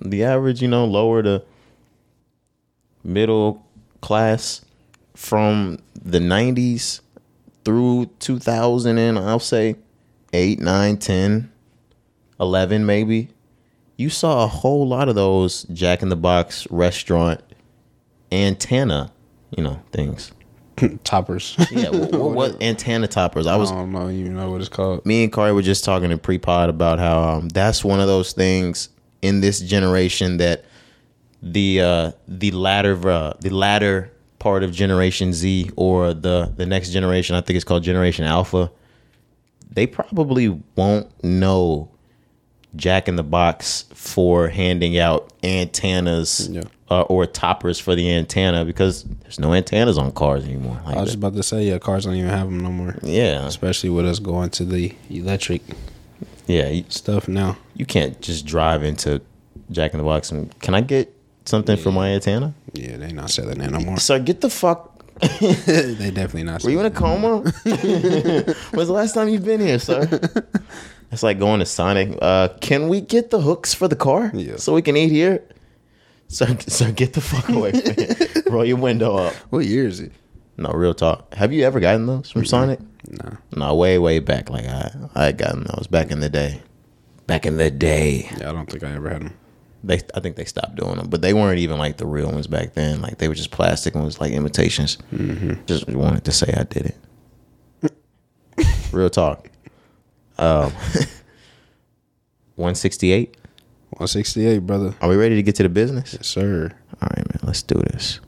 the average, you know, lower to middle class from the 90s through 2000 and I'll say 8, 9, 10, 11 maybe. You saw a whole lot of those Jack in the Box restaurant antenna, you know, things. Toppers. Yeah, what, what, what antenna toppers? I was I don't know. You know what it's called? me and Cari were just talking in pre-pod about how um, that's one of those things in this generation that the uh, the latter uh, the latter part of Generation Z or the the next generation, I think it's called Generation Alpha. They probably won't know Jack in the Box for handing out antennas Yeah. uh, or toppers for the antenna because there's no antennas on cars anymore. Like I was that. about to say, yeah, cars don't even have them no more. yeah, Especially with us going to the electric yeah. You, stuff now. you can't just drive into Jack in the Box and can I get something for my antenna? Yeah, they not selling that no more. Sir, get the fuck. they definitely not. Were you in a coma? When's the last time you've been here, sir? It's like going to Sonic. Uh, can we get the hooks for the car Yeah. so we can eat here? Sir, sir, get the fuck away. From me. Roll your window up. What year is it? No, real talk. Have you ever gotten those from Sonic? No. No, way, way back. Like I, I had gotten those back in the day. Back in the day. Yeah, I don't think I ever had them. They, I think they stopped doing them, but they weren't even like the real ones back then. Like they were just plastic and was like imitations. Just wanted to say I did it. real talk. Um, one sixty eight. 168, brother. Are we ready to get to the business? Yes, sir. All right, man. Let's do this.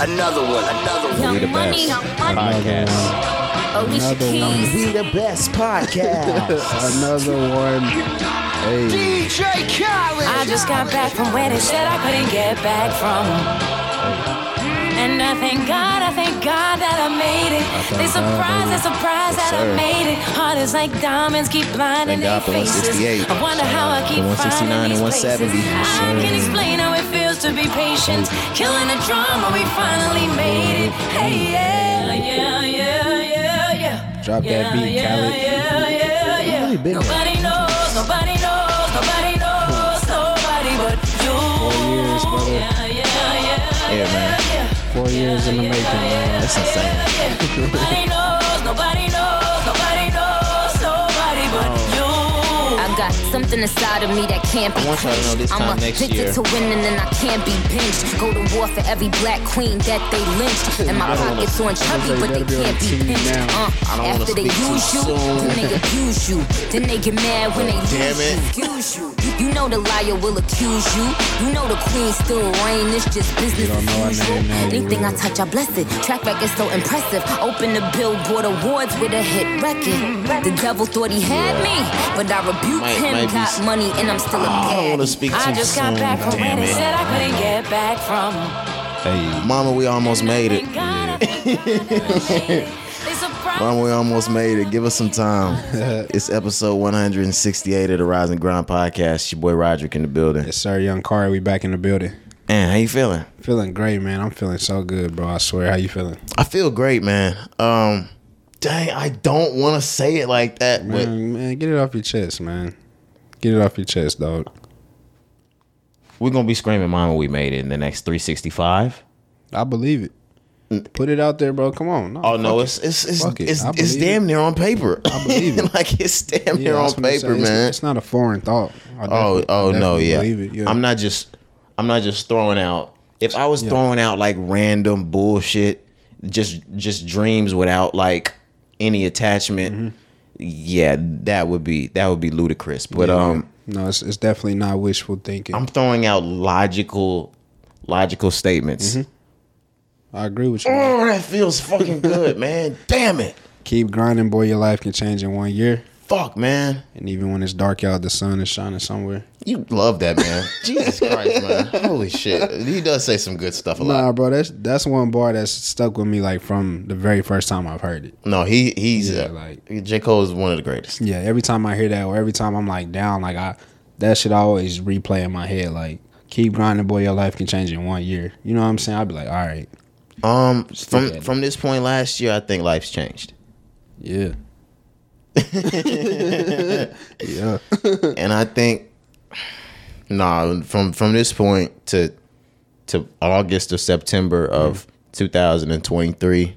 Another one. Another one. We the Young money, best podcast. Oh, Another one. Keys. We the best podcast. Another one. Hey. DJ Khaled. I just got back from where they said I couldn't get back from. And I thank God, I thank God that I made it. They surprised, they surprised that I made it. Heart is like diamonds, keep blinding Thank their faces. I wonder how I keep The 169 finding and these places. I can't explain how it feels to be patient. Killing the drama, we finally made it. Hey, yeah, yeah, yeah, yeah, yeah. Drop that beat, yeah, Khaled. Yeah, yeah, yeah. Really big Nobody knows, nobody knows, nobody knows, nobody but you. Four years, brother. Yeah, yeah, yeah, Yeah, man. yeah. Four years in the making, man. That's insane. Nobody knows, nobody got something inside of me that can't be I want y'all to know this quenched. I'm addicted year- to winning and I can't be pinched. Go to war for every black queen that they lynched. And my I pockets on chubby, but they be can't be pinched. Uh, I after they use you, soon. then they abuse you. Then they get mad when they Damn lose it. you. Accuse you. You know the liar will accuse you. You know the queen still reign. It's just business don't know her as usual. name now, you Anything I will. touch, I bless it. Track record so impressive. Open the Billboard Awards with a hit record. The devil thought he had me, but I rebuked Might- him. might Got s- money and I'm still a I don't want to bad. speak too I just got soon. back from where Damn they it. said I couldn't get back from. Hey. Mama, we almost made it. Thank God I thank God that I made it. They surprised Mama, we almost made it. Give us some time. it's episode 168 of the Rising Ground podcast. It's your boy Roderick in the building. Yes, sir. Young Cari, we back in the building. Man, how you feeling? Feeling great, man. I'm feeling so good, bro. I swear. How you feeling? I feel great, man. Um, dang, I don't want to say it like that, but Man, man, get it off your chest, man. Get it off your chest, dog. we're gonna be screaming "Mama, we made it" in the next 365. I believe it. Put it out there, bro. Come on. Oh no, it's it's it's Fuck it. it's, I it's believe damn near on paper. I believe it. like it's damn near I on was gonna say, paper, man. It's not a foreign thought. Oh, oh no, yeah. It. yeah. I'm not just I'm not just throwing out. If I was throwing out like random bullshit, just just dreams without like any attachment, Mm-hmm. Yeah, that would be that would be ludicrous. But Yeah. um no, it's, it's definitely not wishful thinking. I'm throwing out logical logical statements. Mm-hmm. I agree with you. man. Oh, that feels fucking good, man. Damn it. Keep grinding, boy. Your life can change in one year. Fuck, man. And even when it's dark out, the sun is shining somewhere. You love that, man. Jesus Christ, man. Holy shit. He does say some good stuff a lot. Nah, bro, that's that's one bar that's stuck with me like from the very first time I've heard it. No, he he's Yeah, uh, like- J. Cole is one of the greatest. Yeah, every time I hear that, or every time I'm like down, like I that shit always replay in my head. Like keep grinding, boy. Your life can change in one year. You know what I'm saying? I'd be like, all right, Um, from from this point last year, I think life's changed, yeah, yeah, and I think, nah, from from this point to to August or September of 2023,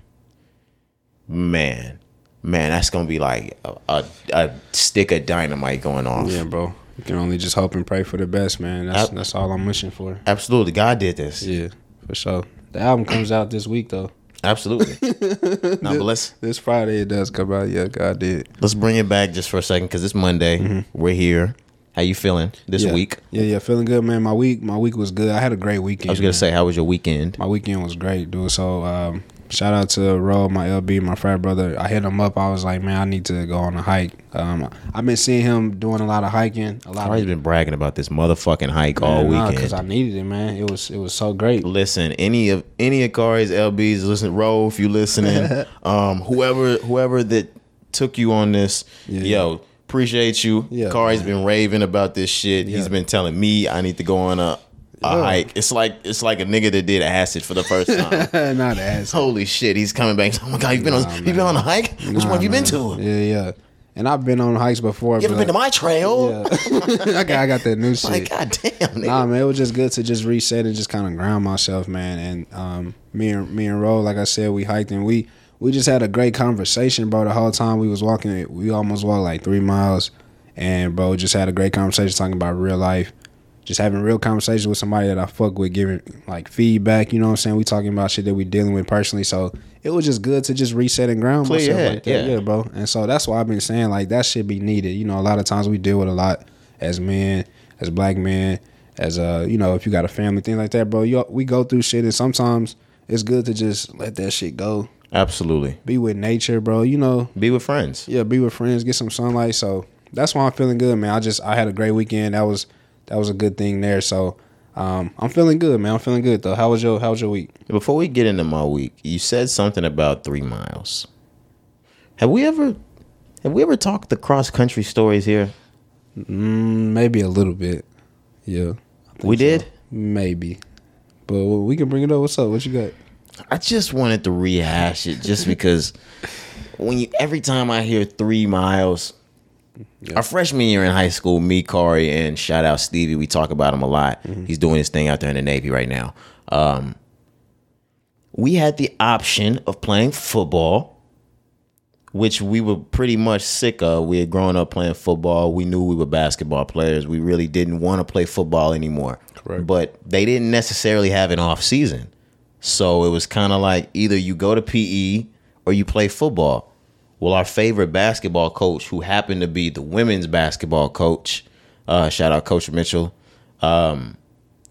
man, man, that's gonna be like a, a, a stick of dynamite going off. yeah, bro. You can only just hope and pray for the best, man. That's that's all I'm wishing for. Absolutely, God did this. Yeah, for sure. The album comes out this week though. Absolutely. now, but let's This Friday it does come out. Yeah, God did. let's bring it back just for a second because it's Monday. We're here. How you feeling this Mm-hmm. yeah. week? Yeah, yeah, feeling good, man. My week, my week was good. I had a great weekend. I was gonna man. say, how was your weekend? my weekend was great, dude. So um, shout out to Ro, my LB, my frat brother. I hit him up. I was like, man, I need to go on a hike. Um, I've been seeing him doing a lot of hiking. A lot I've been bragging about this motherfucking hike all weekend. because I needed it, man. It was it was so great. listen, any of any of Cari's LBs, listen, Ro, if you listening, um, whoever whoever that took you on this, Yeah. yo, appreciate you. Yeah, Cari's man. been raving about this shit. He's been telling me I need to go on a, a Yeah. hike. It's like it's like a nigga that did acid for the first time. Not ass. Holy shit, he's coming back. Oh my god, you've been on Nah, you been on a hike? Which one have you been to? Yeah, yeah. And I've been on hikes before. You ever been to my trail? Yeah. I got I got that new shit. Like, god damn, nigga. Nah, man, it was just good to just reset and just kind of ground myself, man. And um, me and me and Ro, like I said, we hiked and we we just had a great conversation, bro. The whole time we was walking, we almost walked like three miles, and bro, just had a great conversation talking about real life, just having real conversations with somebody that I fuck with, giving like feedback. You know what I'm saying? We talking about shit that we dealing with personally, so it was just good to just reset and ground Clear myself head, like that, yeah. yeah, bro. And so that's why I've been saying like that should be needed. You know, a lot of times we deal with a lot as men, as black men, as uh, you know, if you got a family, things like that, bro. You, we go through shit, and sometimes it's good to just let that shit go. Absolutely. Be with nature, bro. You know, Be with friends. yeah, be with friends, get some sunlight. So that's why I'm feeling good, man. I just I had a great weekend. That was that was a good thing there. So um, I'm feeling good, man. I'm feeling good though. How was your How was your week? Before we get into my week, you said something about three miles. Have we ever have we ever talked the cross country stories here? Mm, maybe a little bit. Yeah, We so. did? Maybe, but we can bring it up. What's up? What you got? I just wanted to rehash it just because when you every time I hear three miles, our freshman year in high school, me, Corey, and shout out Stevie, we talk about him a lot. He's doing his thing out there in the Navy right now. Um, we had the option of playing football, which we were pretty much sick of. We had grown up playing football. We knew we were basketball players. We really didn't want to play football anymore. Correct. But they didn't necessarily have an off season. So it was kind of like either you go to PE or you play football. Well, our favorite basketball coach, who happened to be the women's basketball coach, uh, shout out Coach Mitchell, um,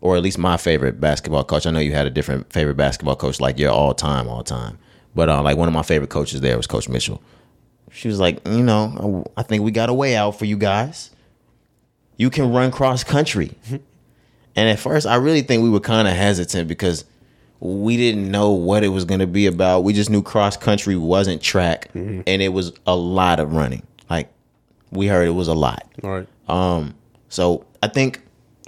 or at least my favorite basketball coach. I know you had a different favorite basketball coach, like your all time, all time. But uh, like one of my favorite coaches there was Coach Mitchell. She was like, you know, I think we got a way out for you guys. You can run cross country. And at first, I really think we were kind of hesitant because we didn't know what it was going to be about. We just knew cross country wasn't track, and it was a lot of running. Like we heard, it was a lot. All right. Um, so I think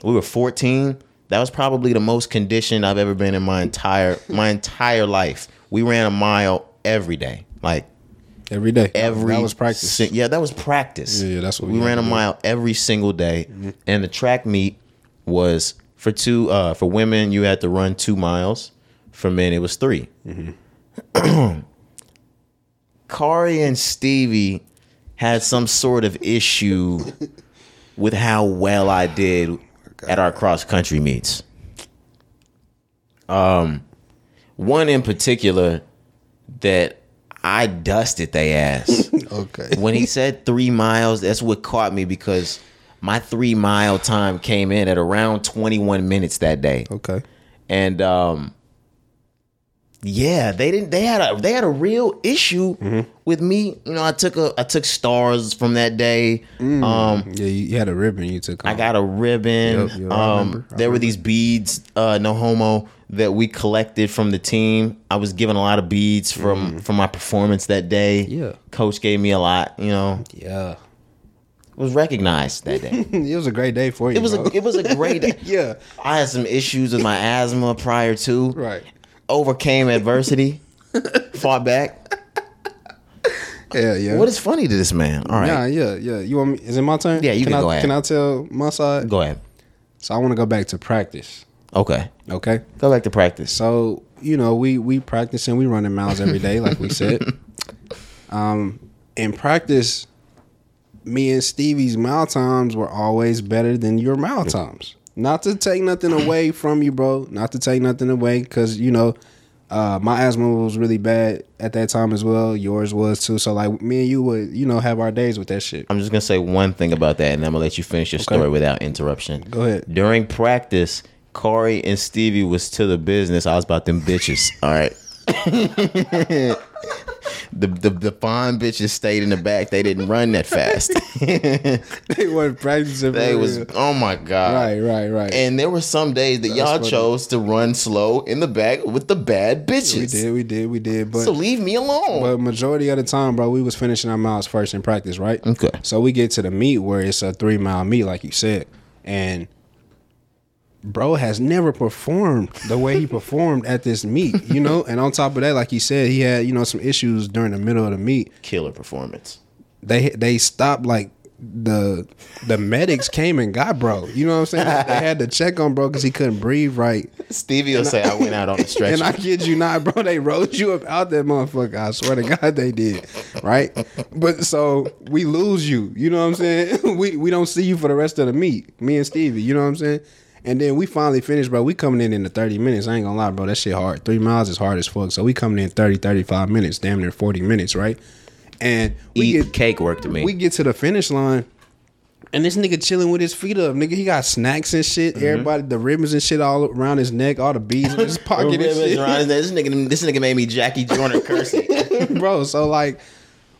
we were 14. That was probably the most conditioned I've ever been in my entire my entire life. We ran a mile every day, like Every day. every that was practice. si- yeah, that was practice. Yeah, yeah, that's what we we ran a do. mile every single day, and the track meet was for two. Uh, for women, you had to run two miles. For men, it was 3 Mm-hmm. Cari and Stevie had some sort of issue with how well I did at our cross country meets. Um, one in particular that I dusted they ass. okay. when he said three miles, that's what caught me because my three mile time came in at around 21 minutes that day. Okay. And um yeah, they didn't they had a they had a real issue Mm-hmm. with me. You know, I took a I took stars from that day. Um Yeah, you, had a ribbon you took. I got a ribbon. Yep, yep, um, remember. There were these beads, uh, no homo, that we collected from the team. I was given a lot of beads from from my performance that day. Mm. Yeah. coach gave me a lot. You know, Yeah. was recognized that day. it was a great day for you. It was bro. a it was a great day. yeah. I had some issues with my asthma prior to. Right. Overcame adversity. fought back. Yeah, yeah. What is funny to this man? All right. Yeah, yeah, yeah. You want me? Is it my turn? Yeah, you can I, go ahead. Can I tell my side? Go ahead. So I want to go back to practice. Okay. Okay. Go back to practice. So you know we we practicing, we running miles every day, like we said. Um, in practice, me and Stevie's mile times were always better than your mile times. Not to take nothing away from you, bro. Not to take nothing away, because you know, uh, my asthma was really bad at that time as well. Yours was too. So like me and you would, you know, have our days with that shit. I'm just gonna say one thing about that, and I'm gonna let you finish your story without interruption. Go ahead. During practice, Corey and Stevie was to the business. I was about them bitches. All right. the, the the fine bitches stayed in the back. They didn't run that fast. they wasn't practicing. they was oh my god. right, right, right. And there were some days that y'all funny. chose to run slow in the back with the bad bitches. we did, we did, we did. But so leave me alone. But majority of the time, bro, we was finishing our miles first in practice, right? Okay. So we get to the meet where it's a three mile meet, like you said, and bro has never performed the way he performed at this meet, you know. And on top of that, like he said, he had you know some issues during the middle of the meet. Killer performance. They they stopped like the the medics came and got bro. You know what I'm saying? They had to check on bro because he couldn't breathe right. Stevie will say I went out on the stretcher. And I kid you not, bro, they rode you up out that motherfucker. I swear to God they did. Right? But so we lose you. You know what I'm saying? We we don't see you for the rest of the meet. Me and Stevie, you know what I'm saying? And then we finally finished, bro. We coming in in the 30 minutes. I ain't gonna lie, bro. That shit hard. Three miles is hard as fuck. So we coming in 30, 35 minutes, damn near 40 minutes, right? And we Eat get cake work to me. we get to the finish line, and this nigga chilling with his feet up. Nigga, he got snacks and shit. Mm-hmm. Everybody, the ribbons and shit all around his neck, all the beads in his pocket and shit. this nigga, this nigga made me Jackie Joyner cursing. bro. So like,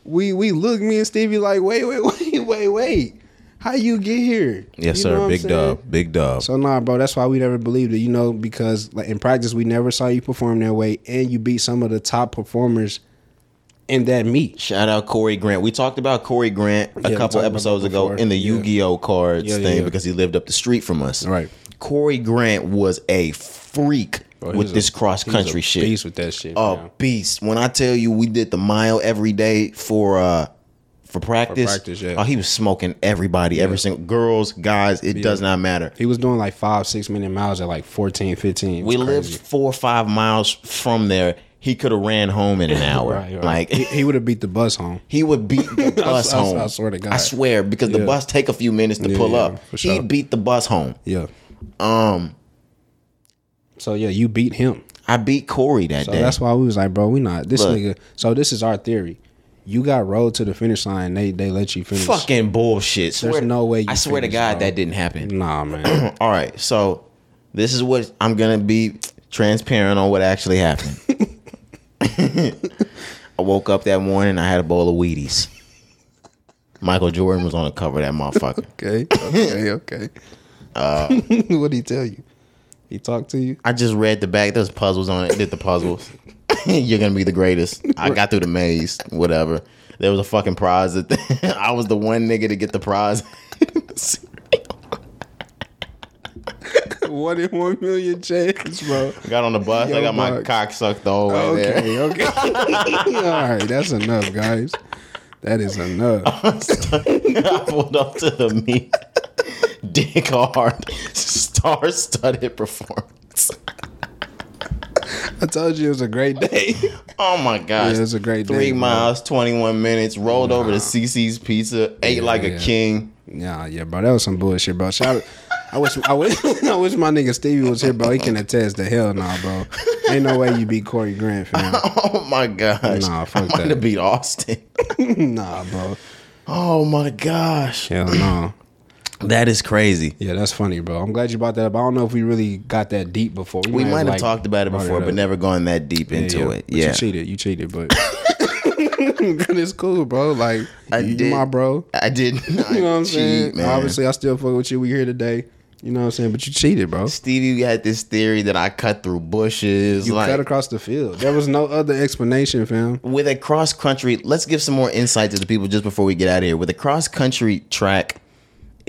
we we look me and Stevie like, wait, wait, wait, wait, wait. How you get here? yes, You sir. Big dub. Big dub. So nah, bro. That's why we never believed it. You know, because like in practice, we never saw you perform that way, and you beat some of the top performers in that meet. Shout out Corey Grant. We talked about Corey Grant a we couple episodes ago in the Yeah. Yu-Gi-Oh cards Yeah, yeah, thing yeah. because he lived up the street from us. Right. Corey Grant was a freak Bro, with this a- cross he was a country shit. Beast with that shit. a man. beast. When I tell you we did the mile every day for uh for practice, practice, yeah. oh, he was smoking everybody, every single girls, guys. It does not matter. He was doing like five, six minute miles at like 14, 15. It was We lived four or five miles from there. He could have ran home in an hour. Right, right. Like he, he would have beat the bus home. He would beat the bus I- I- home. I swear to God. I swear because the bus take a few minutes to Yeah, pull yeah, up. for sure. He'd beat the bus home. Yeah. Um, So yeah, you beat him. I beat Corey that So day. that's why we was like, bro, we not this Look. nigga. So this is our theory. You got rolled to the finish line. They they let you finish. fucking bullshit. Swear, no way I swear to God bro. that didn't happen. Nah, man. All right, so this is what I'm gonna be transparent on what actually happened. I woke up that morning. I had a bowl of Wheaties. Michael Jordan was on the cover of that motherfucker. okay, okay, okay. Uh, what did he tell you? He talked to you. I just read the back. There's puzzles on it. Did the puzzles. You're gonna be the greatest. I got through the maze. Whatever. There was a fucking prize. That I was the one nigga to get the prize. One in one million chance, bro. got on the bus. I Yo, got my Mark. cock sucked the whole way there. Okay, okay. All right, that's enough, guys. That is enough. I pulled up to the meet. Dick hard, star-studded performance. I told you it was a great day. Oh my gosh! Yeah, it was a great day, Three bro. miles, twenty-one minutes. Rolled over to Cicis Pizza. Ate like a king. Yeah, yeah, bro, that was some bullshit, bro. Shout out. I wish, I wish, I wish my nigga Stevie was here, bro. He can attest to hell, nah, bro. Ain't no way you beat Corey Grant, fam. Oh my gosh! Nah, fuck I might that. have beat Austin. nah, bro. Oh my gosh! Hell no. That is crazy. Yeah, that's funny, bro. I'm glad you brought that up. I don't know if we really got that deep before. We might have like, talked about it before, up. but never gone that deep Yeah, into yeah. it. But Yeah, you cheated. You cheated, but it's cool, bro. Like I you, did. my bro. I did. You know what I'm saying? man. Obviously, I still fuck with you. We here today. You know what I'm saying? But you cheated, bro. Stevie had this theory that I cut through bushes. You like, cut across the field. There was no other explanation, fam. with a cross country, let's give some more insight to the people just before we get out of here. With a cross country track,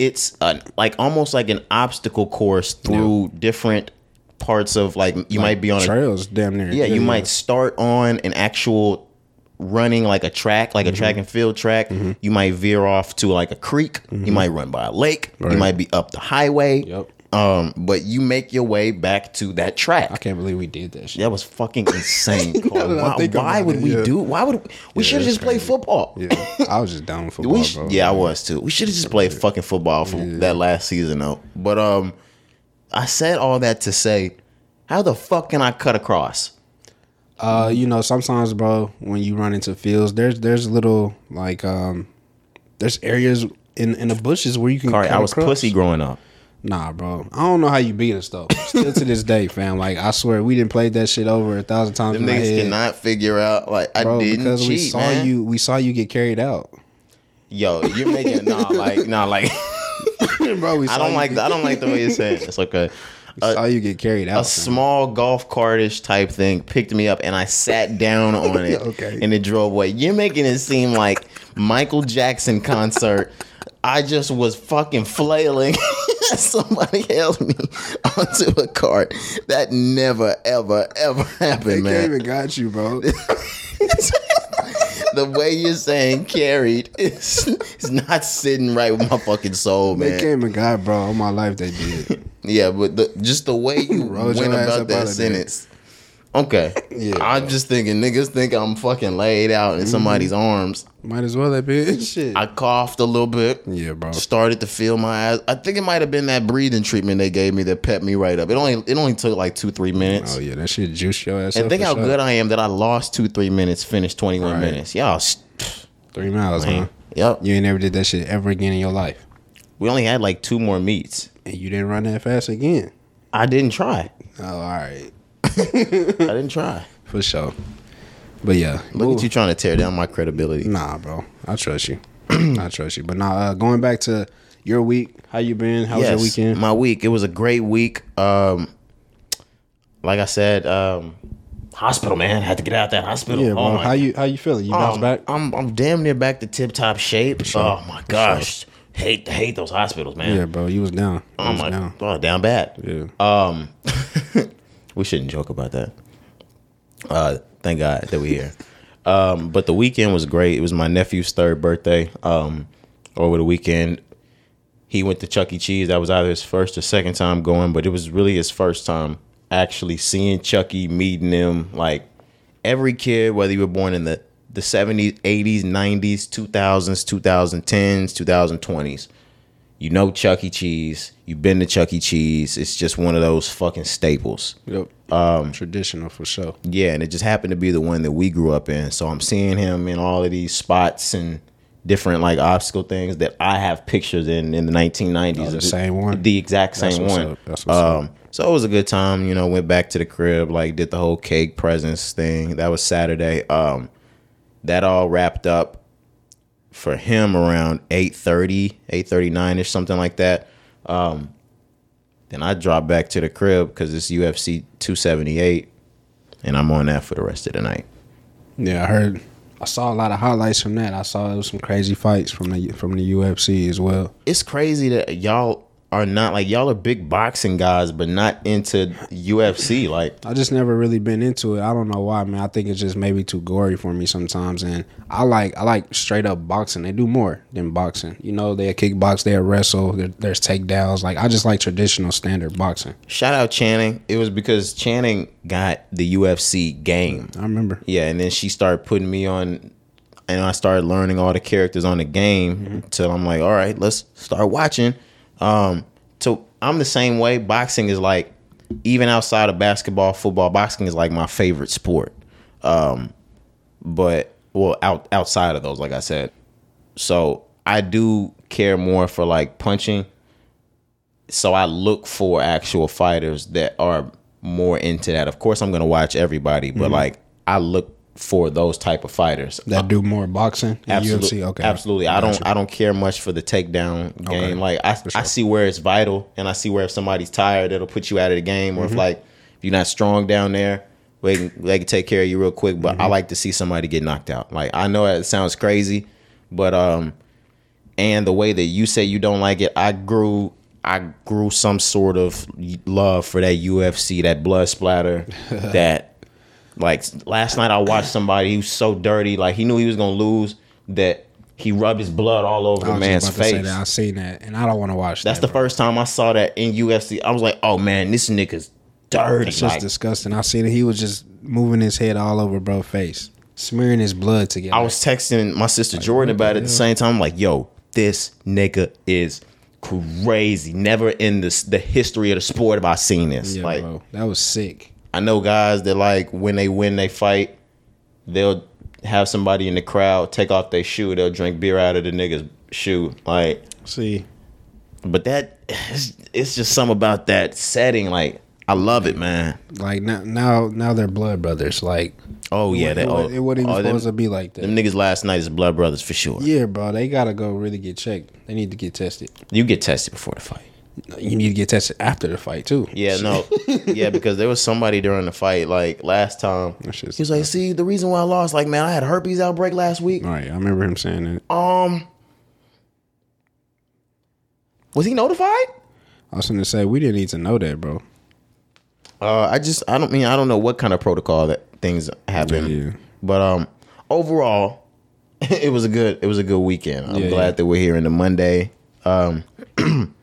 it's a, like almost like an obstacle course through different parts of like you might be on a trails, damn near. yeah, you might start on an actual running like a track, like a mm-hmm. track and field track. Mm-hmm. You might veer off to like a creek. You mm-hmm. might run by a lake. You might be up the highway. Yep. Um, but you make your way back to that track. I can't believe we did that shit. That was fucking insane. Why why would it, we yeah. do? Why would we we should have just played football? Yeah, I was just down with football, We sh- bro. yeah, I was too. We should have just played fucking football for that last season though. But um, I said all that to say, how the fuck can I cut across? Uh, you know, sometimes, bro, when you run into fields, there's there's little like um, there's areas in in the bushes where you can. Sorry, cut I was across. pussy growing up. Nah, bro. I don't know how you beat us though. Still to this day, fam. Like I swear, we didn't play that shit over a thousand times. Them niggas cannot figure out like I bro, didn't because cheat, we saw man. you. We saw you get carried out, Yo, you're making nah like nah like bro. We saw I don't like get- I don't like the way you're saying it. It's okay. we saw you get carried out. a small golf cartish type thing picked me up and I sat down on it Okay. and it drove away. You're making it seem like Michael Jackson concert. I just was fucking flailing. Somebody held me onto a cart. That never, ever, ever happened, They man. came even got you, bro. the way you're saying carried is, is not sitting right with my fucking soul, man. they came and got, bro. All my life they did. Yeah, but the, just the way you went about that sentence. Okay. Yeah, I'm just thinking niggas think I'm fucking laid out Mm-hmm. in somebody's arms. Might as well have been shit. I coughed a little bit. yeah, bro. Started to feel my ass. I think it might have been that breathing treatment they gave me that pepped me right up. It only it only took like two, three minutes. Oh yeah, that shit juice your ass. and think how good I am that I lost two, three minutes, finished 21 Right. minutes. Y'all, Three miles, huh? man. Yep. You ain't never did that shit ever again in your life, We only had like two more meets. and you didn't run that fast again. I didn't try. Oh, all right, I didn't try. for sure. But yeah, Look at you trying to tear down my credibility. Nah, bro, I trust you. I trust you. But nah, uh, going back to your week, how you been? How was your weekend? My week. It was a great week. Um, like I said, um, hospital man had to get out of that hospital. yeah, bro. Oh my how you how you feeling? You bounce um, back? I'm I'm damn near back to tip top shape. sure, Oh my gosh, hate hate those hospitals, man. Yeah, bro. You was down. You Oh was my, down. oh down bad. Yeah. Um, We shouldn't joke about that. Uh, thank God that we're here. um, but the weekend was great. It was my nephew's third birthday. Um, over the weekend, he went to Chuck E. Cheese. That was either his first or second time going, but it was really his first time actually seeing Chuck E. Meeting him. Like every kid, whether you were born in the the 70s, 80s, 90s, 2000s, 2010s, 2020s you know Chuck E. Cheese. You've been to Chuck E. Cheese. It's just one of those fucking staples. Yep. Um, traditional for sure. Yeah, and it just happened to be the one that we grew up in. So I'm seeing him in all of these spots and different like obstacle things that I have pictures in in the 1990s. Oh, the same one? The exact same one. up. That's what's up. um, so it was a good time. You know, went back to the crib, like did the whole cake presents thing. That was Saturday. Um, that all wrapped up for him around 8.30 8.39ish something like that um, then i drop back to the crib because it's ufc 278 and i'm on that for the rest of the night Yeah, I heard. I saw a lot of highlights from that. I saw it was some crazy fights from the from the UFC as well. it's crazy that y'all are not like y'all are big boxing guys but not into ufc like I just never really been into it. I don't know why, man. I think it's just maybe too gory for me sometimes. And I like I like straight up boxing. They do more than boxing. You know, they kickbox, they wrestle. There, there's takedowns. Like I just like traditional standard boxing. shout out channing it was because channing got the ufc game I remember. Yeah, and then she started putting me on, and I started learning all the characters on the game. Mm-hmm. Till I'm like, all right, let's start watching. Um, so I'm the same way. Boxing is like, even outside of basketball, football, boxing is like my favorite sport. Um, but well, out outside of those, like I said, so I do care more for like punching. So I look for actual fighters that are more into that. Of course, I'm gonna watch everybody, but like I look for those type of fighters. That do more boxing in Absolutely, UFC. Okay, absolutely. I don't. I don't care much for the takedown game. Okay. Like I, For I see where it's vital, and I see where if somebody's tired, it'll put you out of the game. Mm-hmm. Or if like if you're not strong down there, they can, they can take care of you real quick. But I Mm-hmm. like to see somebody get knocked out. Like I know it sounds crazy, but um, and the way that you say you don't like it, I grew. I grew some sort of love for that UFC, that blood splatter, that like last night, I watched somebody. He was so dirty. Like he knew he was gonna lose. That he rubbed his blood all over the man's just about to say face. that. I seen that, and I don't want to watch. That's that, the bro. first time I saw that in UFC. I was like, oh man, this nigga's dirty. It's just Like, disgusting. I seen it. He was just moving his head all over bro's face, smearing his blood together. I was texting my sister Jordan about it at the same time. I'm like, yo, this nigga is crazy. Never in this the history of the sport have I seen this. yeah, like bro, that was sick. I know guys that like when they win they fight, they'll have somebody in the crowd take off their shoe, they'll drink beer out of the nigga's shoe. Like See, but that it's, it's just something about that setting. Like I love it, man. like now, now, now they're blood brothers. Like, Oh yeah, it, it, oh, it wasn't even oh, them, supposed to be like that. them niggas last night is blood brothers for sure. yeah, bro, they gotta go really get checked. They need to get tested. You get tested before the fight. You need to get tested after the fight too. Yeah, no, yeah, because there was somebody during the fight like last time. That shit's He was like, "See, the reason why I lost, like, man, I had herpes outbreak last week. All right, I remember him saying that. Um, was he notified? I was gonna say we didn't need to know that, bro. Uh, I just, I don't mean, I don't know what kind of protocol that things happen, Yeah. but um, overall, it was a good, it was a good weekend. I'm Yeah, glad yeah. that we're here in the Monday. Um,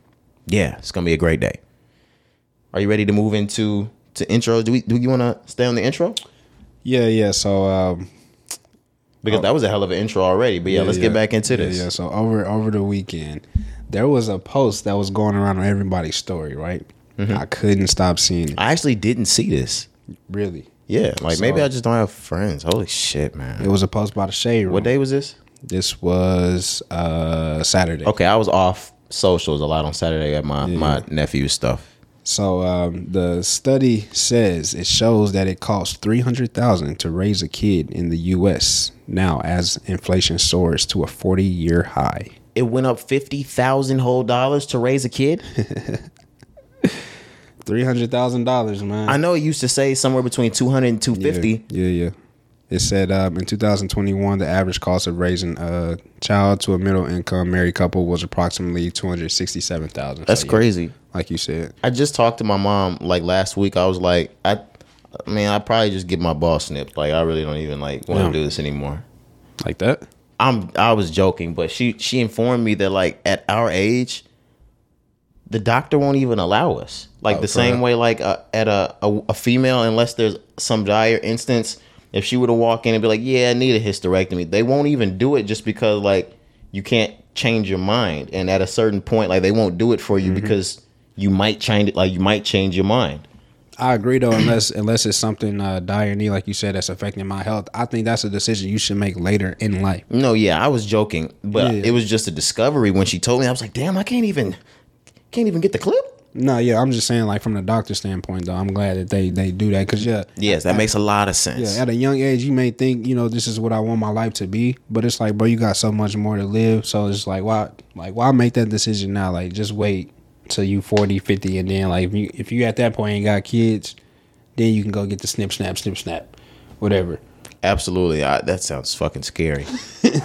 yeah, it's gonna be a great day. Are you ready to move into to intros? Do we, do you want to stay on the intro? Yeah, yeah. So, um, Because that was a hell of an intro already. But yeah, let's get back into this. Yeah, so over over the weekend, there was a post that was going around on everybody's story, right? Mm-hmm. I couldn't stop seeing it. I actually didn't see this. Really, Yeah, like maybe I just don't have friends. Holy shit, man. it was a post by the Shade Room. what day was this? This was uh Saturday. Okay, I was off socials a lot on Saturday at my my nephew's stuff. So um, the study says it shows that it costs three hundred thousand to raise a kid in the U.S. now as inflation soars to a forty-year high. It went up fifty thousand whole dollars to raise a kid. Three hundred thousand dollars, man. I know it used to say somewhere between 200 and Yeah, 250. Yeah, yeah. It said um, in 2021, the average cost of raising a child to a middle income married couple was approximately 267,000. That's So, yeah, crazy. Like you said. I just talked to my mom like last week. I was like, I, I mean, I probably just get my ball snipped. Like, I really don't even like want to Yeah. do this anymore. Like that? I'm I was joking, but she she informed me that like at our age, the doctor won't even allow us. Like Oh, the same real? way, like uh, at a, a a female, unless there's some dire instance, if she were to walk in and be like, "Yeah, I need a hysterectomy," they won't even do it just because like you can't change your mind, and at a certain point, like they won't do it for Mm-hmm. you because you might change it. Like you might change your mind. I agree though, unless unless it's something uh, dire need, like you said, that's affecting my health. I think that's a decision you should make later in life. No, yeah, I was joking, but Yeah. it was just a discovery when she told me. I was like, "Damn, I can't even can't even get the clip." No, yeah, I'm just saying, like from the doctor standpoint, though, I'm glad that they they do that because yeah, Yes, that makes a lot of sense. Yeah, at a young age, you may think, you know, this is what I want my life to be, but it's like, bro, you got so much more to live. So it's like, why, like, why make that decision now? Like, just wait till you 40, 50, and then, like, if you, if you at that point ain't got kids, then you can go get the snip, snap, snip, snap, whatever. Absolutely. I, that sounds fucking scary.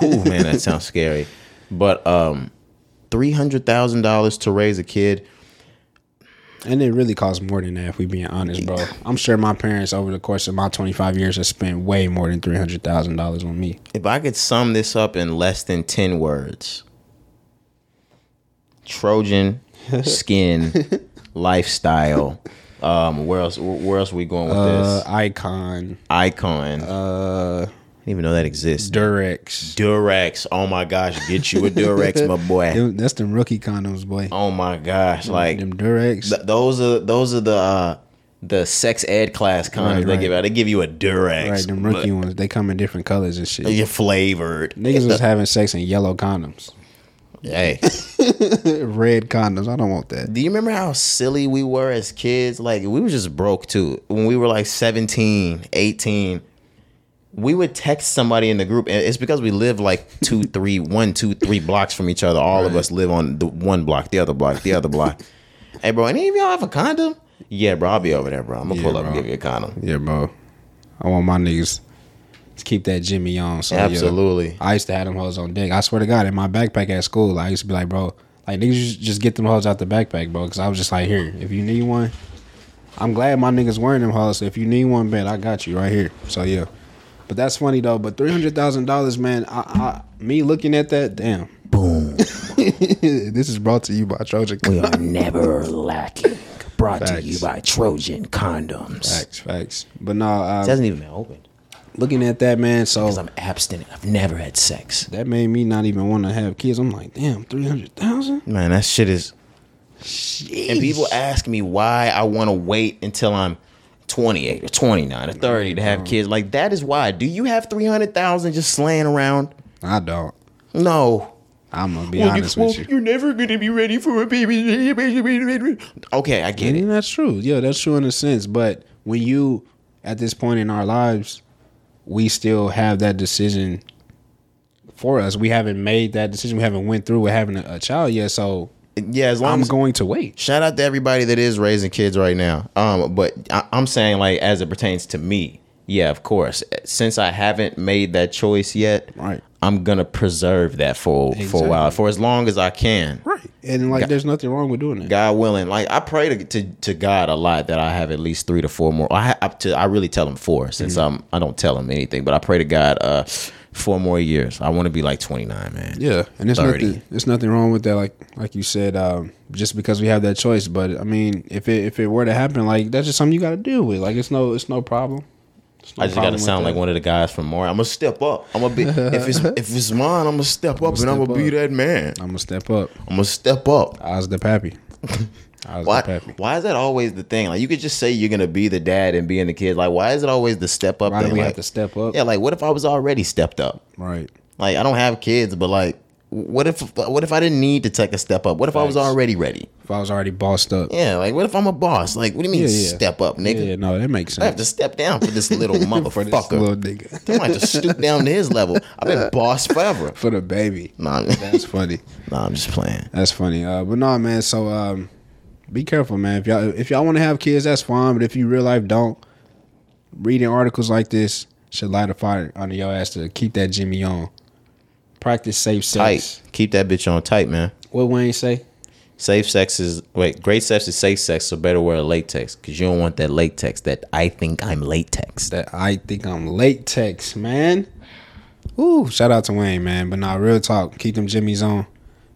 Ooh, man, that sounds scary. But um, three hundred thousand dollars to raise a kid. And it really costs more than that, if we being honest, bro. I'm sure my parents, over the course of my 25 years, have spent way more than $300,000 on me. If I could sum this up in less than ten words, Trojan skin lifestyle. Um, where else? Where else are we going with Uh, this? Icon, Icon. uh, I didn't even know that exists. Durex. Durex. Oh my gosh, get you a Durex, my boy. Them- That's them rookie condoms, boy. Oh my gosh, like them Durex. Th- those are those are the uh, the sex ed class condoms Right, they right. give out. They give you a Durex, Right, them rookie ones. They come in different colors and shit. but You're flavored. Niggas was having sex in yellow condoms. Hey, Red condoms. I don't want that. do you remember how silly we were as kids? Like we were just broke too. When we were like 17, 18, we would text somebody in the group, and it's because we live like two, three, one, two, three blocks from each other. All of us live on the one block, the other block, the other block. hey, bro, any of y'all have a condom? Yeah, bro, I'll be over there, bro. I'm gonna Yeah, pull up and give you a condom. Yeah, bro. I want my niggas to keep that Jimmy on. So, yeah. Absolutely. I used to have them hoes on deck. I swear to God, in my backpack at school, I used to be like, bro, like niggas just get them hoes out the backpack, bro. Because I was just like, here, if you need one, I'm glad my niggas wearing them hoes. So if you need one, man I got you right here. So yeah, but that's funny though. But three hundred thousand dollars, man. I, I, me looking at that, damn. Boom. this is brought to you by Trojan. we are never lacking. Brought to you by Trojan Condoms. Facts, facts. But no, It uh, hasn't even been opened looking at that, man. So because I'm abstinent. I've never had sex. that made me not even want to have kids. I'm like, damn, three hundred thousand. Man, that shit is. And people ask me why I want to wait until I'm 28 or 29 or 30 to have kids. Like that is why. Do you have 300,000 just slaying around? I don't. No. I'm gonna be Well, you, honest well, with you. you're never gonna be ready for a baby. Okay, I get And it. that's true. Yeah, that's true in a sense. But when you at this point in our lives, we still have that decision for us. We haven't made that decision. We haven't went through with having a, a child yet. So Yeah, as long I'm as going to wait. shout out to everybody that is raising kids right now. Um, but I, I'm saying like as it pertains to me, yeah, of course. Since I haven't made that choice yet, Right. I'm gonna preserve that for for a while, for as long as I can. Right. And like, there's nothing wrong with doing that. God willing, like I pray to, to to God a lot that I have at least three to four more. I up to I really tell him four since Mm-hmm. I'm I don't tell him anything, but I pray to God uh four more years. I want to be like 29, man. Yeah, and there's 30. nothing. There's nothing wrong with that. Like like you said, um, just because we have that choice. But I mean, if it if it were to happen, like that's just something you got to deal with. Like it's no it's no problem. It's no I just got to sound like one of the guys from more. I'm gonna step up. I'm gonna be if it's if it's mine, I'm gonna step up and I'm gonna be that man. I'm gonna step up. I'm gonna step up. I was the pappy. Why, why is that always the thing? Like you could just say you're gonna be the dad and being the kid. Like why is it always the step up Why do we like, have to step up? Yeah, like what if I was already stepped up? Right. Like I don't have kids, but like what if what if I didn't need to take a step up? What if I was already ready? If I was already bossed up. Yeah, like what if I'm a boss? Like what do you mean Yeah, yeah. step up, nigga? Yeah, no, that makes sense. I have to step down for this little For motherfucker. this little nigga. I might have to stoop down to his level. I've been boss forever. For the baby. Nah, That's funny. nah, I'm just playing. That's funny. Uh, but no, man. So um, be careful, man. If y'all if y'all want to have kids, that's fine. But if you real life don't, reading articles like this should light a fire under your ass to keep that Jimmy on. Practice safe Tight. sex. Keep that bitch on tight, man. What Wayne say? Safe sex is wait. Great sex is safe sex, so better wear a latex because you don't want that latex. That I think I'm latex. That I think I'm latex, man. Ooh, shout out to Wayne, man. But nah, real talk. Keep them Jimmys on.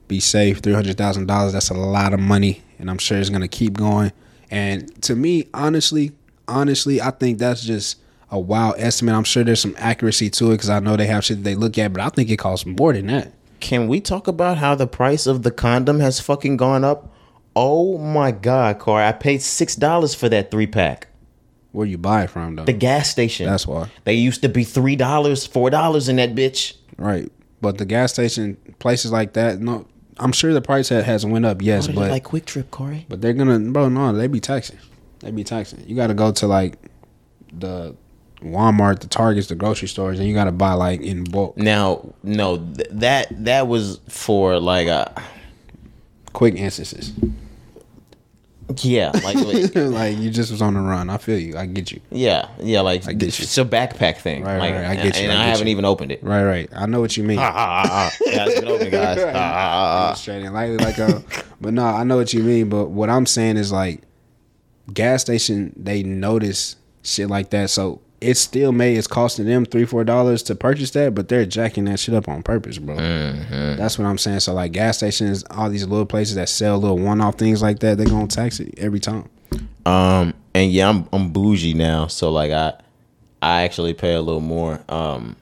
Be safe. Three hundred thousand dollars. That's a lot of money, and I'm sure it's gonna keep going. And to me, honestly, honestly, I think that's just a wild estimate. I'm sure there's some accuracy to it because I know they have shit that they look at, but I think it costs more than that. Can we talk about how the price of the condom has fucking gone up? Oh my god, car! I paid six dollars for that three pack. Where you buy it from, though? The gas station. That's why. They used to be three dollars, four dollars in that bitch. right. But the gas station places like that, no, I'm sure the price ha- has went up. Yes, but like QuikTrip, Corey? But they're gonna, bro. No, they be taxing. They be taxing. You got to go to like the Walmart, the Targets, the grocery stores, and you got to buy like in bulk, Now, no, th- that that was for like uh quick instances. Yeah, like like you just was on the run. I feel you. I get you. yeah, yeah, like I get you. it's a backpack thing. Right, like, right, I get you, And I I, haven't you. even opened it. Right, right. I know what you mean. Ah, ah, ah, ah. Yeah, it's been open, guys. Straight and lightly, like a. but no, I know what you mean. But what I'm saying is like, gas station they notice shit like that, so it still may it's costing them three four dollars to purchase that, but they're jacking that shit up on purpose, bro. Mm-hmm. That's what I'm saying. So like gas stations, all these little places that sell little one off things like that, they're gonna tax it every time. Um, and yeah, I'm I'm bougie now, so like I I actually pay a little more. Um,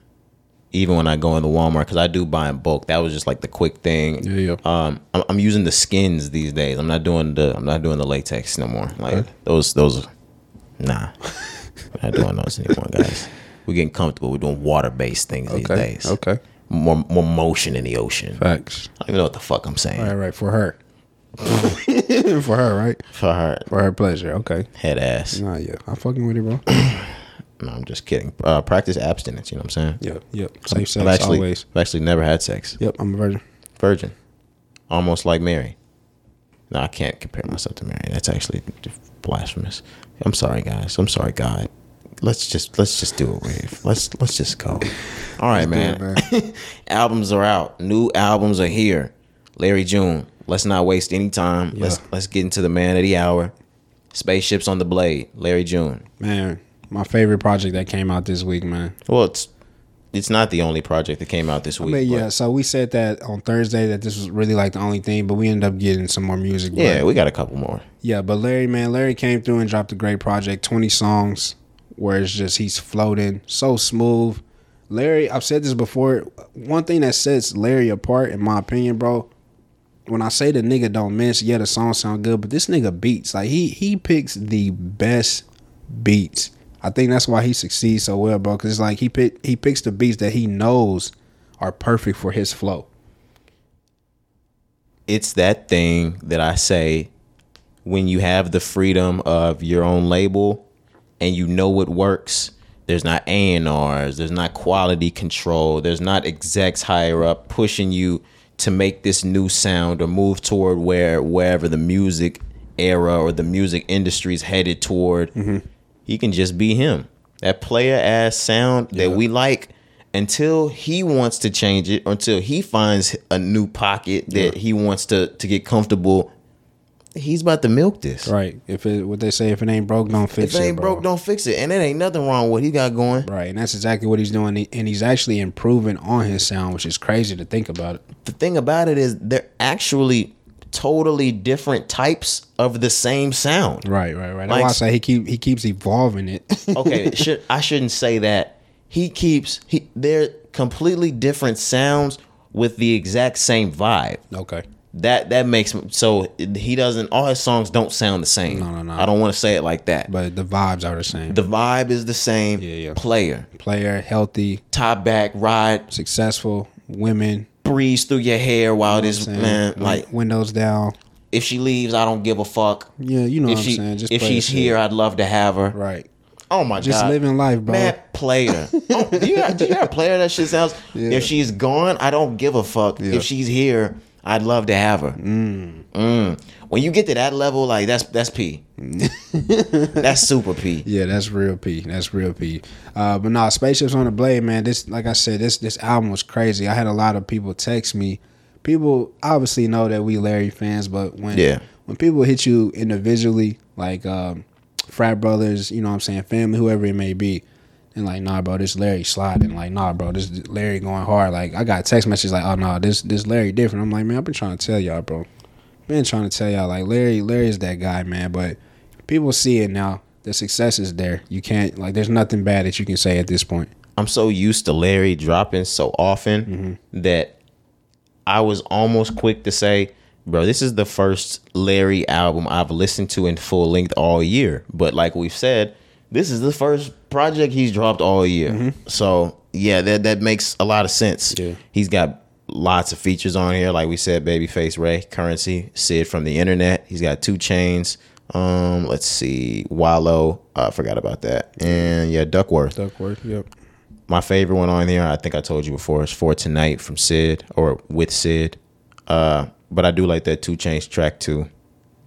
even when I go into Walmart because I do buy in bulk. That was just like the quick thing. Yeah, yeah. Um, I'm, I'm using the skins these days. I'm not doing the I'm not doing the latex no more. Like those those, nah, We're not doing those anymore, guys. We're getting comfortable. We're doing water based things these days. Okay. More more motion in the ocean. Facts. I don't even know what the fuck I'm saying. All right, right for her. for her, right? For her For her pleasure. Okay. head ass. Nah, yeah, I'm fucking with it, bro. No, I'm just kidding. Uh, practice abstinence. You know what I'm saying? Yep, yep. Safe I've sex actually, always. I've actually never had sex. Yep, I'm a virgin. Virgin, almost like Mary. No, I can't compare myself to Mary. That's actually blasphemous. I'm sorry, guys. I'm sorry, God. Let's just let's just do it, Wave. Let's let's just go. All right, man. albums are out. New albums are here. Larry June. Let's not waste any time. Let's let's get into the man of the hour. Spaceships on the Blade. Larry June. Man, my favorite project that came out this week, man. Well, it's it's not the only project that came out this I week. mean, but- yeah, so we said that on Thursday that this was really like the only thing, but we ended up getting some more music. but- yeah, we got a couple more. Yeah, but Larry, man, Larry came through and dropped a great project, 20 songs, where it's just he's floating, so smooth. Larry, I've said this before. One thing that sets Larry apart, in my opinion, bro, when I say the nigga don't miss, yeah, the song sound good, but this nigga beats. Like he he picks the best beats. I think that's why he succeeds so well, bro. Cause it's like he pick he picks the beats that he knows are perfect for his flow. it's that thing that I say when you have the freedom of your own label and you know what works. There's not A and R's. There's not quality control. There's not execs higher up pushing you to make this new sound or move toward where wherever the music era or the music industry is headed toward. Mm-hmm. He can just be him. That player ass sound that we like until he wants to change it, or until he finds a new pocket that he wants to to get comfortable. He's about to milk this. Right. If it what they say, if it ain't broke, don't fix If it it. ain't bro. broke, don't fix it. And it ain't nothing wrong with what he got going. Right, and that's exactly what he's doing, and he's actually improving on his sound, which is crazy to think about it. The thing about it is they're actually totally different types of the same sound. Right, right, right. That's Like- why I say he keep he keeps evolving it. okay, should I shouldn't say that. He keeps he they're completely different sounds with the exact same vibe. okay, That that makes so he doesn't all his songs don't sound the same. No, no, no. I don't want to say it like that. but the vibes are the same. the vibe is the same. Yeah, yeah. Player, Player, healthy, top back, ride, successful, women. breeze through your hair while this man like windows down. if she leaves, I don't give a fuck. Yeah, you know if what she I'm saying. Just if she's here, I'd love to have her. right. Oh my Just god, Just living life, bro. Man, player. oh, do you got, you got a player that shit sounds? If she's gone, I don't give a fuck. Yeah. If she's here, I'd love to have her. Mm. When you get to that level, like that's that's P. that's super P. Yeah, that's real P. That's real P. Uh, but nah, spaceships on the blade, man. This, like I said, this this album was crazy. I had a lot of people text me. People obviously know that we Larry fans, but when Yeah. when people hit you individually, like um, frat brothers, you know what I'm saying, family, whoever it may be, and like, nah, bro, this Larry sliding. Like, nah, bro, this Larry going hard. Like, I got text messages like, oh no, this this Larry different. I'm like, man, I've been trying to tell y'all, bro. Been trying to tell y'all, like Larry, Larry's that guy, man. But people see it now. The success is there. You can't like. There's nothing bad that you can say at this point. I'm so used to Larry dropping so often mm-hmm. that I was almost quick to say, bro, this is the first Larry album I've listened to in full length all year. But like we've said, this is the first project he's dropped all year. So yeah, that that makes a lot of sense. Yeah. He's got lots of features on here. Like we said, Babyface Ray, Curren$y, Syd from the internet. He's got 2 Chainz. Um, let's see, Wallow. I forgot about that. And yeah, Duckwrth Duckwrth. Yep. my favorite one on here, I think I told you before, is For Tonight from Syd or with Syd. Uh, but I do like that 2 Chainz track too.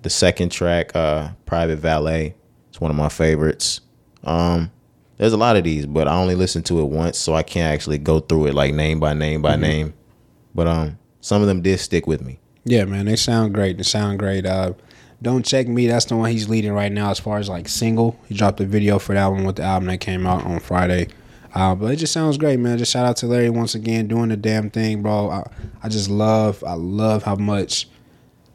The second track, uh, Private Valet, it's one of my favorites. Um, there's a lot of these, but I only listened to it once, so I can't actually go through it like name by name by name. But um, some of them did stick with me. Yeah, man, they sound great. They sound great. Uh, don't check me. That's the one he's leading right now as far as like single. He dropped a video for that one with the album that came out on Friday. Uh, but it just sounds great, man. Just shout out to Larry once again doing the damn thing, bro. I, I just love, I love how much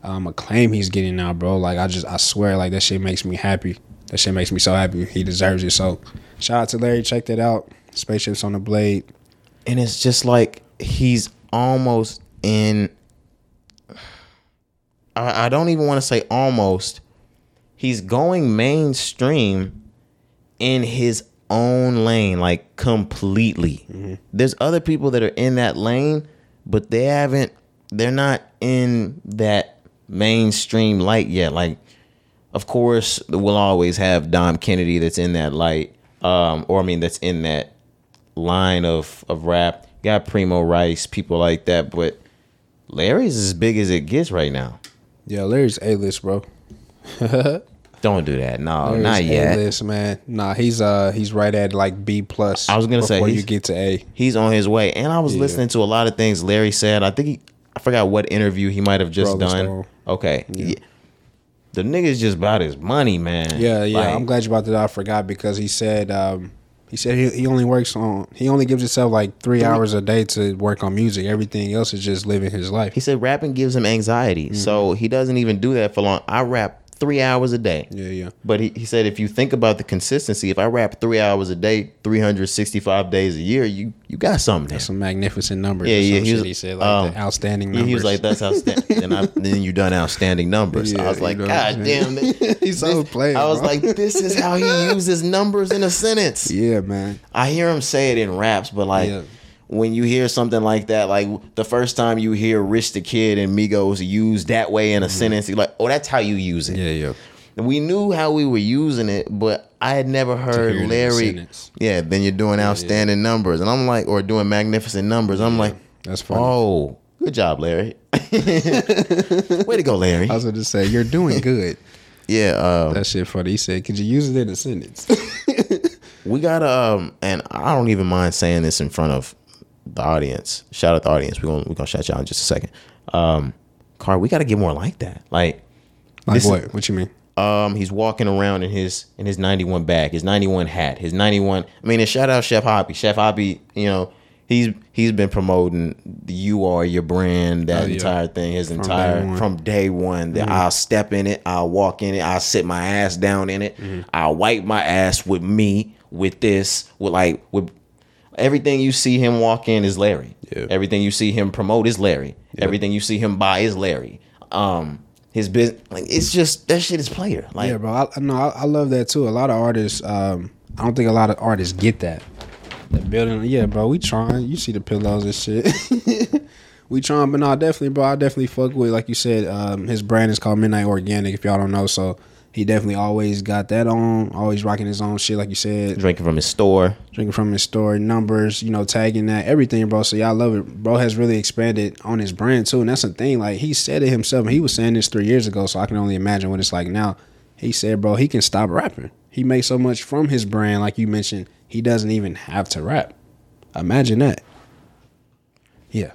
um, acclaim he's getting now, bro. Like I just, I swear, like that shit makes me happy. That shit makes me so happy. He deserves it. So shout out to Larry. Check that out. Spaceships on the Blade. and it's just like he's almost in I, I don't even want to say almost he's going mainstream in his own lane like completely mm-hmm. there's other people that are in that lane but they haven't they're not in that mainstream light yet like of course we'll always have dom kennedy that's in that light um, or I mean, that's in that line of of rap. You got Primo Rice, people like that, but Larry's as big as it gets right now. Yeah, Larry's A list, bro. Don't do that. No, Larry's not yet. A-list, man. Nah, he's uh he's right at like B plus. I was gonna say before you get to A. He's on his way. And I was Yeah. listening to a lot of things Larry said. I think he, I forgot what interview he might have just Rolling done. Stone. Okay. Yeah. The nigga's just about his money, man. Yeah, yeah. Like, I'm glad you brought that. up. I forgot because he said um he said he, he only works on he only gives himself like three hours a day to work on music. Everything else is just living his life. He said rapping gives him anxiety. Mm-hmm. So he doesn't even do that for long. I rap three hours a day. Yeah, yeah. But he, he said if you think about the consistency, if I rap three hours a day, 365 days a year, you you got something there. Some magnificent numbers. Yeah, yeah. He, was, he said like um, the outstanding yeah, numbers. he was like, "That's outstanding." then, I, then you done outstanding numbers. I was like, you know "God damn!" This, He's so playing, I was bro. like, "This is how he uses numbers in a sentence." yeah, man. I hear him say it in raps, but like Yeah. When you hear something like that, like the first time you hear Rich the Kid and Migos used that way in a sentence, you're like, "Oh, that's how you use it." Mm-hmm. yeah. And we knew how we were using it, but I had never heard hear it in a Larry. Yeah, then you're doing outstanding numbers, and I'm like, or doing magnificent numbers. I'm like, That's funny. oh, good job, Larry. Way to go, Larry. I was going to say you're doing good. Yeah, uh, that shit funny. He said, "Could you use it in a sentence?" we got um, and I don't even mind saying this in front of the audience. Shout out the audience. We're gonna we're gonna shout y'all in just a second. Um, Car, we got to get more like that. Like, like This is- what? What you mean? um, he's walking around in his in his 91 bag, his 91 hat, his 91. I mean, and shout out Chef Hobby. Chef Hobby, you know, he's he's been promoting the you are your brand, that Oh, yeah. entire thing, his day entire one. Mm-hmm. from day one. That I'll step in it, I'll walk in it, I'll sit my ass down in it, Mm-hmm. I'll wipe my ass with me, with this, with like with everything you see him walk in is Larry. Yeah. Everything you see him promote is Larry. Everything you see him buy is Larry. Um, his business, like it's just that shit is player. Like Yeah, bro. I, no, I, I love that too. A lot of artists, um, I don't think a lot of artists get that. That building, yeah, bro. We trying. You see the pillows and shit. we trying, but no, definitely, bro. I definitely fuck with, like you said, um, his brand is called Midnight Organic. If y'all don't know, so he definitely always got that on. Always rocking his own shit, like you said. drinking from his store. drinking from his store, numbers, you know, tagging that, everything, bro. So y'all love it. Bro has really expanded on his brand too. And that's the thing. Like he said it himself. He was saying this three years ago, so I can only imagine what it's like now. He said, bro, he can stop rapping. He makes so much from his brand, like you mentioned, he doesn't even have to rap. Imagine that. Yeah.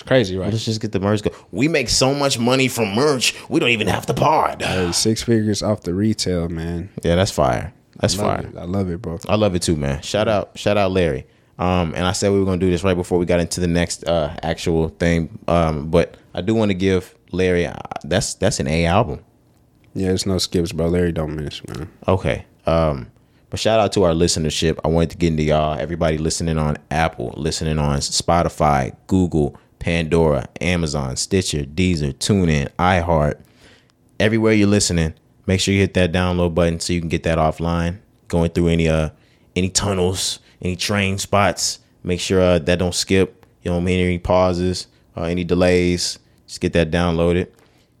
It's crazy, right? Let's just get the merch go. We make so much money from merch, we don't even have to pod. Hey, six figures off the retail, man. Yeah, that's fire. That's Love fire. it. I love it, bro. I love it too, man. Shout out, shout out, Larry. Um, and I said we were gonna do this right before we got into the next uh actual thing. Um, but I do want to give Larry. Uh, that's that's an A album. Yeah, there's no skips, bro. Larry don't miss, man. Okay. Um, but shout out to our listenership. I wanted to get into y'all. Everybody listening on Apple, listening on Spotify, Google, Pandora, Amazon, Stitcher, Deezer, TuneIn, iHeart. Everywhere you're listening, make sure you hit that download button so you can get that offline. Going through any uh any tunnels, any train spots. Make sure uh, that don't skip. You don't mean any pauses or any delays. Just get that downloaded.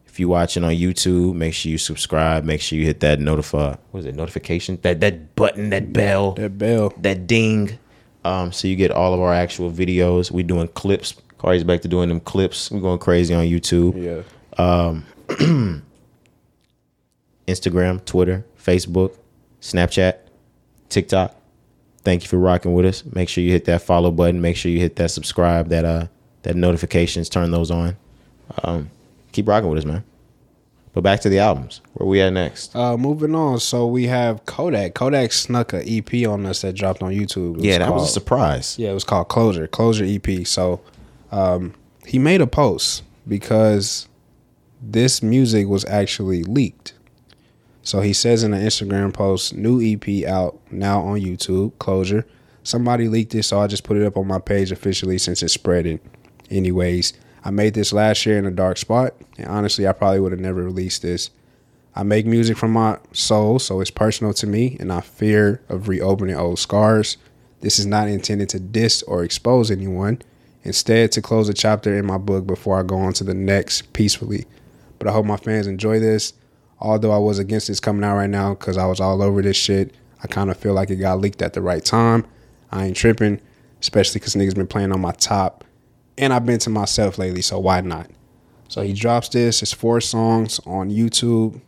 If you're watching on YouTube, make sure you subscribe. Make sure you hit that notify. What is it? Notification? That that button, that bell, That bell. that ding. Um, so you get all of our actual videos. We're doing clips. Cari's back to doing them clips. We're going crazy on YouTube. Yeah. Instagram, Twitter, Facebook, Snapchat, TikTok. Thank you for rocking with us. Make sure you hit that follow button. Make sure you hit that subscribe, that uh that notifications, turn those on. Um, keep rocking with us, man. But back to the albums. Where we at next? Uh, moving on. So we have Kodak. Kodak snuck a EP on us that dropped on YouTube. Yeah, that was a surprise. Yeah, it was called Closure. Closure EP. So um, he made a post because this music was actually leaked. So he says in an Instagram post, new EP out now on YouTube, Closure. Somebody leaked it, so I just put it up on my page officially since it's spreading. Anyways, I made this last year in a dark spot, and honestly, I probably would have never released this. I make music from my soul, so it's personal to me, and I fear of reopening old scars. This is not intended to diss or expose anyone, instead, to close a chapter in my book before I go on to the next peacefully. But I hope my fans enjoy this. Although I was against this coming out right now because I was all over this shit, I kind of feel like it got leaked at the right time. I ain't tripping, especially because niggas been playing on my top, and I've been to myself lately, so why not? So he drops this. It's four songs on YouTube.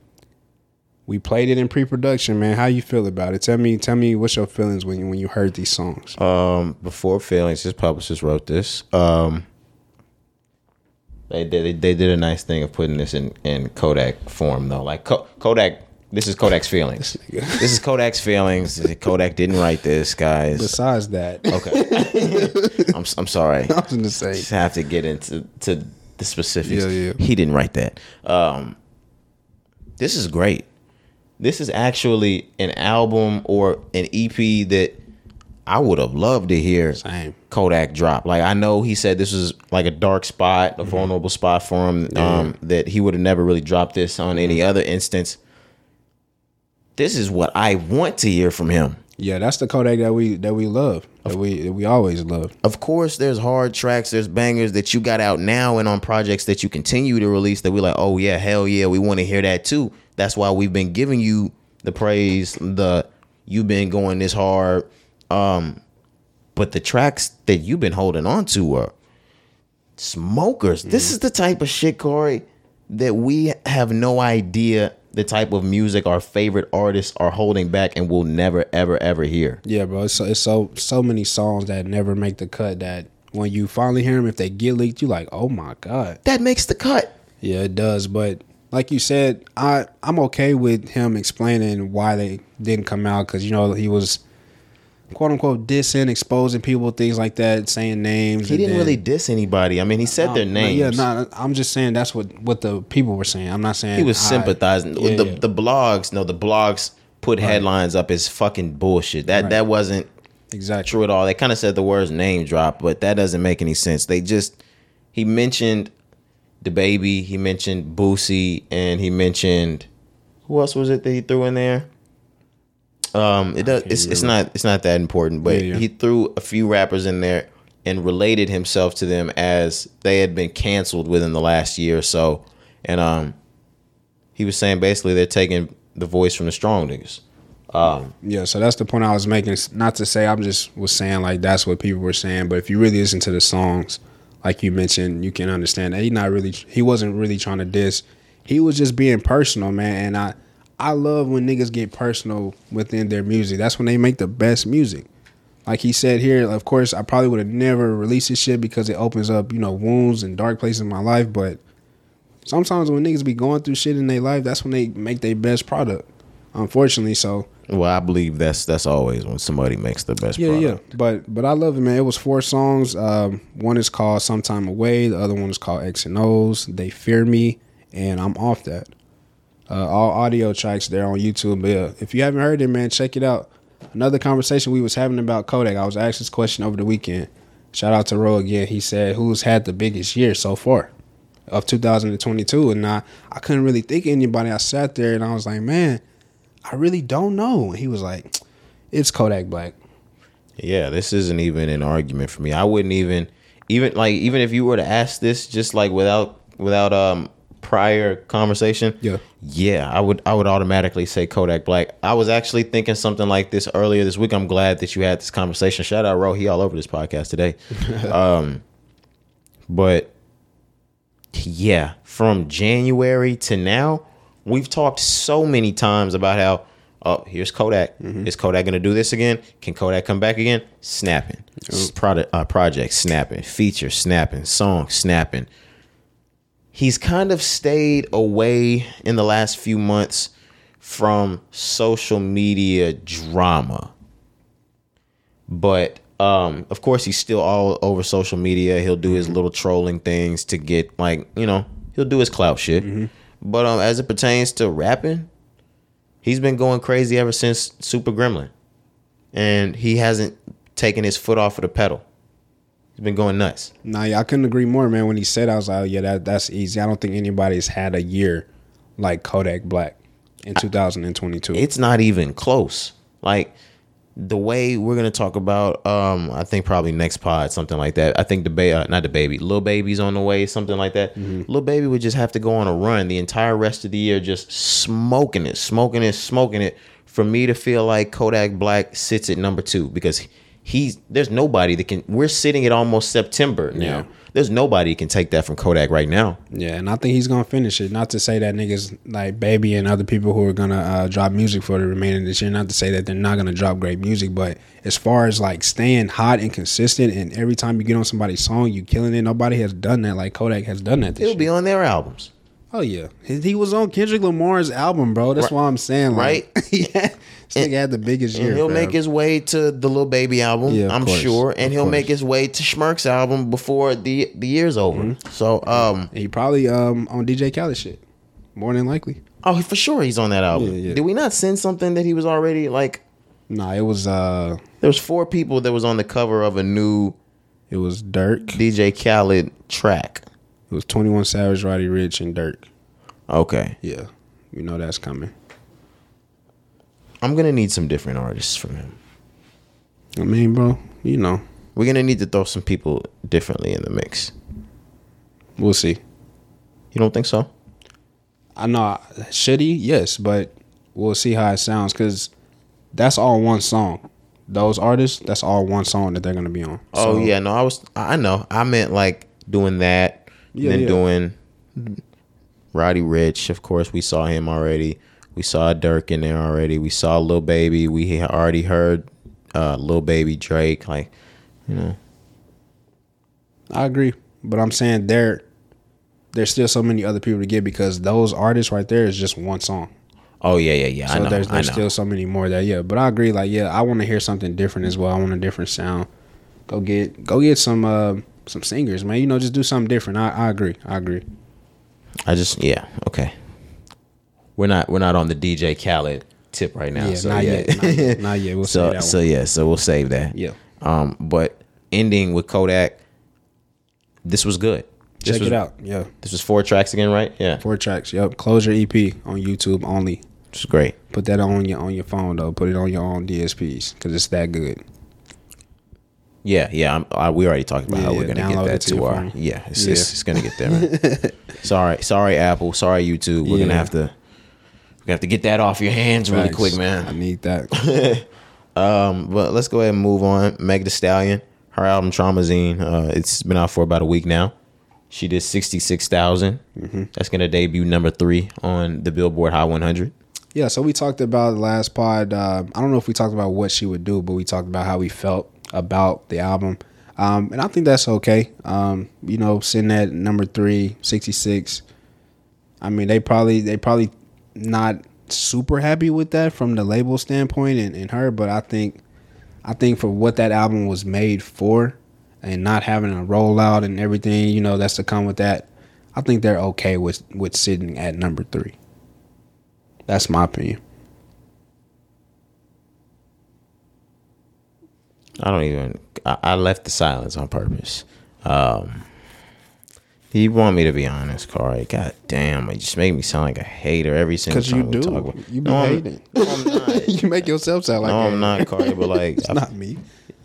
We played it in pre-production, man. How you feel about it? Tell me, tell me what's your feelings when you, when you heard these songs. Um, before feelings, his publicist wrote this. Um, they did they did a nice thing of putting this in in Kodak form though. Like Ko- Kodak, this is Kodak's feelings. this is Kodak's feelings. Kodak didn't write this, guys. Besides that, Okay, I'm I'm sorry. I was gonna say, Just have to get into to the specifics. Yeah, yeah. He didn't write that. Um, this is great. This is actually an album or an EP that I would have loved to hear Same. Kodak drop. Like I know he said this was like a dark spot, Mm-hmm. a vulnerable spot for him. Um, that he would have never really dropped this on any Mm-hmm. other instance. This is what I want to hear from him. Yeah, that's the Kodak that we that we love, that we that we always love. Of course, there's hard tracks, there's bangers that you got out now and on projects that you continue to release that we're like, oh yeah, hell yeah, we want to hear that too. That's why we've been giving you the praise, the you've been going this hard. Um, but the tracks that you've been holding on to are smokers. This is the type of shit, Corey, that we have no idea the type of music our favorite artists are holding back and will never, ever, ever hear. Yeah, bro. It's so, it's so so many songs that never make the cut. That when you finally hear them, if they get leaked, you're like, oh my god. That makes the cut. Yeah, it does. But like you said, I I'm okay with him explaining why they didn't come out because you know he was quote unquote dissing, exposing people, things like that, saying names. He didn't then- really diss anybody. I mean, he said their No, names. Yeah, no, I'm just saying that's what what the people were saying. I'm not saying he was I- sympathizing. Yeah, the yeah. the blogs, no, the blogs put headlines up as fucking bullshit. That Right. that wasn't exactly true at all. They kind of said the words name drop, but that doesn't make any sense. They just he mentioned the baby, he mentioned Boosie, and he mentioned who else was it that he threw in there? Um, it does. It's, it's not. It's not that important, but Yeah, yeah. he threw a few rappers in there and related himself to them as they had been canceled within the last year or so, and um, he was saying basically they're taking the voice from the strong niggas. Yeah, so that's the point I was making. Not to say I'm just was saying like that's what people were saying, but if you really listen to the songs, like you mentioned, you can understand that he not really he wasn't really trying to diss. He was just being personal, man. And I I love when niggas get personal within their music. That's when they make the best music. Like he said here, of course, I probably would have never released this shit because it opens up, you know, wounds and dark places in my life. But sometimes when niggas be going through shit in their life, that's when they make their best product. Unfortunately, so Well, I believe that's that's always when somebody makes the best yeah, product. yeah. But but I love it, man. It was four songs. Um, one is called "Sometime Away." The other one is called "X and O's." They fear me, and I'm off that. Uh, all audio tracks there on YouTube. But yeah, if you haven't heard it, man, check it out. Another conversation we was having about Kodak. I was asked this question over the weekend. Shout out to Ro again. He said, "Who's had the biggest year so far of 2022?" And I I couldn't really think of anybody. I sat there and I was like, "Man, I really don't know." And he was like, "It's Kodak Black." Yeah, this isn't even an argument for me. I wouldn't even even like even if you were to ask this just like without without um prior conversation. Yeah. Yeah, I would I would automatically say Kodak Black. I was actually thinking something like this earlier this week. I'm glad that you had this conversation. Shout out Ro, he all over this podcast today. um but yeah, from January to now, we've talked so many times about how oh, here's Kodak. Is Kodak gonna do this again? Can Kodak come back again? Snapping. Product uh, project snapping. Feature snapping. Song snapping. He's kind of stayed away in the last few months from social media drama. But um, of course, he's still all over social media. He'll do his little trolling things to get like you know he'll do his clout shit. But um, as it pertains to rapping, he's been going crazy ever since Super Gremlin, and he hasn't taken his foot off of the pedal. He's been going nuts. Nah, yeah, I couldn't agree more, man. When he said, I was like, oh, yeah, that that's easy. I don't think anybody's had a year like Kodak Black in 2022. it's not even close. Like the way we're gonna talk about, um, I think probably next pod, something like that. I think the ba- uh, not the baby, little baby's on the way, something like that. Little baby would just have to go on a run the entire rest of the year, just smoking it, smoking it, smoking it for me to feel like Kodak Black sits at number two because he's there's nobody that can. We're sitting at almost September now. Yeah. There's nobody can take that from Kodak right now. Yeah, and I think he's gonna finish it. Not to say that niggas like Baby and other people who are gonna uh, drop music for the remainder of this year. Not to say that they're not gonna drop great music, but as far as like staying hot and consistent, and every time you get on somebody's song, you killing it. Nobody has done that like Kodak has done that. This It'll be on their albums. Oh yeah, he, he was on Kendrick Lamar's album, bro. That's Right. why I'm saying, like, Right. yeah, this nigga had the biggest year. He'll fam. make his way to the Little Baby album, Yeah, I'm course. sure, and Of he'll course. make his way to Schmirk's album before the the year's over. Mm-hmm. So, um, he probably um on DJ Khaled shit, more than likely. oh, for sure he's on that album. Yeah, yeah. Did we not send something that he was already like? Nah, it was uh, There was four people that was on the cover of a new it was Durk, DJ Khaled track. it was Twenty One Savage, Roddy Ricch, and Durk. Okay, Yeah, you know that's coming. I'm gonna need some different artists from him. I mean, bro, you know, We're gonna need to throw some people differently in the mix. we'll see. You don't think so? I know should he? Yes, but we'll see how it sounds because that's all one song. Those artists, that's all one song that they're gonna be on. Oh So, yeah, no, I was. I know. I meant like doing that, Yeah, then yeah. doing Roddy Ricch. Of course, we saw him already. We saw Durk in there already. We saw Lil Baby. We already heard uh, Lil Baby Drake. Like, you know, I agree, but I'm saying there, there's still so many other people to get because those artists right there is just one song. oh yeah, yeah, yeah. I know. there's I know. still so many more that yeah. But I agree, like yeah, I want to hear something different as well. I want a different sound. Go get go get some uh some singers, man. You know, just do something different. I, I agree. I agree. I just yeah. Okay. We're not we're not on the DJ Khaled tip right now. Yeah, so not yeah. yet. Not yet. Not yet. We'll so that so one. yeah. So we'll save that. Yeah. Um, but ending with Kodak, this was good. This Check was, it out. Yeah, This was four tracks again, right? Yeah, four tracks. Yep. Closure EP on YouTube only. is great. Put that on your on your phone though. Put it on your own DSPs because it's that good. Yeah, yeah. I'm, I, we already talked about Yeah, how we're gonna get that to our. phone. Yeah, it's, Yeah. it's, it's gonna get there. Man. sorry, sorry, Apple. Sorry, YouTube. We're gonna have to. We're gonna have to get that off your hands really Facts. quick, man. I need that. Um, but let's go ahead and move on. Meg Thee Stallion, her album Traumazine. Uh, it's been out for about a week now. She did sixty six Mm-hmm. That's gonna debut number three on the Billboard Hot 100. Yeah, so we talked about the last pod. Uh, I don't know if we talked about what she would do, but we talked about how we felt about the album. Um, and I think that's okay. Um, you know, sitting at number three, 66. I mean, they probably they probably not super happy with that from the label standpoint and, and her, but I think I think for what that album was made for and not having a rollout and everything, you know, that's to come with that, I think they're okay with with sitting at number three. That's my opinion. I don't even. I, I left the silence on purpose. Um, you want me to be honest, Corey? God damn, it just make me sound like a hater every single time you we do. talk about. You be no, I'm- hating. no, I'm not. you make yourself sound like no, a I'm not, Corey. But like, It's not me.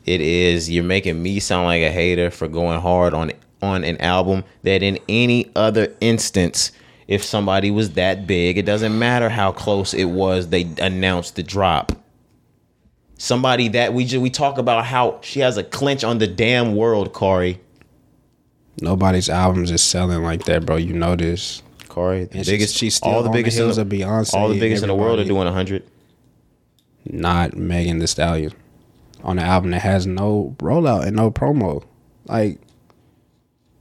it is. You're making me sound like a hater for going hard on on an album that, in any other instance, if somebody was that big, it doesn't matter how close it was. They announced the drop. Somebody that we just, we talk about how she has a clinch on the damn world, Corey. Nobody's albums is selling like that, bro. You know this. Corey, the And biggest, she's still all the on the biggest heels in of Beyonce all the biggest in the world are doing hundred. Not Megan Thee Stallion on an album that has no rollout and no promo. Like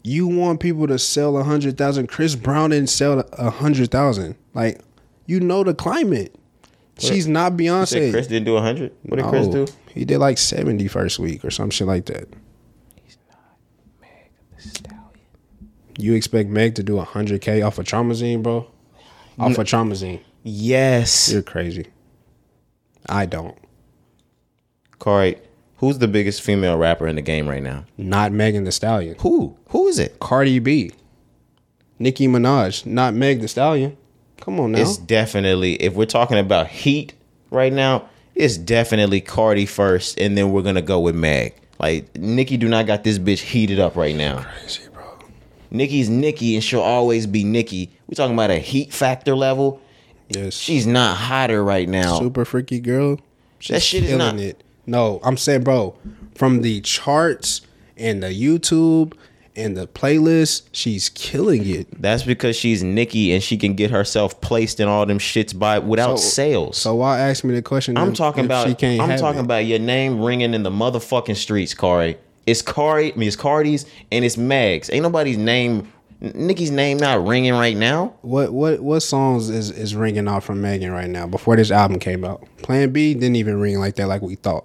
you want people to sell a hundred thousand. Chris Brown didn't sell a hundred thousand. Like you know the climate. She's not Beyonce. Chris didn't do a hundred. What did Chris do? He did like 70 first week or some shit like that. You expect Meg to do 100K off of Traumazine, bro? Off of Traumazine. Yes, You're crazy. I don't. Corey. Who's the biggest female rapper in the game right now? Not Megan Thee Stallion. Who? Who is it? Cardi B. Nicki Minaj. Not Meg Thee Stallion. Come on now. It's definitely if we're talking about heat right now, it's definitely Cardi first, and then we're gonna go with Meg. Like Nicki do not got this bitch heated up right now. crazy, bro. Nicki, and she'll always be Nicki. We talking about a heat factor level. Yes. She's not hotter right now. super freaky girl. That shit is not- it. No, I'm saying, bro, from the charts and the YouTube and the playlist, she's killing it. That's because she's Nikki and she can get herself placed in all them shits by without So- sales. So why ask me the question? I'm if- talking if about she can't I'm talking it? about your name ringing in the motherfucking streets, Cari. It's Cari, I mean it's Cardi's and it's Meg's. Ain't nobody's name Nicki's name not ringing right now. what what what songs is is ringing out from Megan right now before this album came out. Plan B didn't even ring like that, like we thought.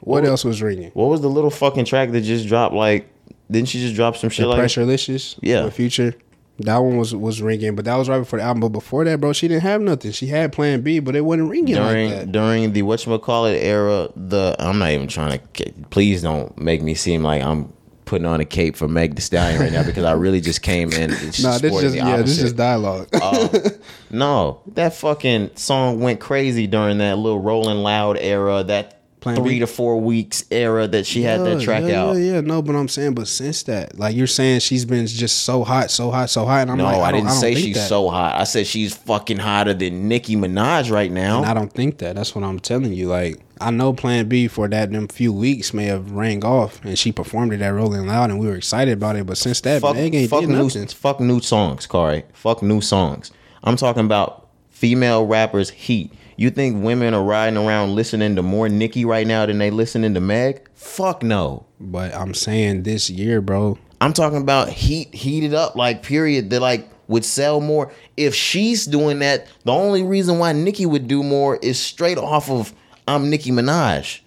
What, What- else was ringing? What was the little fucking track that just dropped like didn't she just drop some shit like Pressurelicious, Yeah. with Future. That one was was ringing, but that was right before the album. But before that, bro, she didn't have nothing. She had Plan B, but it wasn't ringing during like that. during the whatchamacallit era, the I'm not even trying to please don't make me seem like I'm putting on a cape for Meg Thee Stallion right now because I really just came in. Nah, this just yeah, this is dialogue. Uh, no, that fucking song went crazy during that little Rolling Loud era, that Plan three B? to four weeks era that she had that track yeah, out. Yeah, yeah, no, but I'm saying, but since that, like you're saying, she's been just so hot, so hot, so hot, and I'm No, like, I, I, didn't I say she's that. so hot. I said she's fucking hotter than Nicki Minaj right now. And I don't think that. That's what I'm telling you. Like, I know Plan B for that them few weeks may have rang off, and she performed it at Rolling Loud, and we were excited about it. But since that, fuck, Meg ain't fuck new, nothing. fuck new songs, Cari. Fuck new songs. I'm talking about female rappers heat. You think women are riding around listening to more Nicki right now than they listening to Meg? Fuck no. But I'm saying this year, bro. I'm talking about heat heated up like period that like would sell more. If she's doing that, the only reason why Nicki would do more is straight off of I'm Nicki Minaj.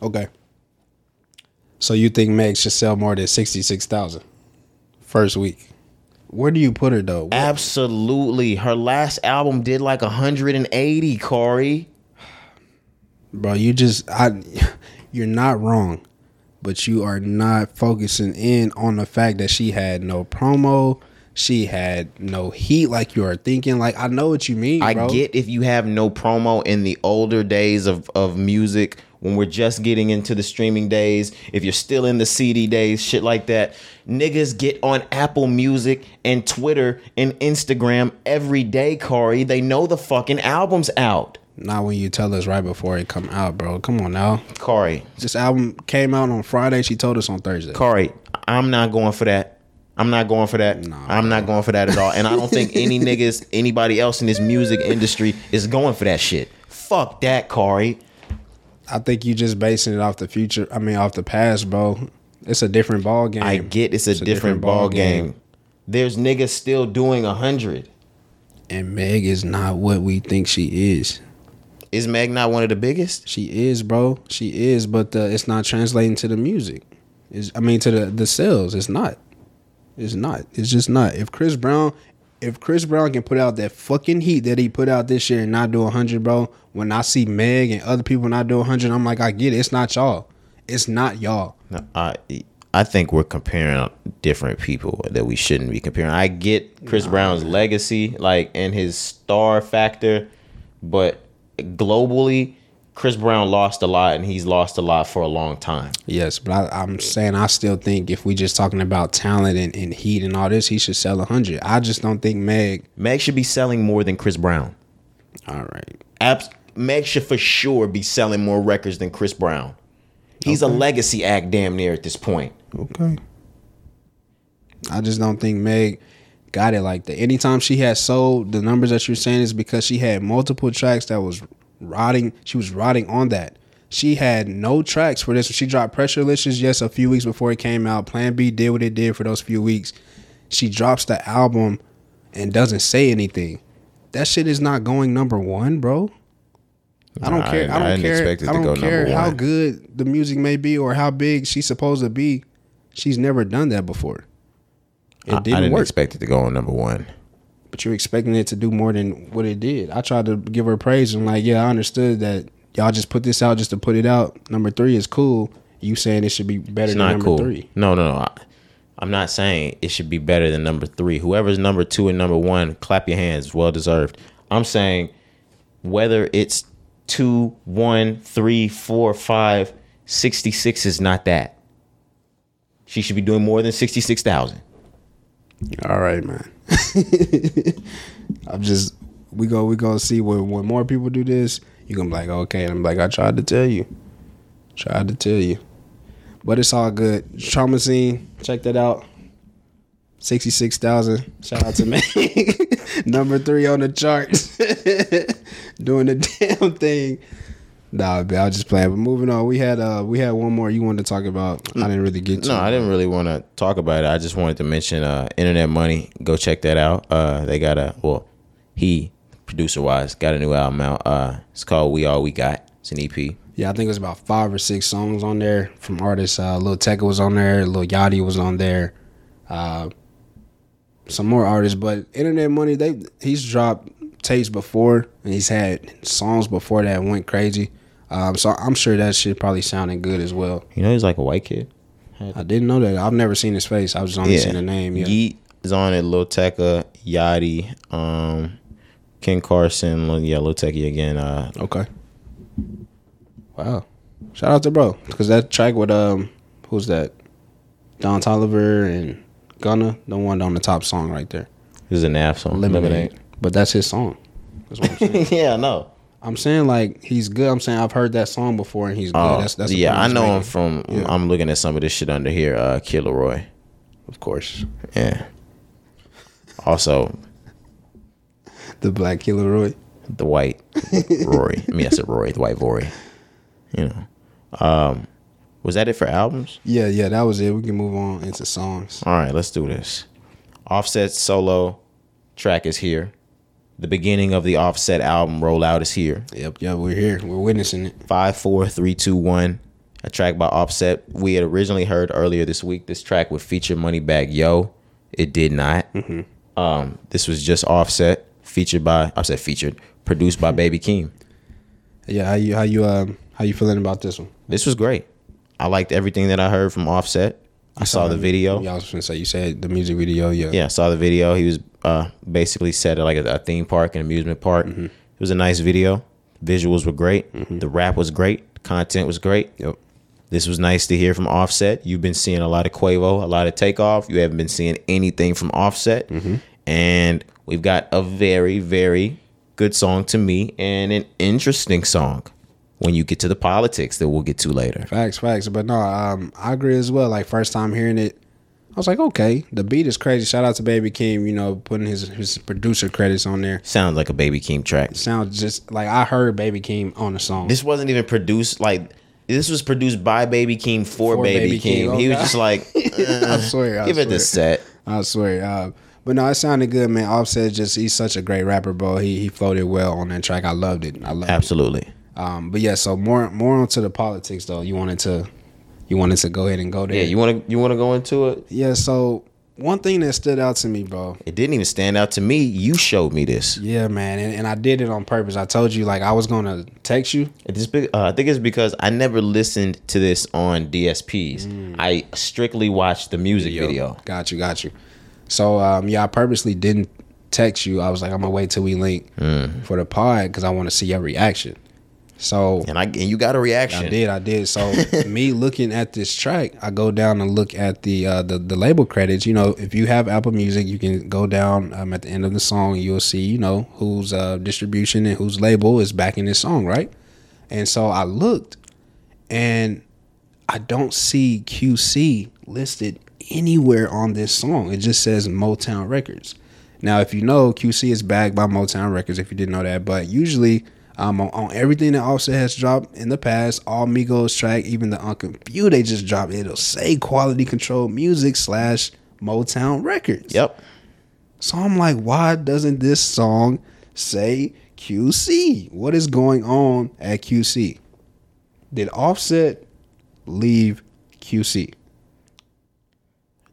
Okay. So you think Meg should sell more than sixty six thousand first week? Where do you put her though? Absolutely. Her last album did like 180, Corey. bro you just i you're not wrong but you are not focusing in on the fact that she had no promo she had no heat like you are thinking like i know what you mean I bro. get if you have no promo in the older days of, of music when we're just getting into the streaming days, if you're still in the CD days, shit like that. Niggas get on Apple Music and Twitter and Instagram every day, Corey. They know the fucking album's out. not when you tell us right before it come out bro come on now Corey, this album came out on friday she told us on thursday Corey, I'm not going for that. I'm not going for that. I'm not going for that at all. And I don't think any niggas, anybody else in this music industry is going for that shit. Fuck that, Corey. I think you just basing it off the future i mean off the past bro it's a different ball game I get it's a, different, ball game. There's niggas still doing a hundred. and meg is not what we think she is Is Meg not one of the biggest? She is, bro. She is, but uh, it's not translating to the music. Is I mean to the the sales. It's not. It's not. It's just not. If Chris Brown, if Chris Brown can put out that fucking heat that he put out this year and not do hundred, bro. When I see Meg and other people not do hundred, I'm like, I get it. It's not y'all. It's not y'all. No, I I think we're comparing different people that we shouldn't be comparing. I get Chris Brown's legacy, like and his star factor, but globally, Chris Brown lost a lot, and he's lost a lot for a long time. Yes, but I, I'm saying I still think if we're just talking about talent and, and heat and all this, he should sell hundred. I just don't think Meg. Meg should be selling more than Chris Brown. All right. Abs- Meg should for sure be selling more records than Chris Brown. He's a legacy act, damn near at this point. Okay. I just don't think Meg got it like that. Anytime she had sold the numbers that you're saying is because she had multiple tracks that was riding. She was riding on that. She had no tracks for this. She dropped Pressurelicious, yes, a few weeks before it came out. Plan B did what it did for those few weeks. She drops the album and doesn't say anything. That shit is not going number one, bro. I don't Nah, care. I, I don't didn't care. expect it I don't care how one. good the music may be or how big she's supposed to be. She's never done that before. It I, I didn't, didn't work. expect it to go on number one. But you're expecting it to do more than what it did. I tried to give her praise and like, yeah, I understood that y'all just put this out just to put it out. Number three is cool. You saying it should be better It's than not number cool. three? No, no, no. I, I'm not saying it should be better than number three. Whoever's number two and number one, clap your hands. Well deserved. I'm saying whether it's two, one, three, four, five, 66 is not that. She should be doing more than 66,000. All right, man. I'm just we go we go see when when more people do this, you gonna be like, okay, and I'm like, I tried to tell you, tried to tell you, but it's all good. Traumazine, check that out. Sixty six thousand. Shout out to me. Number three on the charts, doing the damn thing. Nah, man, I'll just play. But moving on, we had uh we had one more you wanted to talk about. I didn't really get to. No. I didn't really want to talk about it. I just wanted to mention uh, Internet Money. Go check that out. Uh, they got a well, he producer wise got a new album out. Uh, it's called We All We Got. It's an EP. Yeah, I think it was about five or six songs on there from artists. Uh, Lil Tecca was on there. Lil Yachty was on there. Uh, some more artists, but Internet Money, they he's dropped tapes before and he's had songs before that went crazy. Um, so I'm sure that shit probably sounded good as well. You know, he's like a white kid. I didn't know that. I've never seen his face. I was just only seen the name. Yeah. Yeat is on it. Lil Tecca, Yachty, um, Ken Carson. Lil- Yeah, Lil Tecca again. Uh, Okay. Wow. Shout out to bro because that track with um who's that? Don Toliver and Gunna, the one on the top song right there. this is a NAV song. Lemonade. But that's his song. That's what I'm saying. yeah, I know. I'm saying like he's good. I'm saying I've heard that song before and he's good. Oh, that's that's yeah, I know him from. Yeah. I'm looking at some of this shit under here. Uh, Killer Roy. of course. Yeah. Also, The Black Killer Roy. the white Rory. I mean, I said Rory, the white Rory. You know. Um, was that it for albums? Yeah, yeah, that was it. We can move on into songs. All right, let's do this. Offset solo track is here. The beginning of the Offset album rollout is here. Yep, yep, we're here. We're witnessing it. Five, four, three, two, one. A track by Offset. We had originally heard earlier this week this track would feature Moneybagg Yo. It did not. Um, this was just Offset, featured by Offset featured, produced by Baby Keem. Yeah, how you how you um how you feeling about this one? This was great. I liked everything that I heard from Offset. I saw the video. Yeah, I was gonna say you said the music video. Yeah, Yeah, I saw the video. He was uh, basically set at like a, a theme park, an amusement park. Mm-hmm. It was a nice video. Visuals were great. The rap was great. Content was great. Yep. This was nice to hear from Offset. You've been seeing a lot of Quavo, a lot of Takeoff. You haven't been seeing anything from Offset. Mm-hmm. And we've got a very, very good song to me and an interesting song when you get to the politics that we'll get to later. Facts, facts. But no, um, I agree as well. Like first time hearing it, I was like, okay, the beat is crazy. Shout out to Baby Keem, you know, putting his his producer credits on there. Sounds like a Baby Keem track. Sounds just like I heard Baby Keem on the song. This wasn't even produced like this was produced by Baby Keem for, For Baby, Baby Keem, Keem. He oh was just like, I swear, I give it swear. the set. I swear. Uh, but no, it sounded good, man. Offset just he's such a great rapper, bro. He he floated well on that track. I loved it. I loved Absolutely. it. Um, but yeah, so more more onto the politics though. You wanted to you wanted to go ahead and go there. Yeah, you want to you want to go into it? Yeah, so one thing that stood out to me, bro. It didn't even stand out to me. You showed me this. Yeah, man, and, and I did it on purpose. I told you like I was gonna text you. It's uh, I think it's because I never listened to this on DSPs. I strictly watched the music video. Got you, got you. So um, yeah, I purposely didn't text you. I was like, I'm gonna wait till we link Mm. for the pod because I want to see your reaction. So And I and you got a reaction. I did, I did. So me looking at this track, I go down and look at the uh, the the label credits. You know, if you have Apple Music, you can go down um, at the end of the song. You'll see, you know, whose uh, distribution and whose label is backing this song, right? And so I looked, and I don't see QC listed anywhere on this song. It just says Motown Records. Now, if you know, QC is backed by Motown Records. If you didn't know that, but usually um, on, on everything that Offset has dropped in the past, all Migos track, even the View they just dropped, it'll say Quality Control Music slash Motown Records. Yep. So I'm like, why doesn't this song say QC? What is going on at QC? Did Offset leave QC?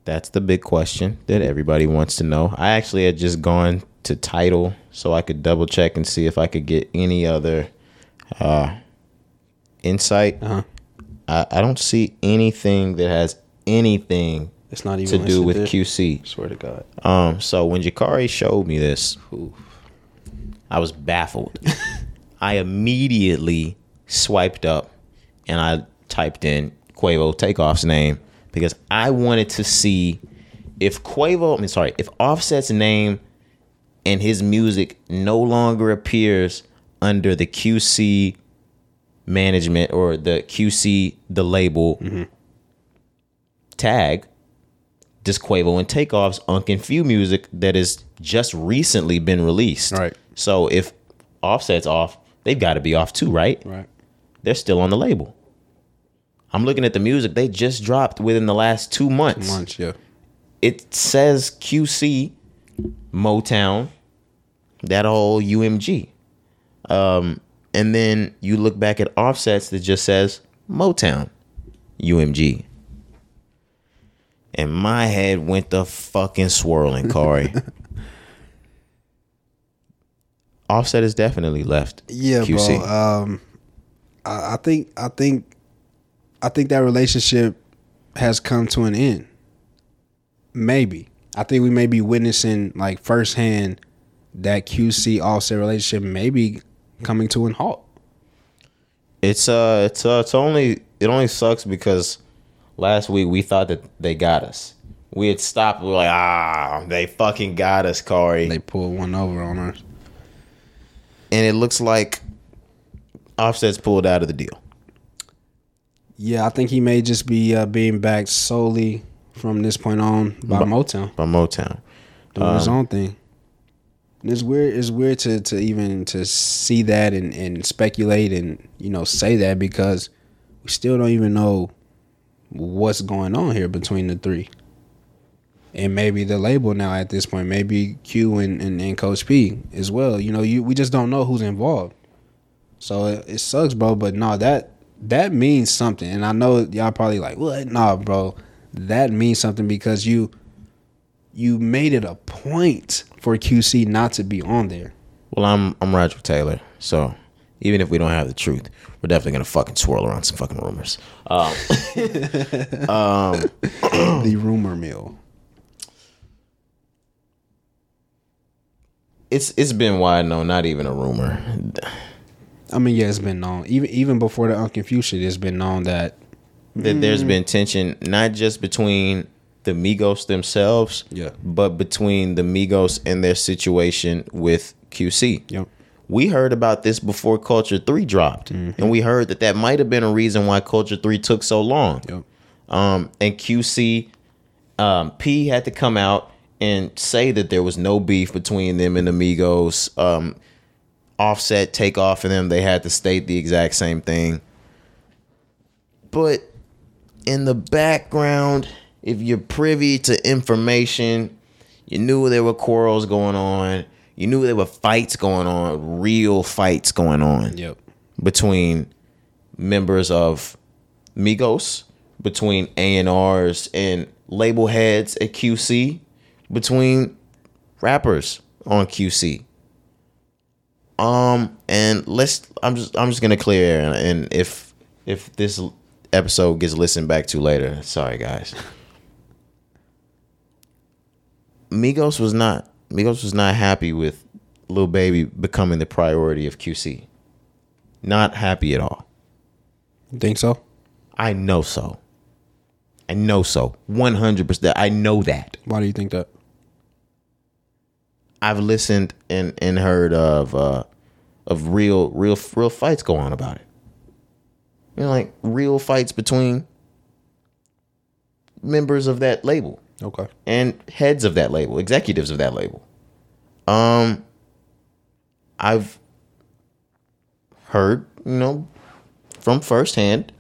That's the big question that everybody wants to know. I actually had just gone to title so I could double check and see if I could get any other uh, insight. Uh-huh. I, I don't see anything that has anything It's not even to do with there. QC. Swear to God. Um, so when Jakari showed me this, I was baffled. I immediately swiped up and I typed in Quavo Takeoff's name because I wanted to see if Quavo, I mean, sorry, if Offset's name and his music no longer appears under the QC management or the QC the label tag. Just Quavo and Takeoff's Unc and Phew music that has just recently been released. Right. So if Offset's off, they've got to be off too, right? Right. They're still on the label. I'm looking at the music they just dropped within the last two months Munch, yeah. it says QC Motown, that whole UMG. Um, and then you look back at offsets that just says Motown, UMG. And my head went the fucking swirling, Corey. Offset is definitely left. Yeah, QC. bro. Um, I, I think I think I think that relationship has come to an end. Maybe I think we may be witnessing like firsthand that QC Offset relationship maybe coming to an halt. It's uh, it's uh, it's only it only sucks because last week we thought that they got us. We had stopped. We were like, ah, they fucking got us, Corey. They pulled one over on us. and it looks like Offset's pulled out of the deal. Yeah, I think he may just be uh, being backed solely from this point on by By- Motown by Motown. doing his Um, own thing. And it's weird. It's weird to, to even to see that and, and speculate and you know say that because we still don't even know what's going on here between the three. And maybe the label now at this point, maybe Q and, and, and Coach P as well. You know, you we just don't know who's involved. So it, it sucks, bro. But no, that that means something. And I know y'all probably like, what? Nah, bro. That means something because you you made it a point for QC not to be on there. Well, I'm I'm Roger Taylor, so even if we don't have the truth, we're definitely gonna fucking swirl around some fucking rumors. Um, the rumor mill. it's it's been wide known, not even a rumor. I mean, yeah, it's been known. Even even before the Unconfused shit, it's been known that that there's been tension not just between the Migos themselves, Yeah. but between the Migos and their situation with QC. Yep. We heard about this before Culture 3 dropped, and we heard that that might have been a reason why Culture 3 took so long. Yep. Um, and QC, um, P had to come out and say that there was no beef between them and the Migos. Um, offset, Takeoff, and them, they had to state the exact same thing. But in the background, if you're privy to information, you knew there were quarrels going on. You knew there were fights going on, real fights going on Yep. between members of Migos, between A&Rs and label heads at QC, between rappers on QC. Um, and let's I'm just I'm just gonna clear air, and, and if if this episode gets listened back to later, sorry guys. Migos was not Migos was not happy with Lil Baby becoming the priority of QC. Not happy at all. You think so? I know so. I know so. 100%. I know that. Why do you think that? I've listened and, and heard of uh, of real real real fights go on about it. You know, like real fights between members of that label Okay. and heads of that label, executives of that label. Um, I've heard, you know, from firsthand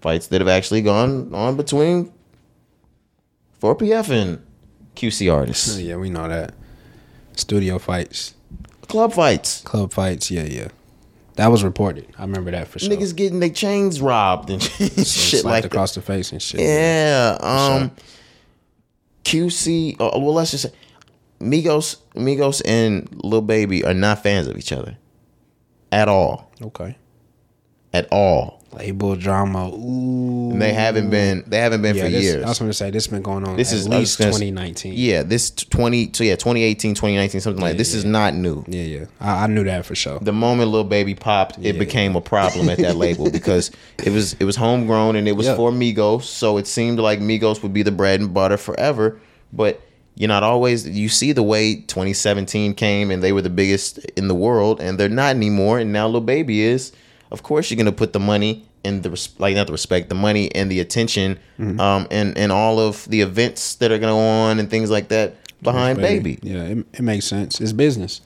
fights that have actually gone on between 4PF and QC artists. Yeah, we know that. Studio fights, Club fights. club fights. Yeah, yeah. That was reported. I remember that for sure. Niggas getting their chains robbed and shit Slapped like that. across the face and shit. Yeah. Um QC uh, well let's just say Migos Migos and Lil Baby are not fans of each other. At all. Okay. At all. Label drama. Ooh. And they haven't been they haven't been Yeah, for this, years. I was going to say this has been going on. This at is- least gonna 2019. yeah, this 20 so yeah, 2018, 2019 something like this is not new. yeah, yeah. I, I knew that for sure. The moment Lil Baby popped, it Yeah. became a problem at that label because it was it was homegrown and it was Yeah. for Migos, so it seemed like Migos would be the bread and butter forever. But you're not always you see the way 2017 came and they were the biggest in the world and they're not anymore and now Lil Baby is of course you're gonna put the money and the res- like not the respect the money and the attention um and and all of the events that are gonna go on and things like that behind baby Yeah, it, it makes sense. It's business.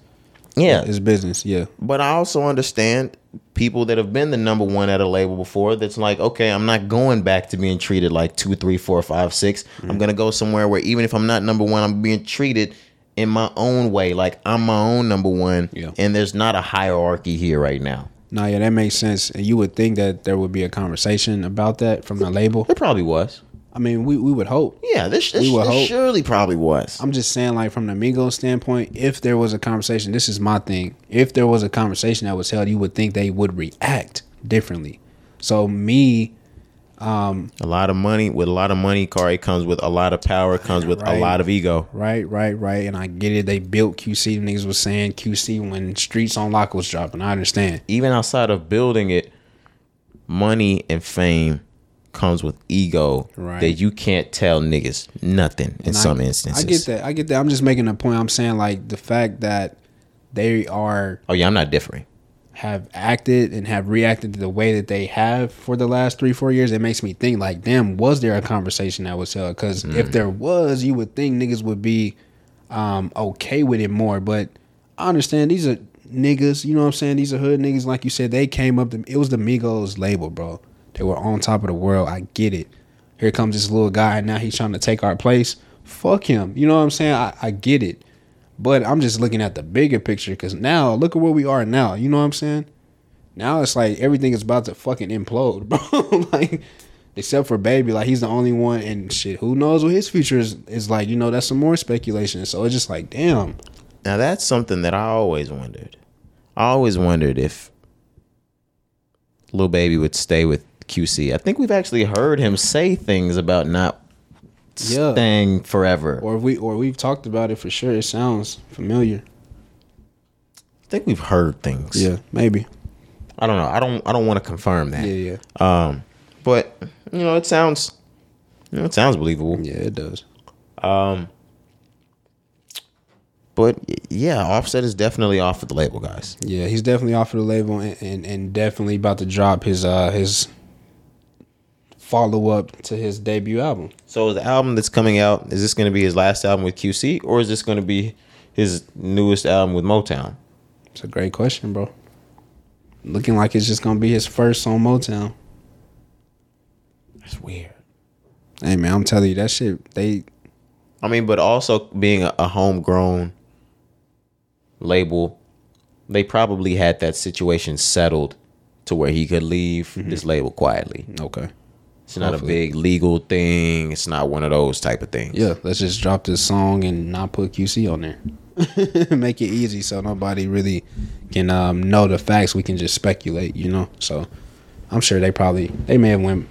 yeah It's business. Yeah. but I also understand people that have been the number one at a label before. That's like, okay, I'm not going back to being treated like two, three, four, five, six. Mm-hmm. I'm gonna go somewhere where even if I'm not number one, I'm being treated in my own way, like I'm my own number one. Yeah. And there's not a hierarchy here right now. No, yeah, that makes sense. And you would think that there would be a conversation about that from the label. There probably was. I mean, we, we would hope. Yeah, this, this, We would this hope. surely probably was. I'm just saying, like from the Migos standpoint, if there was a conversation, this is my thing. If there was a conversation that was held, you would think they would react differently. So me, Um, a lot of money with a lot of money, Cari comes with a lot of power, comes with a lot of ego. right, right, right, and I get it. They built QC. Niggas was saying QC when Streets on Lock was dropping. I understand. even outside of building it, money and fame comes with ego Right. that you can't tell niggas nothing in And I- some instances. I get that. I get that. I'm just making a point. I'm saying like the fact that they are Oh yeah, I'm not differing. Have acted and have reacted to the way that they have for the last three four years it makes me think like damn was there a conversation that was held? Because if there was you would think niggas would be um okay with it more. But i understand these are niggas you know what i'm saying? These are hood niggas like you said they came up to it was the migos label bro. They were on top of the world. I get it. Here comes this little guy and now he's trying to take our place. Fuck him. You know what i'm saying? I, I get it but I'm just looking at the bigger picture because now look at where we are now. You know what I'm saying? Now it's like everything is about to fucking implode, bro. like, except for baby, like he's the only one, and shit. Who knows what his future is? Is like you know that's some more speculation. So it's just like damn. Now that's something that I always wondered. I always wondered if Lil Baby would stay with QC. I think we've actually heard him say things about not Yeah. staying forever. Or we or we've talked about it for sure. It sounds familiar. I think we've heard things. Yeah, maybe. I don't know. I don't I don't want to confirm that. Yeah, yeah, Um but you know, it sounds you know, it sounds believable. yeah. It does. Um but yeah, Offset is definitely off of the label, guys. Yeah, he's definitely off of the label and, and, and definitely about to drop his uh his follow up to his debut album. So the album that's coming out, is this going to be his last album with QC or is this going to be his newest album with Motown? It's a great question, bro. Looking like it's just gonna be his first on Motown. That's weird. Hey man, I'm telling you that shit. They I mean, but also being a, a homegrown label, they probably had that situation settled to where he could leave mm-hmm. this label quietly. okay. It's not Hopefully. a big legal thing. It's not one of those type of things. Yeah, let's just drop this song and not put QC on there. Make it easy so nobody really can um, know the facts. We can just speculate, you know. So I'm sure they probably they may have went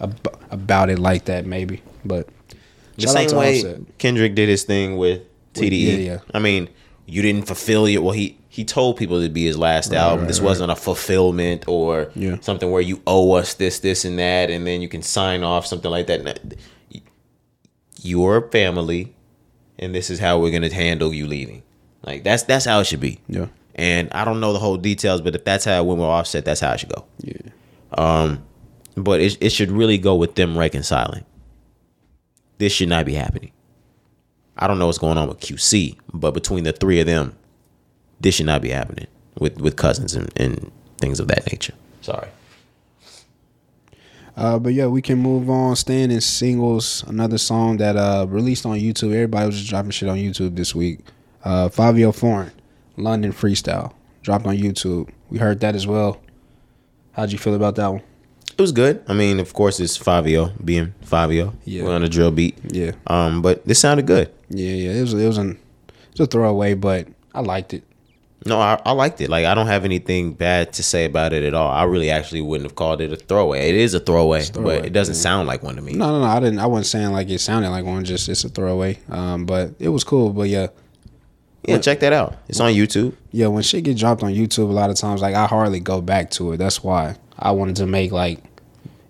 ab- about it like that, maybe. But The same way Offset. Kendrick did his thing with TDE. yeah, yeah. I mean, you didn't fulfill your well. He he told people it'd be his last album. this wasn't a fulfillment or Yeah. something where you owe us this, this, and that, and then you can sign off something like that. A family, and this is how we're gonna handle you leaving. Like that's that's how it should be. Yeah. And I don't know the whole details, but if that's how it went with Offset, that's how it should go. Yeah. Um, But it it should really go with them reconciling. This should not be happening. I don't know what's going on with QC, but between the three of them, this should not be happening with with cousins and, and things of that nature. Sorry. Uh, but yeah, we can move on. Staying in singles, another song that uh released on YouTube. Everybody was just dropping shit on YouTube this week. Uh, Fivio Foreign, London Freestyle, dropped on YouTube. We heard that as well. How'd you feel about that one? It was good. I mean, of course, it's Fivio being Fivio. Yeah. We're on a drill beat. Yeah, Um, but this sounded good. yeah, yeah. It was it was an it was a throwaway, but I liked it. No, I, I liked it. Like I don't have anything bad to say about it at all. I really actually wouldn't have called it a throwaway. It is a throwaway, throwaway, but it doesn't sound like one to me. No, no, no. I didn't. I wasn't saying like it sounded like one. Just it's a throwaway. Um, but it was cool. But yeah, Yeah, check that out. It's on YouTube. yeah. When shit get dropped on YouTube, a lot of times like I hardly go back to it. That's why I wanted to make like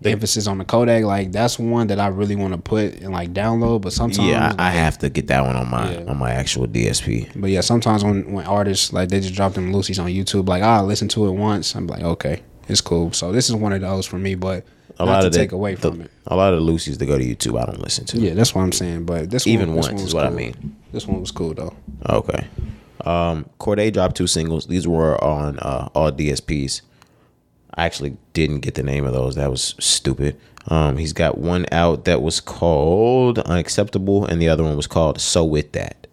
emphasis on the Kodak. Like that's one that I really want to put and like download. But sometimes, Yeah, I, I have to get that one on my Yeah. on my actual DSP. But yeah, sometimes when when artists like they just drop them loosies on YouTube, like I listen to it once, I'm like, okay, it's cool. So this is one of those for me, but A lot to of the, take away the- from it. A lot of the loosies that go to YouTube, I don't listen to. Yeah, that's what I'm saying. But this Even one, this once one is what I mean. This one was cool though. Okay. Um, Cordae dropped two singles. These were on uh, all DSPs. I actually didn't get the name of those. That was stupid. Um, he's got one out that was called Unacceptable, and the other one was called So With That.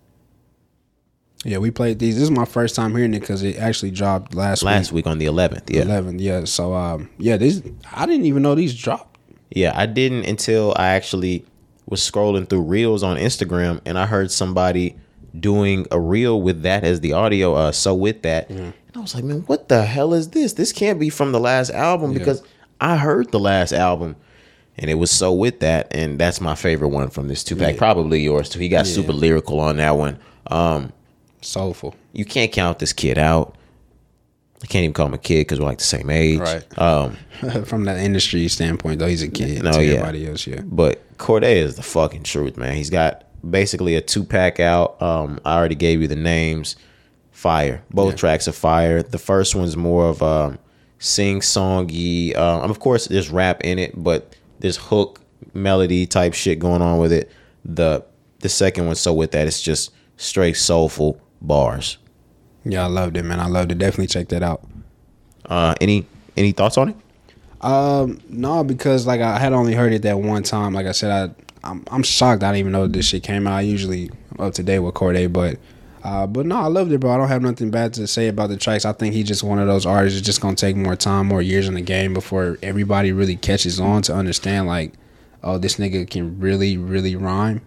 Yeah, we played these. This is my first time hearing it because it actually dropped last Last week. week on the 11th. Yeah. 11 yeah so um yeah these i didn't even know these dropped Yeah, I didn't until I actually was scrolling through reels on Instagram and I heard somebody doing a reel with that as the audio. Uh, so with that, and I was like, man, what the hell is this? This can't be from the last album because I heard the last album. And it was so with that, and that's my favorite one from this two pack. Probably yours too. He got super lyrical on that one. Um, soulful you can't count this kid out. I can't even call him a kid because we're like the same age. Right. Um, from that industry standpoint though he's a kid No, to yeah. everybody else yeah But Cordae is the fucking truth, man. He's got basically a two pack out. Um, I already gave you the names. Fire. Both Yeah. tracks are fire. The first one's more of um, sing songy. Um, of course, there's rap in it, but there's hook melody type shit going on with it. The the second one, so with that, it's just straight soulful bars. yeah i loved it man i loved it definitely check that out Uh, any any thoughts on it? um no because like i had only heard it that one time like i said i i'm, I'm shocked i didn't even know this shit came out i usually up to date with Cordae but uh, but no, I loved it, bro. I don't have nothing bad to say about the tracks. I think he's just one of those artists. It's just gonna take more time, more years in the game before everybody really catches on to understand, like, oh, this nigga can really, really rhyme.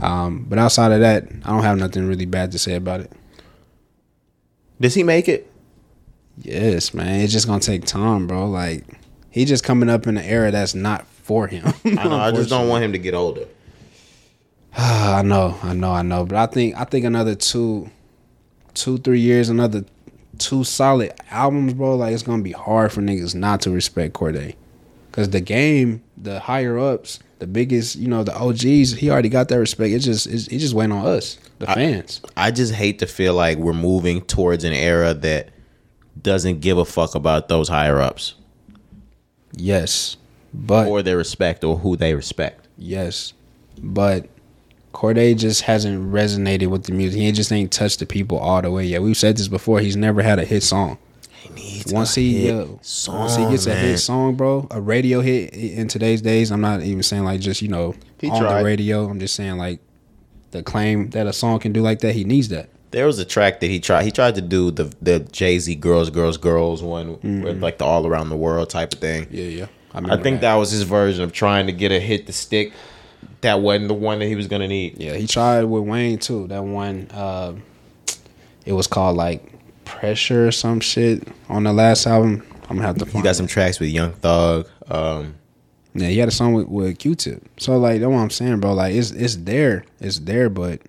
Um, but outside of that, I don't have nothing really bad to say about it. Does he make it? Yes, man. It's just gonna take time, bro. Like he just coming up in an era that's not for him. I know. I just don't want him to get older. I know, I know, I know. But I think I think another two, two, three years, another two solid albums, bro. Like it's gonna be hard for niggas not to respect Cordae, cause the game, the higher ups, the biggest, you know, the OGs, he already got that respect. It just, it's, it just went on us, the fans. I just hate to feel like we're moving towards an era that doesn't give a fuck about those higher ups Yes, but or their respect or who they respect. Yes, but Cordae just hasn't resonated with the music. He just ain't touched the people all the way yet. We've said this before. He's never had a hit song. He needs Once a he hit uh, song, once he gets a hit song, bro, a radio hit in today's days. I'm not even saying like just you know He on tried. the radio. I'm just saying like the claim that a song can do like that. He needs that. There was a track that he tried. He tried to do the the Jay Z "Girls, Girls, Girls" one, with like the all around the world type of thing. Yeah, yeah. I think that was his version of trying to get a hit to stick. That wasn't the one that he was gonna need. Yeah, he tried with Wayne too. That one, uh, it was called like pressure or some shit on the last album. I'm gonna have to. He got it. some tracks with Young Thug. Um, Yeah, he had a song with, with Q-Tip. So like that's what I'm saying, bro. Like it's it's there, it's there, but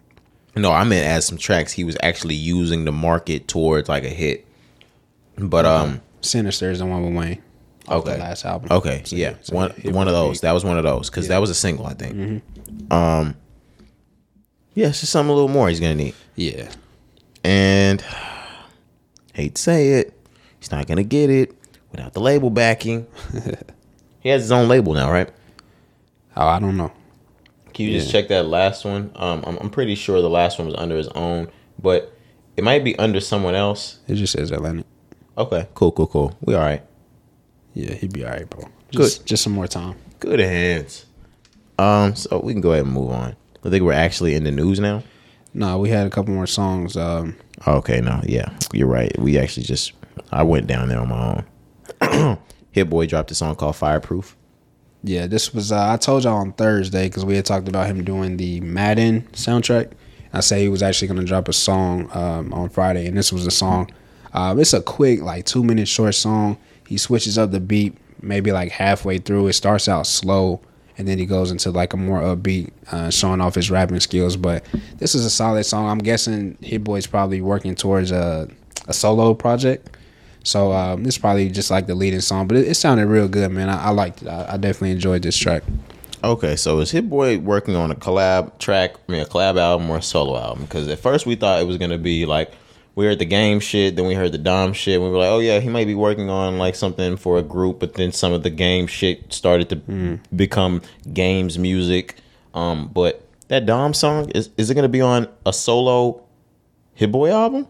no, I meant as some tracks he was actually using to market towards like a hit. But um, Sinister is the one with Wayne. Off Okay. the last album. Okay, So, yeah, so one one of those. big. That was one of those because Yeah. that was a single, I think. Um, yeah, it's just something a little more he's gonna need, Yeah, and hate to say it, he's not gonna get it without the label backing. he has his own label now, right? oh, I don't know. Can you just check that last one? Um, I'm, I'm pretty sure the last one was under his own, but it might be under someone else. It just says Atlantic. Okay, cool, cool, cool. We all right. Yeah, he'd be all right, bro. Just, Just some more time. Good hands. Um, so we can go ahead and move on. I think we're actually in the news now. No, we had a couple more songs. Um, Okay, no, yeah, you're right. We actually just I went down there on my own. Hit Boy dropped a song called Fireproof. yeah, this was. Uh, I told y'all on Thursday because we had talked about him doing the Madden soundtrack. I say he was actually going to drop a song um, on Friday, and this was the song. Um, it's a quick, like two minute short song. He switches up the beat maybe like halfway through. It starts out slow, and then he goes into like a more upbeat, uh, showing off his rapping skills. But this is a solid song. I'm guessing Hit Boy's probably working towards a, a solo project. So um, it's probably just like the leading song, but it, it sounded real good, man. I, I liked it. I, I definitely enjoyed this track. Okay, so is Hit Boy working on a collab track, I mean a collab album or a solo album? Because at first we thought it was gonna be like we heard the game shit, then we heard the Dom shit. And we were like, oh yeah, he might be working on like something for a group, but then some of the game shit started to become games music. Um, but that Dom song is is it gonna be on a solo Hit Boy album?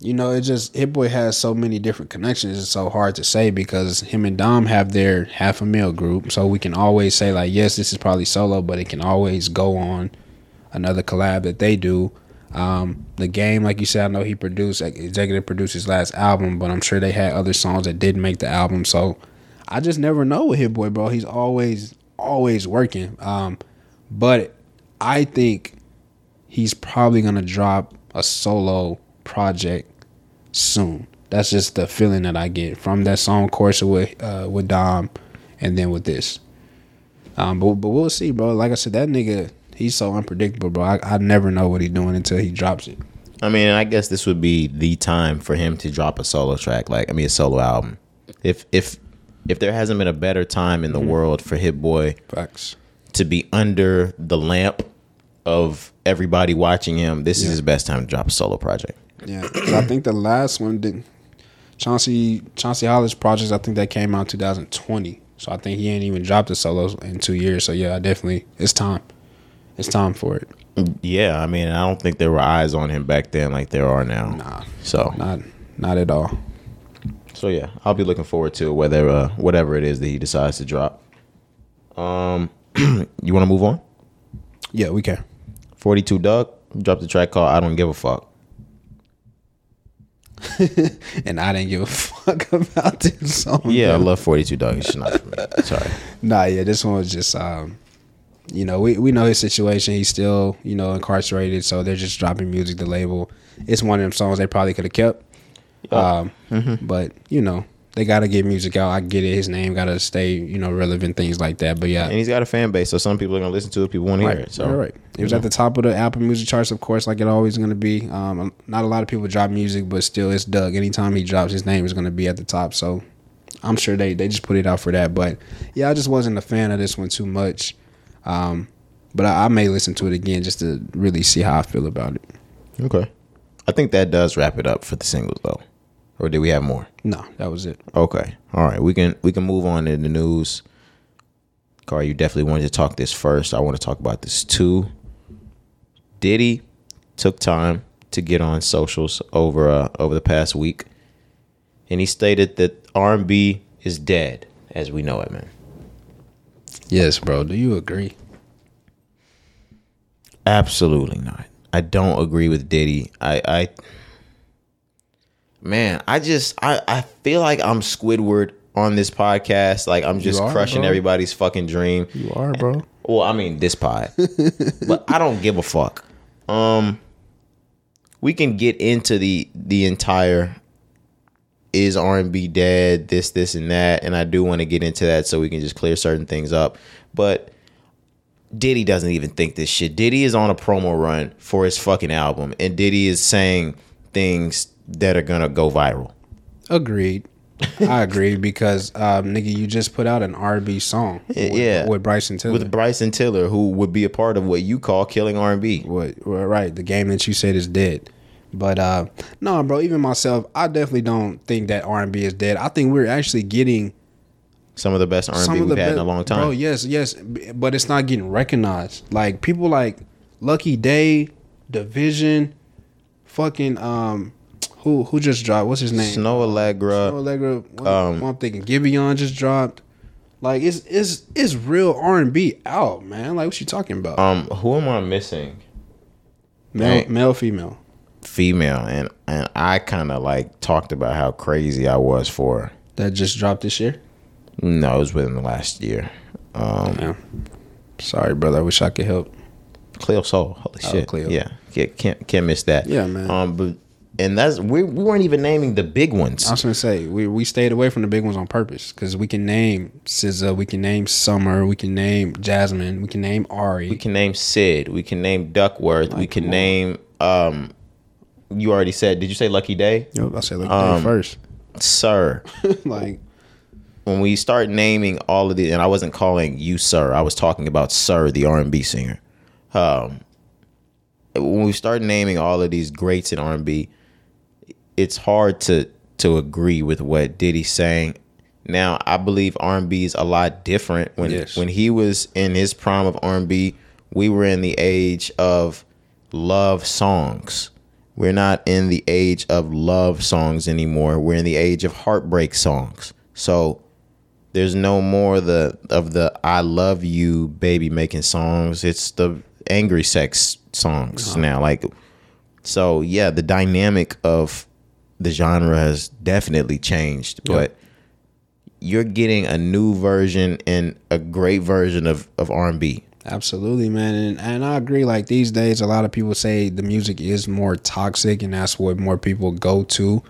You know, it just Hit Boy has so many different connections. It's so hard to say because him and Dom have their half a mil group, so we can always say like, yes, this is probably solo, but it can always go on another collab that they do. Um, the game, like you said, I know he produced, executive produced his last album, but I'm sure they had other songs that didn't make the album. So I just never know with Hit Boy, bro. He's always, always working. Um, but I think he's probably gonna drop a solo project soon. That's just the feeling that I get from that song course with uh, with Dom, and then with this. Um, but but we'll see, bro. Like I said, that nigga, he's so unpredictable, bro. I, I never know what he's doing until he drops it. I mean, I guess this would be the time for him to drop a solo track, like I mean, a solo album. If if if there hasn't been a better time in the mm-hmm. world for Hit Boy Facts. to be under the lamp of everybody watching him, this is his best time to drop a solo project. Yeah, I think the last one did Chauncey Chauncey Hollis projects. I think that came out 2020. So I think he ain't even dropped a solo in two years. So yeah, I definitely it's time. It's time for it. Yeah, I mean, I don't think there were eyes on him back then like there are now. Nah, So, not not at all. so yeah, I'll be looking forward to whether uh, whatever it is that he decides to drop. Um, you want to move on? Yeah, we can. Forty two Dugg dropped a track called "I Don't Give a Fuck." And I didn't give a fuck about this song. Yeah, I love forty two Dugg. It's not for me. Sorry. Nah, yeah, this one was just um you know, we, we know his situation. He's still, you know, incarcerated, so they're just dropping music, the label. It's one of them songs they probably could have kept. Um but, you know, they gotta get music out. I get it. His name gotta stay, you know, relevant, things like that. But yeah. And he's got a fan base, so some people are gonna listen to it. People want to hear it. So right, right. It was at the top of the Apple Music charts, of course, like it always going to be. Um, not a lot of people drop music, but still, it's Dugg. Anytime he drops, his name is going to be at the top. So I'm sure they they just put it out for that. But yeah, I just wasn't a fan of this one too much. Um, but I, I may listen to it again just to really see how I feel about it. Okay. I think that does wrap it up for the singles though. Or did we have more? No, that was it. Okay. All right. We can we can move on to the news. Car, you definitely wanted to talk this first. I want to talk about this too. Diddy took time to get on socials over uh, over the past week, and he stated that R and B is dead as we know it, man. Yes, bro. Do you agree? Absolutely not. I don't agree with Diddy. I, I man, I just I, I feel like I'm Squidward on this podcast. Like I'm just are, crushing bro. everybody's fucking dream. You are, bro. Well, I mean this pod. but I don't give a fuck. Um we can get into the the entire is R&B dead, this this and that, and I do want to get into that so we can just clear certain things up. But Diddy doesn't even think this shit. Diddy is on a promo run for his fucking album, and Diddy is saying things that are gonna go viral. Agreed. I agree because um, nigga, you just put out an R&B song. With, yeah. with Bryson Tiller. With Bryson Tiller, who would be a part of what you call killing R&B. What right, the game that you said is dead. But uh no, bro, even myself, I definitely don't think that R and B is dead. I think we're actually getting Some of the best R&B we've of the had in a long time. Oh yes, yes, but it's not getting recognized. Like people like Lucky Daye, Dvsn, fucking um who who just dropped? What's his name? Snoh Aalegra. Snoh Aalegra. Um, I'm thinking Giveon just dropped. Like it's it's it's real R and B out, man. Like what you talking about? Um, who am I missing? male, male, female. Female, and and I kind of like talked about how crazy I was for. That just dropped this year. No, it was within the last year. Um, Yeah. Sorry, brother. I wish I could help. Cleo Sol. Holy Oh, shit. Cleo. Yeah. Can't, can't can't miss that. Yeah, man. Um, but and that's we we weren't even naming the big ones. I was gonna say we we stayed away from the big ones on purpose because we can name SZA, we can name Summer, we can name Jazmine, we can name Ari. We can name Syd. We can name Duckwrth. we can name um. You already said. Did you say Lucky Daye? Yep, I said look Um, first. sir. like when we start naming all of the, and I wasn't calling you sir, I was talking about Sir, the R and B singer. Um, when we start naming all of these greats in R and B, it's hard to to agree with what Diddy's saying. Now, I believe R and B is a lot different. When Yes. when he was in his prime of R and B, we were in the age of love songs. We're not in the age of love songs anymore. We're in the age of heartbreak songs. So there's no more the of the I love you baby making songs. It's the angry sex songs now. Like so yeah, the dynamic of the genre has definitely changed. But you're getting a new version and a great version of, of R and B. Absolutely, man, and and I agree. Like these days, a lot of people say the music is more toxic, and that's what more people go to.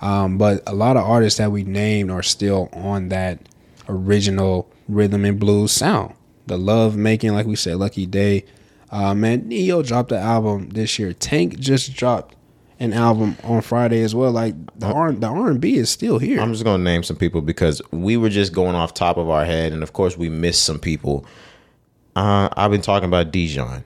Um, but a lot of artists that we named are still on that original rhythm and blues sound. The love making, like we said, Lucky Daye. Uh, man, Ne-Yo dropped the album this year. Tank just dropped an album on Friday as well. Like the R the R and B is still here. I'm just gonna name some people because we were just going off top of our head, and of course we missed some people. Uh, I've been talking about Dijon,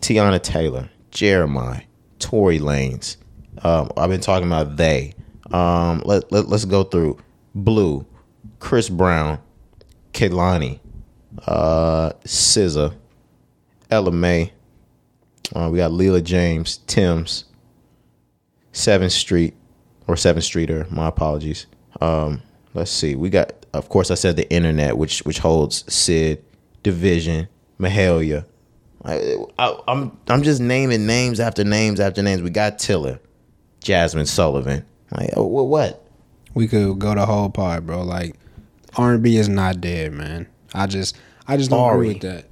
Teyana Taylor, Jeremiah, Tory Lanez. Um, I've been talking about they. Um, let, let let's go through Blue, Chris Brown, Kehlani, uh, SZA, Ella Mai. Uh, we got Leela James, Tim's, Seventh Street or Seventh Streeter. My apologies. Um, let's see. We got, of course, I said the internet, which which holds Syd, Dvsn, Mahalia. I, I, I'm I'm just naming names after names after names. We got Tiller, Jazmine Sullivan. Like what? we could go the whole pod, bro. Like R and B is not dead, man. I just I just don't Ari. agree with that.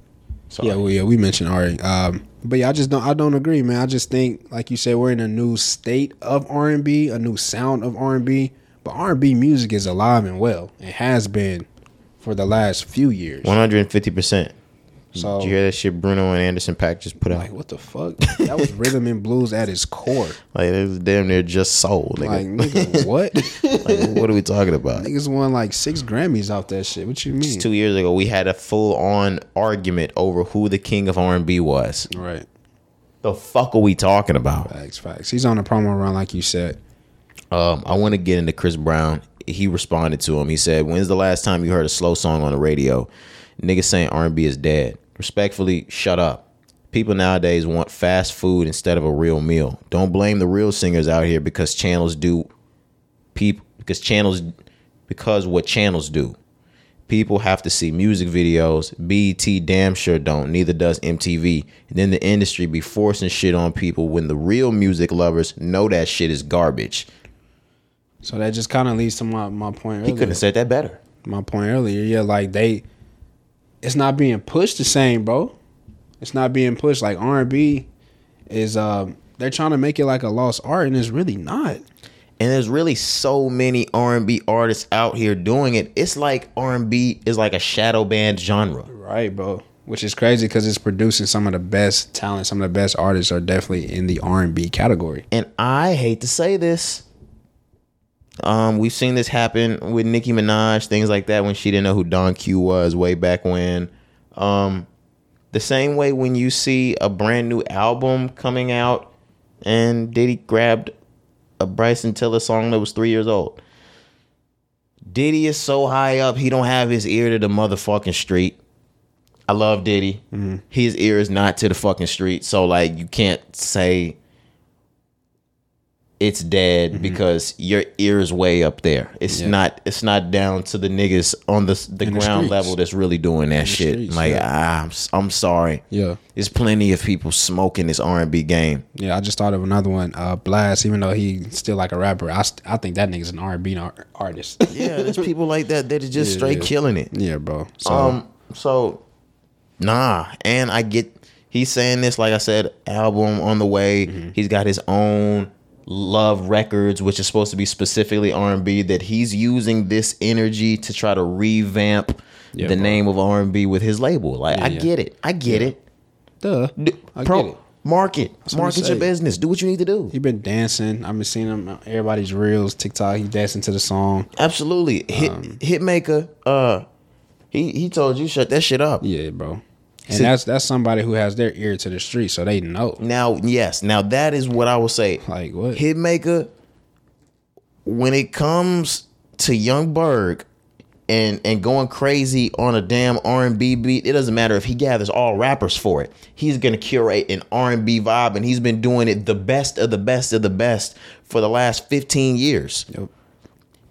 Sorry. Yeah, well, yeah, we mentioned Ari. Um, but yeah, I just don't I don't agree, man. I just think, like you said, we're in a new state of R and B, a new sound of R and B. But R and B music is alive and well. It has been for the last few years. One hundred and fifty percent. So Did you hear that shit Bruno and Anderson .Paak just put out? like, what the fuck? That was rhythm and blues at its core. Like it was damn near just soul. Like, Nigga. nigga, what? Like, what are we talking about? Niggas won like six Grammys off that shit. What you mean? Just Two years ago, we had a full on argument over who the king of R and B was. Right. The fuck are we talking about? Facts, facts. He's on a promo run, like you said. Um, I want to get into Chris Brown. He responded to him. He said, "When's the last time you heard a slow song on the radio? Niggas saying R and B is dead. Respectfully, shut up. People nowadays want fast food instead of a real meal. Don't blame the real singers out here because channels do. People because channels because what channels do. People have to see music videos. BET damn sure don't. Neither does MTV. And then the industry be forcing shit on people when the real music lovers know that shit is garbage. So that just kind of leads to my, my point He couldn't have said that better. my point earlier. Yeah, like they, it's not being pushed the same, bro. It's not being pushed like R and B is. Um, they're trying to make it like a lost art, and it's really not. And there's really so many R&B artists out here doing it. It's like R&B is like a shadow band genre. Right, bro. Which is crazy because it's producing some of the best talent. Some of the best artists are definitely in the R and B category. And I hate to say this. Um, we've seen this happen with Nicki Minaj, things like that, when she didn't know who Don Q was way back when. Um, the same way when you see a brand new album coming out and Diddy grabbed a Bryson Tiller song that was three years old. Diddy is so high up, he don't have his ear to the motherfucking street. I love Diddy. His ear is not to the fucking street. So like you can't say it's dead because your ear is way up there. It's Yeah. not it's not down to the niggas on the the In ground streets. level that's really doing that shit. streets, like yeah. ah, I'm, I'm sorry. Yeah. There's plenty of people smoking this R&B game. Yeah, I just thought of another one. Uh, Blxst, even though he's still like a rapper, I, st- I think that nigga's an R and B artist. Yeah, there's people like that that are just Yeah, straight killing it. yeah, bro. So Um, so nah, and I get he's saying this like I said, album on the way. Mm-hmm. He's got his own Love Records, which is supposed to be specifically R and B. That he's using this energy to try to revamp Yeah, the bro. name of R and B with his label. Like I yeah. get it, I get it. duh, D- I pro- get it. Market, what I'm market your business. Do what you need to do. He been dancing. I've been seeing him everybody's reels, TikTok. He dancing to the song. Absolutely, hit Um, Hitmaker. Uh, he he told you shut that shit up. Yeah, bro. And See- that's that's somebody who has their ear to the street, so they know. Now, yes, now that is what I will say. Like what? Hitmaker, when it comes to Young Berg and and going crazy on a damn R and B beat, it doesn't matter if he gathers all rappers for it. He's gonna curate an R and B vibe, and he's been doing it the best of the best of the best for the last fifteen years. Yep.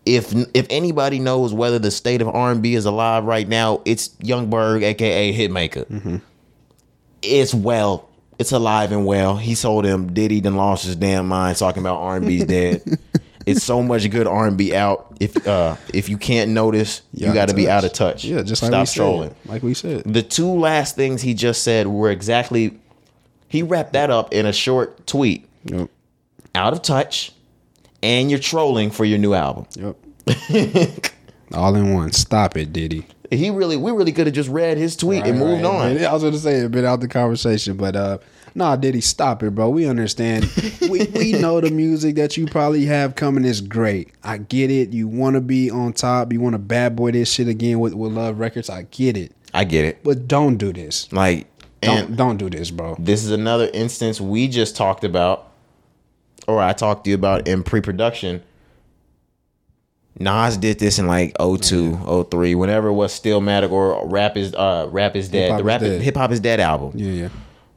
If if anybody knows whether the state of R and B is alive right now, it's Young Berg, aka Hitmaker. It's well. It's alive and well. He told him Diddy then lost his damn mind talking about R and B's dead. it's so much good R and B out. If uh if you can't notice, you, got to be out of touch. Yeah, just like stop we said. trolling. Like we said. The two last things he just said were exactly. He wrapped that up in a short tweet. Yep. Out of touch, and you're trolling for your new album. Yep. All in one. Stop it, Diddy. He really, we really could have just read his tweet and moved right. on. I was gonna say it been out the conversation, but uh nah, Diddy, stop it, bro. We understand. we we know the music that you probably have coming is great. I get it. You wanna be on top, you wanna bad boy this shit again with, with Love Records. I get it. I get it. But don't do this. Like, Don't don't do this, bro. this is another instance we just talked about, or I talked to you about in pre-production. Nas did this in like 02, 03, whenever it was Stillmatic or Rap is uh Rap is Dead. Hip Hop the Rap. Hip Hop is Dead album. Yeah, yeah.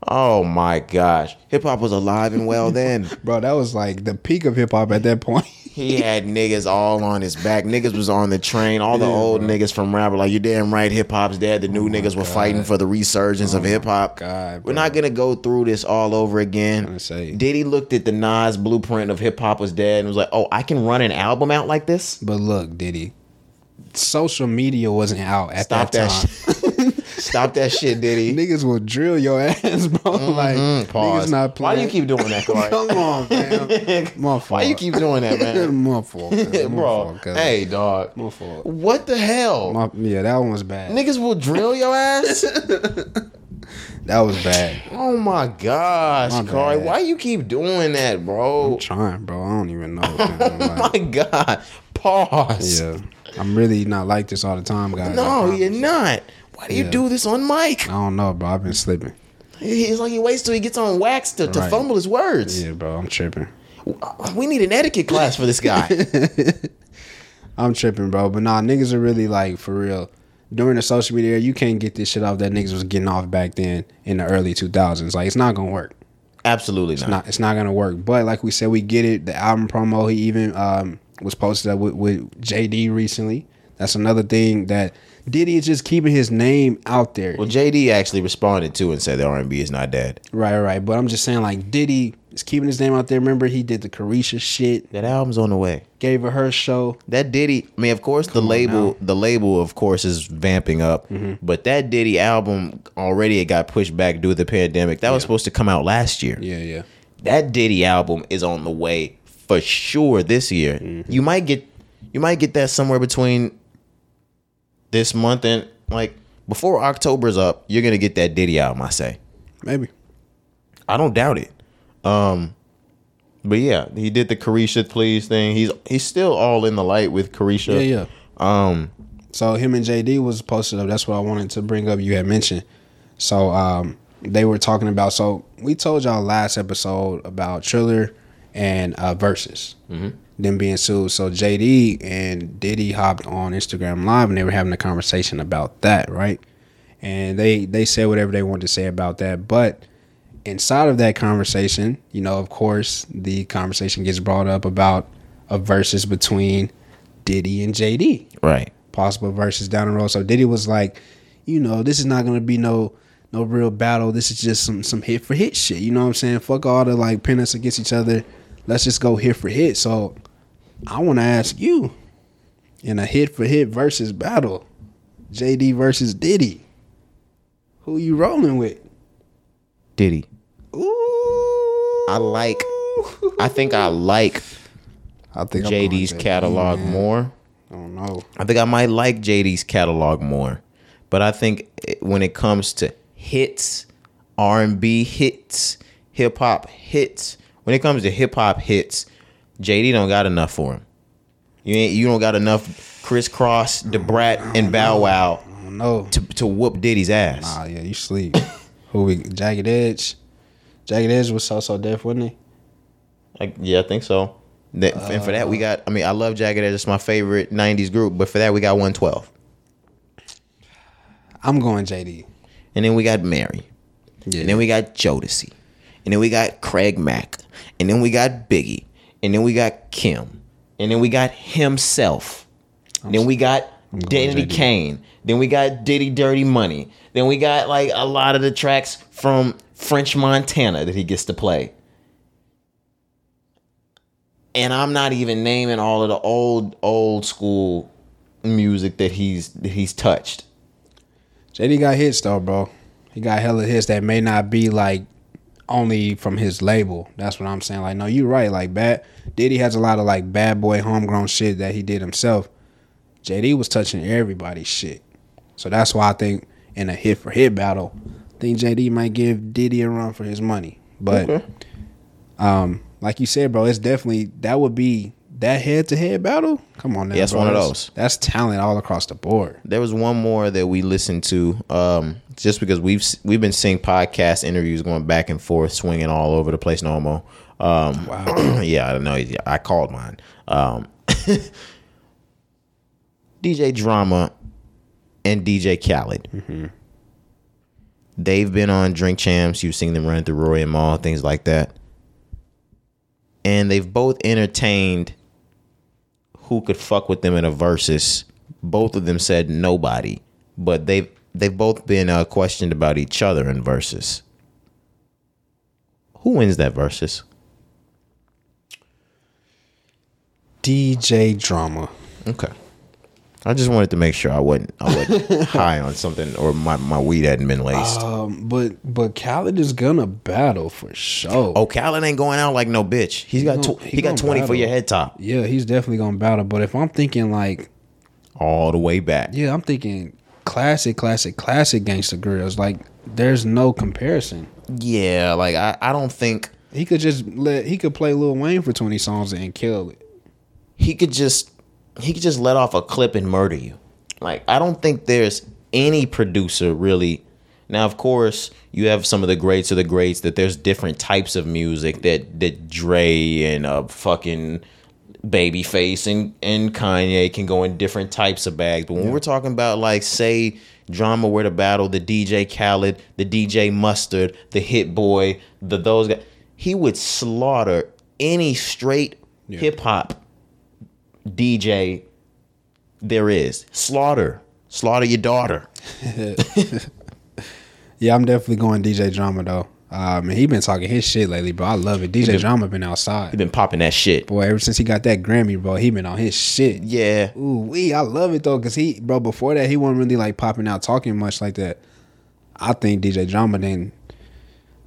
Oh my gosh. Hip hop was alive and well then. Bro, that was like the peak of hip hop at that point. He had niggas all on his back. Niggas was on the train. All the Yeah, old bro. niggas from rap were like, You're damn right, hip hop's dead." The oh new niggas were fighting for the resurgence of oh hip hop. God, We're not gonna go through this all over again. Diddy looked at the Nas blueprint of hip hop was dead and was like, "Oh, I can run an album out like this." But look, Diddy, social media wasn't out at Stop that, that, time. Stop that shit, Diddy. Niggas will drill your ass, bro. Like Mm, Pause. niggas not Why playing. do you keep doing that, Corey? Come on, man. My fault. Why you keep doing that, man? My fault. My Bro, fault, hey, dog. My fault. What the hell? My, yeah, that one was bad. Niggas will drill your ass. That was bad. Oh my gosh, My Corey, why you keep doing that, bro? I'm trying, bro. I don't even know. My Like, God, pause. yeah, I'm really not like this all the time, guys. No, you're not. Why do you do this on mic? I don't know, bro. I've been slipping. He's like he waits till he gets on wax to, to Right. fumble his words. Yeah, bro. I'm tripping. We need an etiquette class for this guy. I'm tripping, bro. But nah, niggas are really like for real. During the social media era, you can't get this shit off that niggas was getting off back then in the early 2000s. Like it's not gonna work. Absolutely not. not it's not gonna work. But like we said, we get it. The album promo, he even um, was posted up with, with JD recently. That's another thing that Diddy is just keeping his name out there. Well, JD actually responded too and said the R&B is not dead. right, right. But I'm just saying, like Diddy is keeping his name out there. Remember, he did the Caresha shit, That album's on the way. gave her her show. That Diddy, I mean, of course, the label, now. Mm-hmm. the label, of course, is vamping up. But that Diddy album already it got pushed back due to the pandemic. That was supposed to come out last year. Yeah, yeah. That Diddy album is on the way for sure this year. Mm-hmm. You might get, you might get that somewhere between this month and like before October's up. You're gonna get that Diddy album. I say. Maybe. I don't doubt it. Um, but yeah, he did the Caresha please thing. He's he's still all in the light with Caresha. Yeah, yeah. Um, So him and JD was posted up. That's what I wanted to bring up. You had mentioned. So um, they were talking about. So we told y'all last episode about Triller and uh, Verzuz them being sued. So JD and Diddy hopped on Instagram Live and they were having a conversation about that, right? And they they said whatever they wanted to say about that, but inside of that conversation, you know, of course, the conversation gets brought up about a Verzuz between Diddy and JD right. possible Verzuz down the road. So Diddy was like, you know, this is not gonna be no no real battle. This is just some some hit for hit shit. You know what I'm saying? Fuck all the like pin us against each other. Let's just go hit for hit. So I wanna ask you, in a hit for hit versus battle, JD versus Diddy, who you rolling with? Diddy. Ooh. I like. I think I like I think JD's JD, catalog more. I don't know. I think I might like JD's catalog more, but I think when it comes to hits, R and B hits, hip hop hits, when it comes to hip hop hits, JD don't got enough for him. You ain't you don't got enough Kris Kross, Debrat, and Bow Wow no. to to whoop Diddy's ass. Ah, yeah, you sleep. Who we? Jagged Edge. Jagged Edge was so so deaf, wasn't he? Like, yeah, I think so. That, and for that we got. I mean, I love Jagged Edge. It's my favorite '90s group. But for that we got 112, I'm going JD. and then we got Mary, Yeah. and then we got Jodeci, and then we got Craig Mack, and then we got Biggie, and then we got Kim, and then we got himself, then we got Danity Kane, then we got Diddy Dirty Money, then we got like a lot of the tracks from French Montana that he gets to play. And I'm not even naming all of the old old school music that he's that he's touched. JD got hits though, bro. He got hella hits that may not be like only from his label. That's what I'm saying. Like, no, you're right. Like, bad Diddy has a lot of like bad boy homegrown shit that he did himself. JD was touching everybody's shit. So that's why I think in a hit for hit battle, I think JD might give Diddy a run for his money. But um, like you said, bro, it's definitely that would be that head to head battle. Come on now, Yeah, bro. one of those. That's talent all across the board. There was one more that we listened to, um, just because we've we've been seeing podcast interviews going back and forth, swinging all over the place. No more. Um, Wow. yeah, I don't know. I called mine. Um, DJ Drama and DJ Khaled. They've been on Drink Champs. You've seen them run through Rory and Mal, things like that. And they've both entertained who could fuck with them in a versus. Both of them said nobody, but they've they've both been uh, questioned about each other in versus. Who wins that versus? DJ Drama. Okay. I just wanted to make sure I wasn't I wasn't high on something or my, my weed hadn't been laced. Um, but but Khaled is gonna battle for sure. oh, Khaled ain't going out like no bitch. He's got gonna- tw- he he got twenty for your head top yeah, he's definitely gonna battle. But if I'm thinking like, all the way back. yeah, I'm thinking classic, classic, classic Gangsta Grillz. Like, there's no comparison. Yeah, like I, I don't think He could just let he could play Lil Wayne for 20 songs and kill it. he could just he could just let off a clip and murder you. Like I don't think there's any producer really. Now, of course, you have some of the greats of the greats that there's different types of music that that Dre and uh fucking Babyface and and Kanye can go in different types of bags. But when we're talking about like say drama where to battle, the DJ Khaled, the DJ Mustard, the Hit-Boy, the those guys, he would slaughter any straight hip hop DJ there is. Slaughter. Slaughter your daughter. Yeah, I'm definitely going DJ Drama though. Um, he been talking his shit lately, bro. I love it. DJ been- Drama been outside. He been popping that shit. boy. Ever since he got that Grammy, bro, he been on his shit. Yeah. Ooh, we I love it though, cause he, bro, before that he wasn't really like popping out talking much like that. I think DJ Drama then,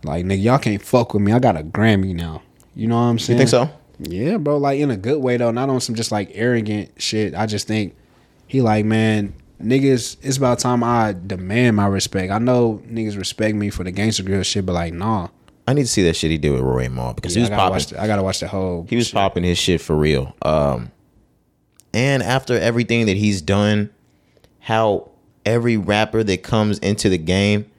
like nigga, y'all can't fuck with me. I got a Grammy now. You know what I'm saying? You think so? Yeah, bro. Like in a good way though, not on some just like arrogant shit. I just think he like, man, niggas. It's about time I demand my respect. I know niggas respect me for the Gangsta Grill shit, but like, nah. I need to see that shit he did with Rory Mal because Yeah, he I was gotta popping. The, I gotta watch the whole. He was shit. popping his shit for real. Um, and after everything that he's done, how every rapper that comes into the game,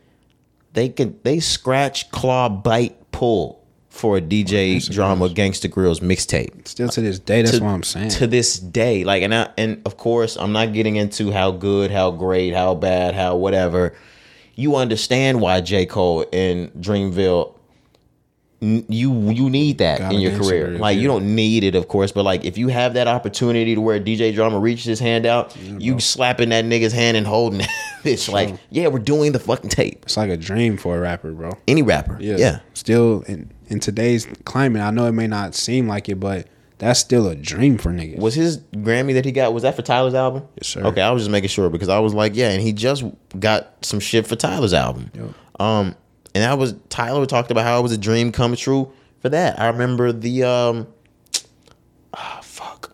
they can they scratch, claw, bite, pull for a DJ drama Gangsta Grillz mixtape. Still to this day, that's to- what I'm saying. To this day, like, and I, and of course, I'm not getting into how good, how great, how bad, how whatever. You understand why J Cole and Dreamville. n- You you need that Got in your career. grill, Like you don't need it, of course, but like if you have that opportunity to where DJ Drama reaches his hand out, you slapping that nigga's hand and holding that bitch. Like, yeah, we're doing the fucking tape. it's like a dream for a rapper, bro. Any rapper, Yeah. yeah. Still in in today's climate, I know it may not seem like it, but that's still a dream for niggas. Was his Grammy that he got was that for Tyler's album? Yes, sir. Okay, I was just making sure because I was like, yeah, and he just got some shit for Tyler's album. Um, and that was Tyler talked about how it was a dream come true for that. I remember the um, ah, fuck,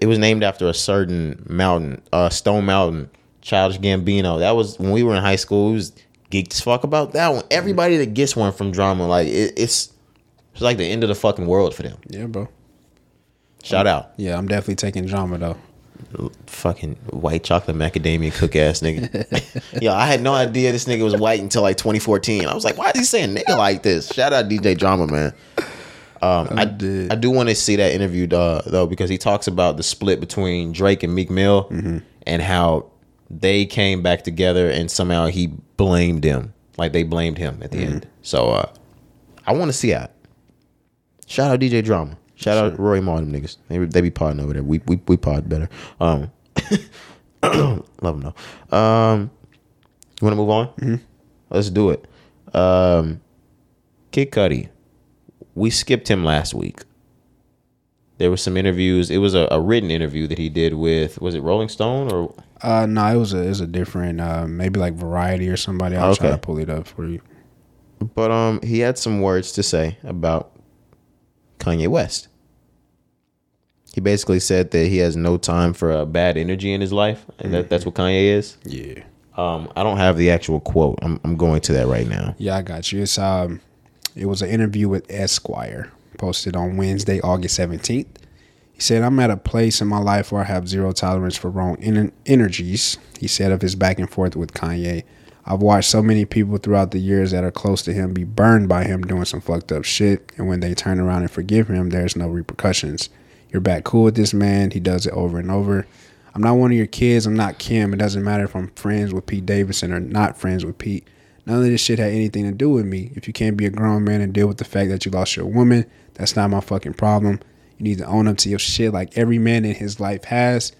it was named after a certain mountain, uh, Stone Mountain, Childish Gambino. That was when we were in high school. It was geeked as fuck about that one. Everybody that gets one from drama, like it, it's it's like the end of the fucking world for them. Yeah, bro. Shout out, Yeah, I'm definitely taking drama though. fucking white chocolate macadamia cook ass nigga. Yo, I had no idea this nigga was white until like 2014. I was like, why is he saying nigga like this? Shout out DJ Drama, man. Um, I, did. I do want to see that interview uh, though because he talks about the split between Drake and Meek Mill and how they came back together and somehow he blamed them like they blamed him at the end. So uh, I want to see that. Shout out DJ Drama. Shout out Roy Martin niggas. They, they be podding over there. We we we pod better. Um, love them though. Um, you want to move on? Mm-hmm. Let's do it. Um, Kid Cudi. We skipped him last week. There was some interviews. It was a, a written interview that he did with was it Rolling Stone or Uh, no, it was a it was a different, uh, maybe like Variety or somebody. I'll try to pull it up for you. but um he had some words to say about Kanye West. He basically said that he has no time for uh, bad energy in his life, and that, that's what Kanye is. Yeah, Um, I don't have the actual quote. I'm, I'm going to that right now. yeah, I got you. It's um, it was an interview with Esquire posted on Wednesday, August seventeenth. He said, "I'm at a place in my life where I have zero tolerance for wrong en- energies." He said of his back and forth with Kanye. I've watched so many people throughout the years that are close to him be burned by him doing some fucked up shit, and when they turn around and forgive him, there's no repercussions. You're back cool with this man. He does it over and over. I'm not one of your kids. I'm not Kim. It doesn't matter if I'm friends with Pete Davidson or not friends with Pete. None of this shit had anything to do with me. If you can't be a grown man and deal with the fact that you lost your woman, that's not my fucking problem. You need to own up to your shit like every man in his life has.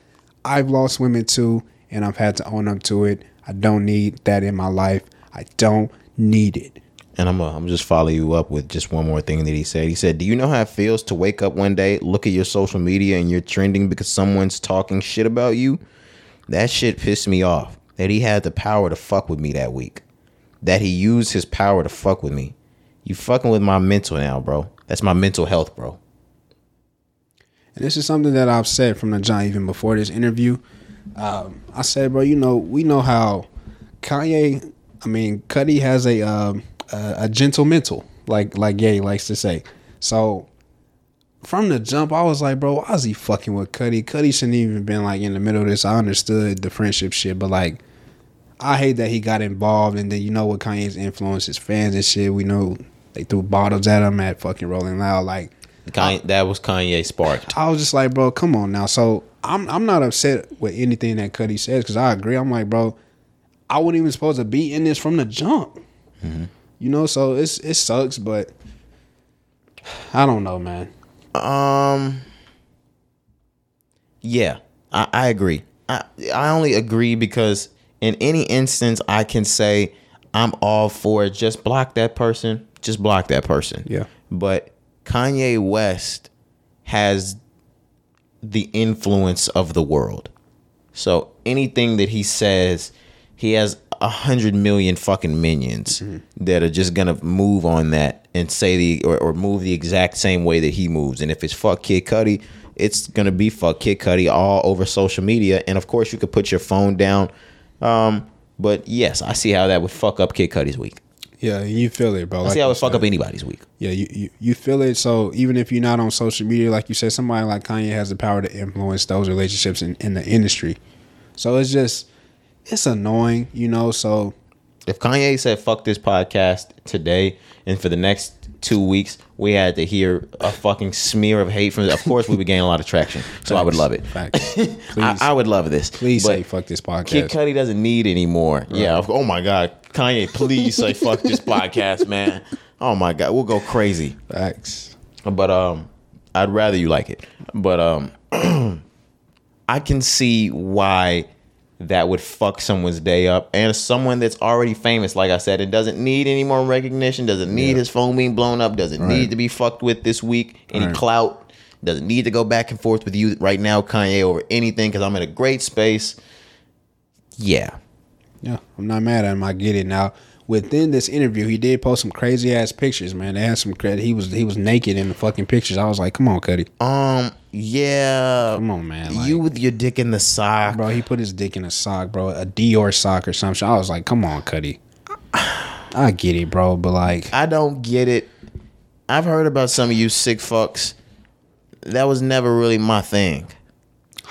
I've lost women too, and I've had to own up to it. I don't need that in my life. I don't need it. And I'm gonna I'm just follow you up with just one more thing that he said. He said, "Do you know how it feels to wake up one day, look at your social media, and you're trending because someone's talking shit about you? That shit pissed me off. That he had the power to fuck with me that week. That he used his power to fuck with me. You fucking with my mental now, bro. That's my mental health, bro. And this is something that I've said from the John even before this interview. Um, I said, bro, you know, we know how Kanye, I mean, Cudi has a um, a, a gentle mental, like like Ye likes to say. So from the jump, I was like, bro, why is he fucking with Cudi? Cudi shouldn't even been like in the middle of this. I understood the friendship shit, but like, I hate that he got involved. And then you know what Kanye's influence his fans and shit. We know they threw bottles at him at fucking Rolling Loud, like. Kanye, that was Kanye sparked. I was just like, bro, come on now. So I'm I'm not upset with anything that Cudi says because I agree. I'm like, bro, I wasn't even supposed to be in this from the jump. You know, so it's it sucks, but I don't know, man. Um. Yeah, I, I agree. I I only agree because in any instance I can say I'm all for it. Just block that person. Just block that person. Yeah. But Kanye West has the influence of the world. So anything that he says, he has a hundred million fucking minions that are just gonna move on that and say the or, or move the exact same way that he moves. And if it's fuck Kid Cudi, it's gonna be fuck Kid Cudi all over social media. And of course, you could put your phone down. Um, but yes, I see how that would fuck up Kid Cudi's week. Yeah, you feel it, bro. I Like see how it would fuck said. up anybody's week. Yeah, you, you you feel it. So even if you're not on social media, like you said, somebody like Kanye has the power to influence those relationships in, in the industry. So it's just it's annoying, you know. So If Kanye said fuck this podcast today and for the next two weeks we had to hear a fucking smear of hate from of course we would gain a lot of traction. So I would love it. Facts. I, Please. I would love this. please But say fuck this podcast. Kid Cudi doesn't need anymore. Yeah. Oh my God. Kanye, please say fuck this podcast, man. Oh my God. We'll go crazy. Facts. But um I'd rather you like it. But um I can see why that would fuck someone's day up. And someone that's already famous, like I said, and doesn't need any more recognition, doesn't need his phone being blown up, doesn't Right. need to be fucked with this week, any Right. clout, doesn't need to go back and forth with you right now, Kanye, over anything, because I'm in a great space. Yeah. Yeah, I'm not mad at him. I get it now. Within this interview, he did post some crazy ass pictures, man. They had some credit. He was he was naked in the fucking pictures. I was like, come on, Cudi. Um, yeah. Come on, man. Like, you with your dick in the sock. bro, he put his dick in a sock, bro, a Dior sock or something. I was like, come on, Cudi. I get it, bro, but like, I don't get it. I've heard about some of you sick fucks. That was never really my thing.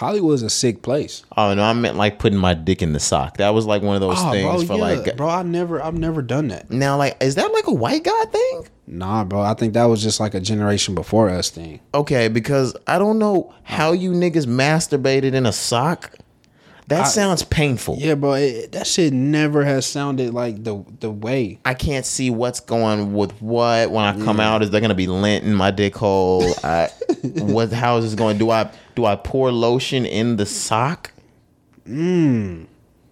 Hollywood's a sick place. Oh no, I meant like putting my dick in the sock. That was like one of those Oh, things bro, for yeah. like. bro, I never, I've never done that. Now, like, is that like a white guy thing? Nah, bro, I think that was just like a generation before us thing. Okay, because I don't know how you niggas masturbated in a sock. That I- sounds painful. Yeah, bro, it, that shit never has sounded like the the way. I can't see what's going with what when I come out. Is there gonna be lint in my dick hole? I, what? How is this going? Do I do I pour lotion in the sock? Mmm.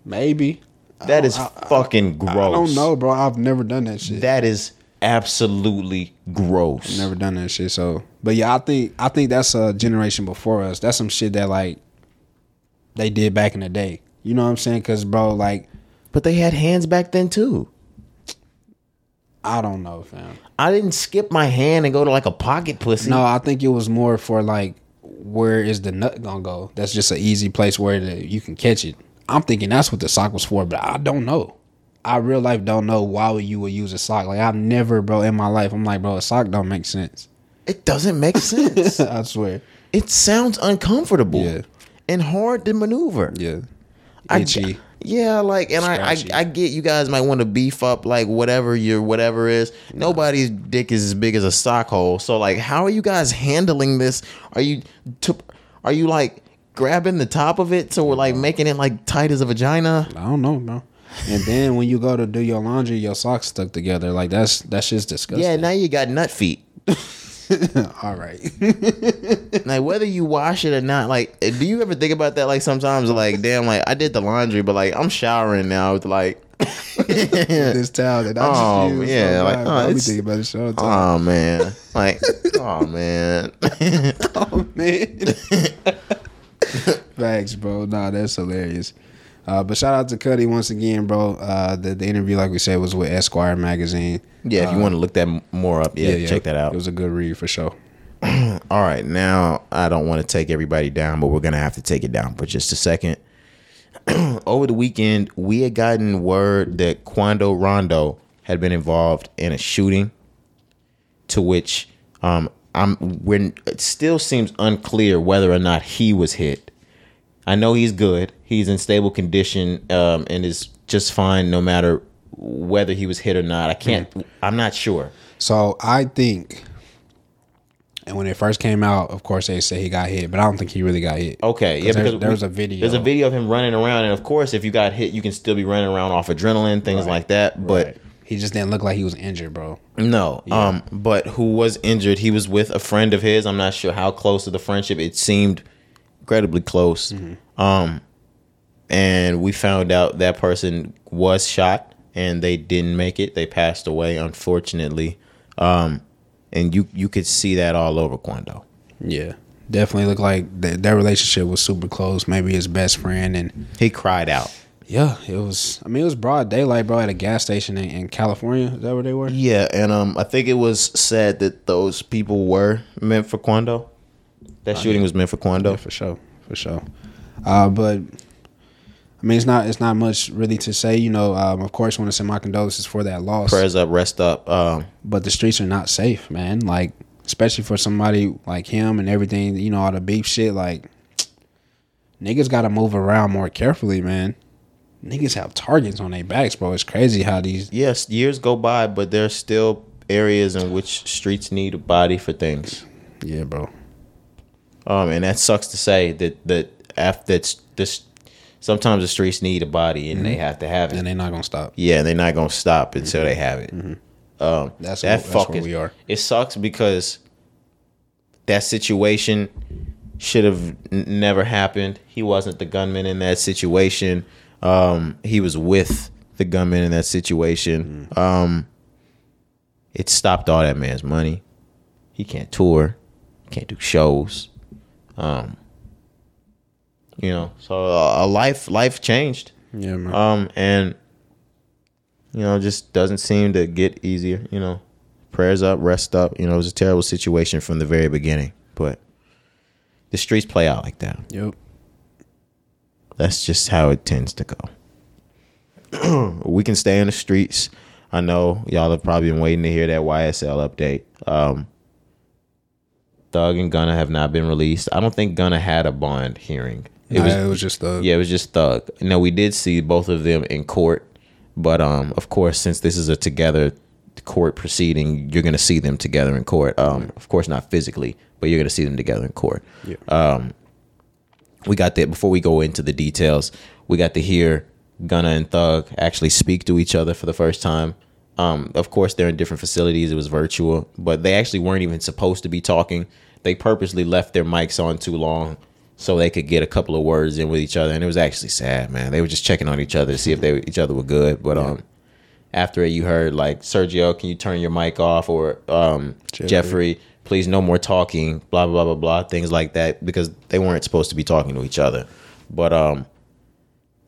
Maybe. That is fucking gross. I don't know, bro. I've never done that shit. That is absolutely gross. never done that shit. So, but yeah, I think I think that's a generation before us. That's some shit that like they did back in the day. You know what I'm saying? Because bro, like But they had hands back then too. I don't know, fam. I didn't skip my hand and go to like a pocket pussy. No, I think it was more for like where is the nut gonna go? That's just an easy place where the, you can catch it. I'm thinking that's what the sock was for, but I don't know. I real life don't know why you would use a sock. Like I've never, bro, in my life. I'm like, bro, a sock don't make sense. It doesn't make sense. I swear. it sounds uncomfortable Yeah. and hard to maneuver. Yeah. I- Itchy. Yeah, like, and I, I, I get you guys might want to beef up like whatever your whatever is. Nobody's dick is as big as a sock hole. So like, how are you guys handling this? Are you, to, are you like grabbing the top of it so we're like making it like tight as a vagina? I don't know, bro. And then when you go to do your laundry, your socks stuck together. Like that's that's just disgusting. Yeah, now you got nut feet. All right. like whether you wash it or not like do you ever think about that like sometimes like damn like i did the laundry but like i'm showering now with like this towel that I just Oh, used. Oh, yeah, oh, like, oh, I be thinking about this all the time. oh man like oh man Oh man. Facts, bro. Nah, that's hilarious. Uh, but shout out to Cudi once again, bro. Uh, the, the interview, like we said, was with Esquire magazine. yeah if you want to look that more up yeah, check that out It was a good read for sure. all right now i don't want to take everybody down but we're gonna have to take it down for just a second over the weekend we had gotten word that quando rondo had been involved in a shooting to which um i'm when it still seems unclear whether or not he was hit i know he's good he's in stable condition um and is just fine no matter whether he was hit or not i can't i'm not sure So I think, and when it first came out, of course they say he got hit, but I don't think he really got hit. Okay, yeah, there's, because there was a video. There's a video of him running around, and of course, if you got hit, you can still be running around off adrenaline, things like that. But Right. he just didn't look like he was injured, bro. no, um, but who was injured? He was with a friend of his. I'm not sure how close to the friendship. It seemed incredibly close. Um, and we found out that person was shot, and they didn't make it. They passed away, unfortunately. Um, and you you could see that all over Quando. Yeah, definitely looked like th- their relationship was super close. Maybe his best friend, and He cried out. yeah, it was. I mean, it was broad daylight, bro, at a gas station in, in California. Is that where they were? Yeah, and um, I think it was said that those people were meant for Quando. That shooting was meant for Quando. Yeah, for sure, for sure. Uh, but I mean, it's not it's not much really to say. You know, um, of course, want to send my condolences for that loss. Prayers up, rest up. Um, But the streets are not safe, man. Like, especially for somebody like him and everything. You know, all the beef shit. Like, niggas got to move around more carefully, man. Niggas have targets on their backs, bro. It's crazy how these. yes, years go by, but there's still areas in which streets need a body for things. Yeah, bro. Um, and that sucks to say that that after that's this, sometimes the streets need a body and they have to have it. And they're not gonna stop. Yeah, they're not gonna stop until they have it. Um, That's that wh- that's fucking where we are. It sucks because that situation should have n- never happened. He wasn't the gunman in that situation. Um, he was with the gunman in that situation. Mm. Um, it stopped all that man's money. He can't tour, can't do shows. Um, you know, so uh, a life life changed Yeah, man. um and you know just doesn't seem to get easier you know prayers up rest up you know it was a terrible situation from the very beginning but the streets play out like that yep. that's just how it tends to go we can stay in the streets I know y'all have probably been waiting to hear that YSL update. Um, Thug and Gunna have not been released. I don't think Gunna had a bond hearing. It Nah, was, it was just Thug. yeah, it was just Thug. Now we did see both of them in court, but um, of course, since this is a together court proceeding, you're gonna see them together in court. Um, of course, not physically, but you're gonna see them together in court. Yeah. Um, we got that before we go into the details. We got to hear Gunna and Thug actually speak to each other for the first time. Um, of course, they're in different facilities. It was virtual, but they actually weren't even supposed to be talking. They purposely left their mics on too long so they could get a couple of words in with each other, and it was actually sad, man. They were just checking on each other to see if they each other were good. But um, after it, you heard like Sergio, can you turn your mic off? Or um, Jeffrey. Jeffrey, please no more talking. Blah blah blah blah blah things like that because they weren't supposed to be talking to each other. But um,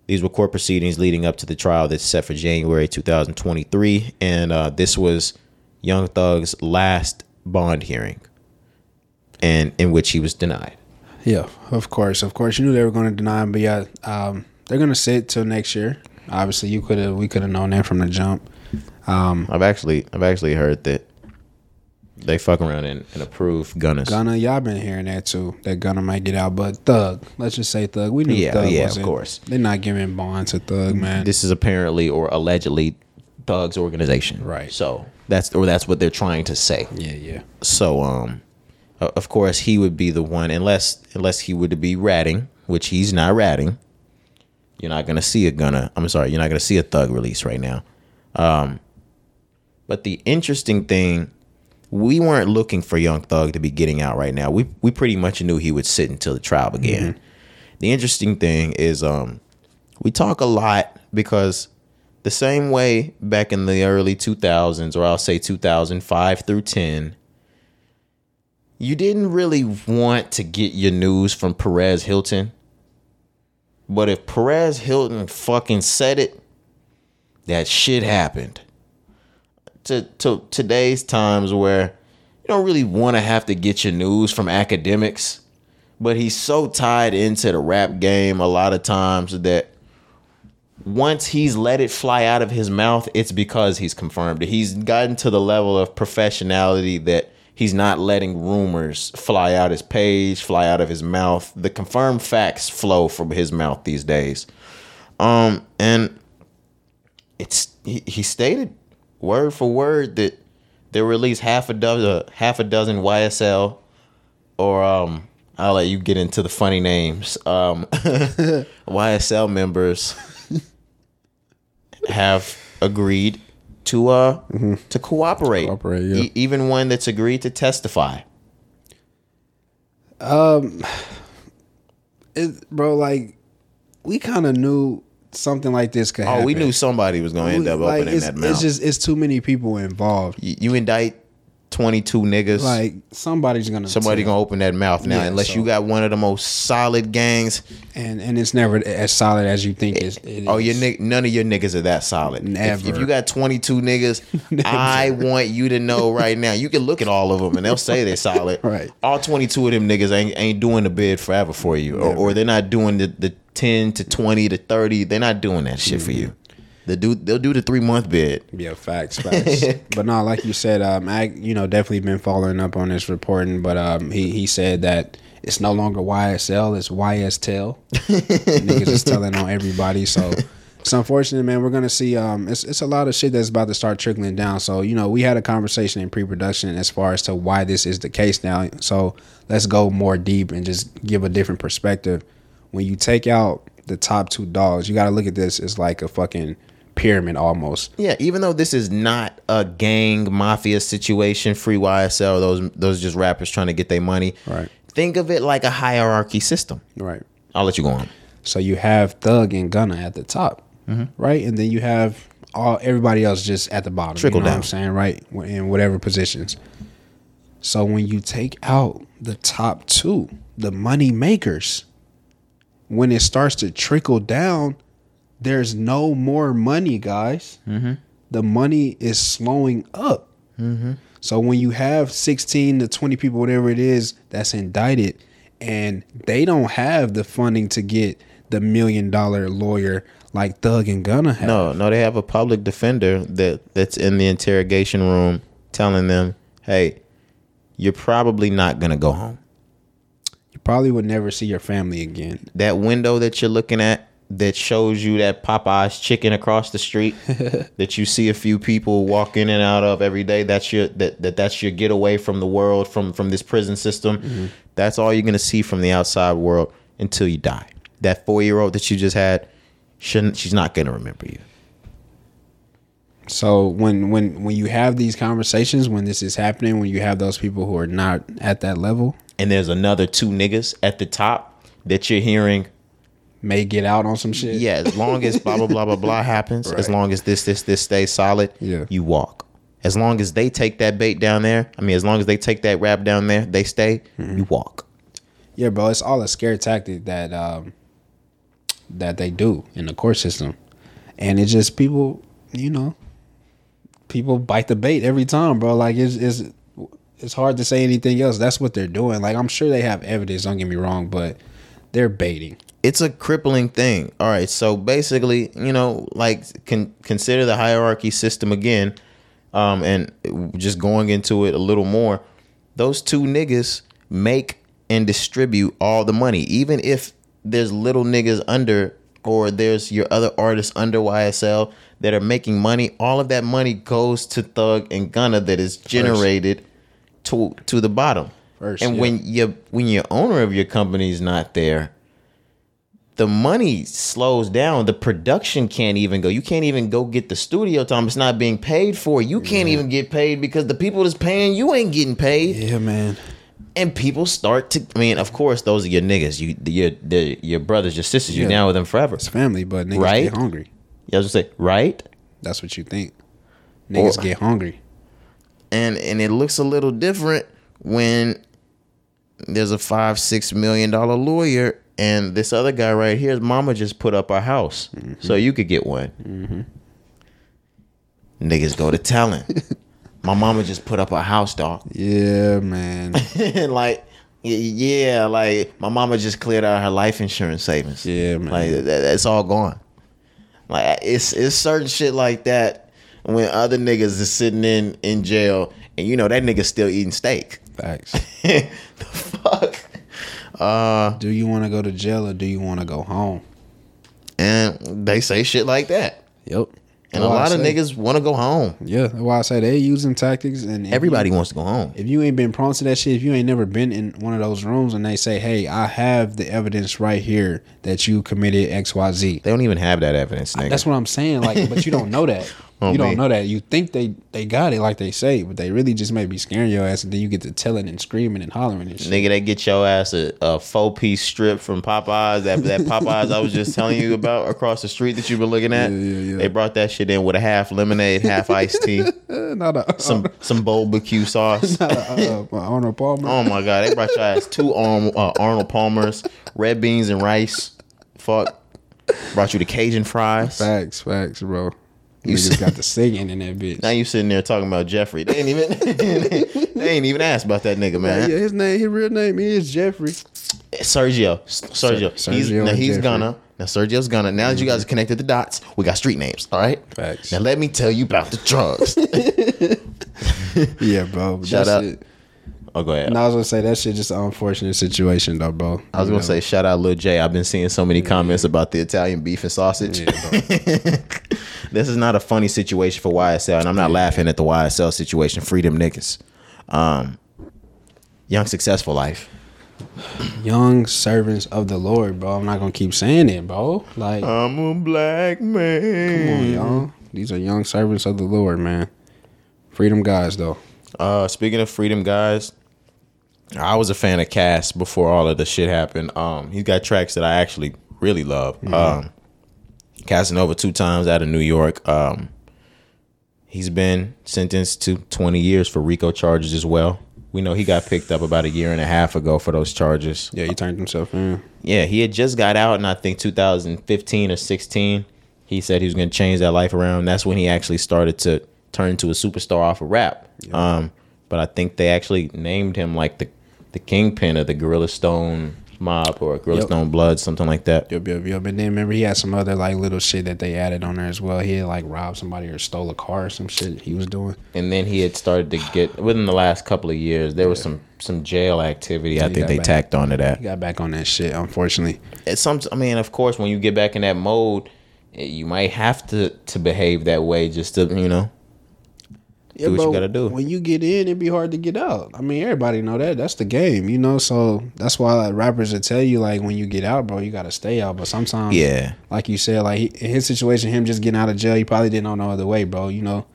these were court proceedings leading up to the trial that's set for January 2023, and uh, this was Young Thug's last bond hearing, and in which he was denied. Yeah, of course, of course. You knew they were going to deny him, but yeah, um, they're going to sit till next year. Obviously, you could have, we could have known that from the jump. Um, I've actually I've actually heard that they fuck around and, and approve Gunna's. Gunna, y'all been hearing that too. That Gunna might get out, but Thug, let's just say Thug. We knew Yeah, Thug yeah, of wasn't- course. They're not giving bond to Thug, man. This is apparently or allegedly Thug's organization, Right. So that's or that's what they're trying to say. yeah, yeah. So um, of course he would be the one unless unless he were to be ratting, which he's not ratting. You're not gonna see a Gunna. I'm sorry, you're not gonna see a Thug release right now. Um, but the interesting thing, we weren't looking for Young Thug to be getting out right now. We we pretty much knew he would sit until the trial began. The interesting thing is, um, we talk a lot because the same way back in the early 2000s, or I'll say 2005 through 10, you didn't really want to get your news from Perez Hilton. But if Perez Hilton fucking said it, that shit happened. To, to today's times where you don't really want to have to get your news from Akademiks, but he's so tied into the rap game a lot of times that once he's let it fly out of his mouth, it's because he's confirmed it. He's gotten to the level of professionality that he's not letting rumors fly out his page, fly out of his mouth. The confirmed facts flow from his mouth these days. Um, and it's he, he stated word for word that there were at least half a dozen half a dozen YSL or um I'll let you get into the funny names. Um YSL members have agreed to uh to cooperate. Cooperate, yeah. E- even one that's agreed to testify. Um, It, bro, like we kind of knew something like this could happen. Oh, we knew somebody was going to end up like, opening that mouth. It's just it's too many people involved. you, you indict 22 niggas. Like somebody's gonna Somebody tell. gonna open that mouth now, Yeah, unless so- you got one of the most solid gangs. and and it's never as solid as you think it's, it Oh, is. your nig- none of your niggas are that solid. If, if you got 22 niggas, I want you to know right now. You can look at all of them and they'll say they're solid. Right. All 22 of them niggas ain't, ain't doing the bid forever for you, or, or they're not doing the, the 10 to 20 to 30. They're not doing that shit for you. They do they'll do the three month bid. Yeah, facts, facts. but no, like you said, um, I you know definitely been following up on this reporting, but um, he he said that it's no longer YSL, it's YSTEL. Niggas is telling on everybody, so it's unfortunate, man. We're gonna see. Um, it's it's a lot of shit that's about to start trickling down. So you know, we had a conversation in pre-production as far as to why this is the case now. So let's go more deep and just give a different perspective. When you take out the top two dogs, you got to look at this as like a fucking pyramid almost. Yeah, even though this is not a gang mafia situation, free YSL, those those just rappers trying to get their money. Right. Think of it like a hierarchy system. Right. I'll let you go on. So you have Thug and Gunna at the top, mm-hmm. right? And then you have all everybody else just at the bottom. Trickle you know down. What I'm saying right in whatever positions. So when you take out the top two, the money makers, when it starts to trickle down, there's no more money, guys. Mm-hmm. The money is slowing up. Mm-hmm. So when you have 16 to 20 people, whatever it is, that's indicted, and they don't have the funding to get the million dollar lawyer like Thug and Gunna have. No, no, they have a public defender that that's in the interrogation room telling them, "Hey, you're probably not gonna go home. You probably would never see your family again. That window that you're looking at that shows you that Popeyes chicken across the street that you see a few people walk in and out of every day. That's your that, that that's your getaway from the world from from this prison system. Mm-hmm. That's all you're gonna see from the outside world until you die. That four year old that you just had, shouldn't she's not gonna remember you. So when when when you have these conversations, when this is happening, when you have those people who are not at that level, And there's another two niggas at the top that you're hearing may get out on some shit. Yeah, as long as blah blah blah blah blah happens, as long as this this this stays solid, Yeah. you walk. As long as they take that bait down there, I mean, as long as they take that rap down there, they stay. Mm-hmm. You walk. Yeah, bro, it's all a scare tactic that um that they do in the court system. And it's just people, you know, people bite the bait every time, bro. Like it's it's it's hard to say anything else. That's what they're doing. Like I'm sure they have evidence, don't get me wrong, but they're baiting. It's a crippling thing. All right, so basically, you know, like con- consider the hierarchy system again, um, and just going into it a little more. Those two niggas make and distribute all the money, even if there's little niggas under or there's your other artists under YSL that are making money. All of that money goes to Thug and Gunna that is generated to to the bottom. First, and yeah. when you when your owner of your company is not there, the money slows down. The production can't even go. You can't even go get the studio time. It's not being paid for. You can't even get paid because the people that's paying you ain't getting paid. Yeah, man. And people start to. I mean, of course, those are your niggas. You, your, the, your brothers, your sisters. You're down with them forever. It's family, but niggas Right? get hungry. You was gonna say right, That's what you think. Niggas Or- get hungry. and and it looks a little different when there's a five six million dollar lawyer and this other guy right here's mama just put up a house so mm-hmm. you could get one. Mm-hmm. Niggas go to telling my mama just put up a house dog Yeah, man. like yeah like my mama just cleared out her life insurance savings. Yeah, man. like that, that's all gone. Like it's it's certain shit like that when other niggas is sitting in in jail and you know that nigga still eating steak. Facts. the fuck Uh, do you want to go to jail or do you want to go home? and they say shit like that Yep. and a lot of niggas want to go home Yeah, that's why I say they using tactics and everybody you- wants to go home if you ain't been prone to that shit, if you ain't never been in one of those rooms and they say, "Hey, I have the evidence right here that you committed X, Y, Z," they don't even have that evidence nigga. that's what I'm saying. Like, but you don't know that. Oh, you don't man. know that. You think they they got it like they say, but they really just may be scaring your ass, and then you get to telling and screaming and hollering and shit. Nigga, they get your ass a, a four piece strip from Popeyes. That that Popeyes I was just telling you about across the street that you've been looking at. Yeah, yeah, yeah. They brought that shit in with a half lemonade, half iced tea, Uh, not a some some barbecue sauce. not a, uh, Arnold Palmer. Oh my god, they brought your ass two Arm, uh, Arnold Palmers, red beans and rice. Fuck. Brought you the Cajun fries. Facts, facts, bro. You just got the singing in that bitch. Now you sitting there talking about Jeffrey. They ain't even they ain't even asked about that nigga, man. Yeah, his name, his real name is Jeffrey. Sergio. Sergio. Ser- he's now he's Jeffrey. gonna. Now Sergio's gonna. Now that you guys mm-hmm. have connected the dots, we got street names. All right. Facts. Now let me tell you about the drugs. Yeah, bro. Shout out. shit- oh, go ahead. No, I was gonna say that shit just an unfortunate situation though, bro. I was You gonna know? say shout out Lil J. I've been seeing so many comments about the Italian beef and sausage. Yeah, this is not a funny situation for YSL, and I'm not laughing at the YSL situation. Freedom niggas. Um, young successful life. young servants of the Lord, bro. I'm not gonna keep saying it, bro. Like, I'm a black man. come on, y'all. These are young servants of the Lord, man. Freedom guys, though. Uh, speaking of freedom, guys, I was a fan of Cass before all of the shit happened. Um, he's got tracks that I actually really love. Um, Casanova two times out of New York. Um, he's been sentenced to 20 years for RICO charges as well. We know he got picked up about a year and a half ago for those charges. Yeah, he turned himself in. Yeah, he had just got out in I think 2015 or 16. He said he was going to change that life around. That's when he actually started to turn into a superstar off of rap. Um, but I think they actually named him like the the kingpin of the Gorilla Stone Mob or Gorilla Yep. Stone Blood, something like that. Yup, yup, yup. And then remember he had some other like little shit that they added on there as well. He had like robbed somebody or stole a car or some shit he was doing. And then he had started to get within the last couple of years. There was some some jail activity. I he think they back. tacked onto that. He got back on that shit, unfortunately. It's some. I mean, of course, when you get back in that mode, eh, you might have to to behave that way just to you know. Yeah, Do what you gotta do. When you get in, it'd be hard to get out. I mean, everybody know that. That's the game, you know. So that's why like, rappers will tell you like when you get out, bro, you gotta stay out. But sometimes, Yeah. like you said, like he, in his situation, him just getting out of jail, he probably didn't know no other way, bro. You know.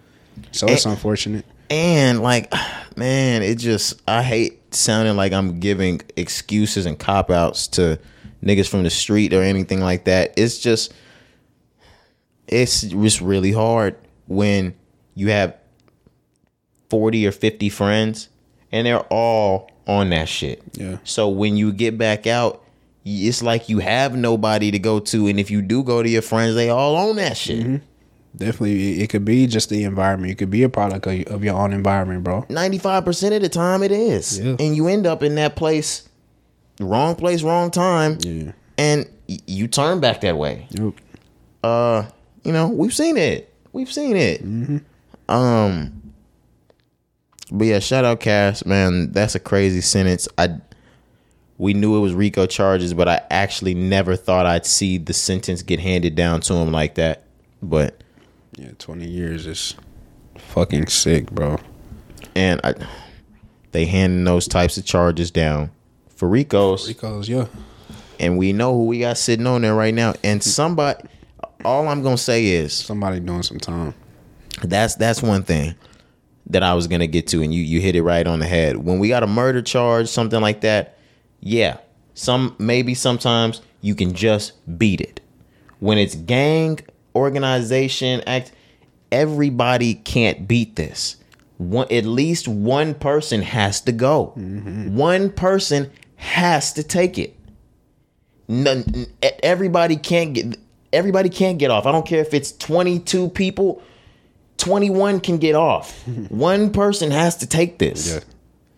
So it's Eh. unfortunate. And like, man, it just I hate sounding like I'm giving excuses and cop outs to niggas from the street or anything like that. It's just it's just really hard when you have 40 or 50 friends and they're all on that shit. Yeah. So when you get back out, it's like you have nobody to go to and if you do go to your friends, they all on that shit. Definitely, it- could be just the environment. It could be a product of, your own environment, bro. 95% of the time it is. Yeah. And you end up in that place, wrong place, wrong time, Yeah. and you turn back that way. Yep. Uh, you know, we've seen it. We've seen it. Um, but yeah, shout out Cass, man. That's a crazy sentence. I we knew it was RICO charges, but I actually never thought I'd see the sentence get handed down to him like that. But Yeah, twenty years is fucking sick, bro. and I, they handing those types of charges down for Ricos, Rico's, yeah, and we know who we got sitting on there right now. And somebody, all I'm gonna say is somebody doing some time. that's that's one thing that I was gonna get to, and you you hit it right on the head. When we got a murder charge, something like that, yeah, some maybe sometimes you can just beat it. When it's gang organization act, everybody can't beat this. One at least one person has to go. Mm-hmm. One person has to take it. None, everybody can't get everybody can't get off. I don't care if it's 22 people, 21 can get off. one person has to take this. Yeah.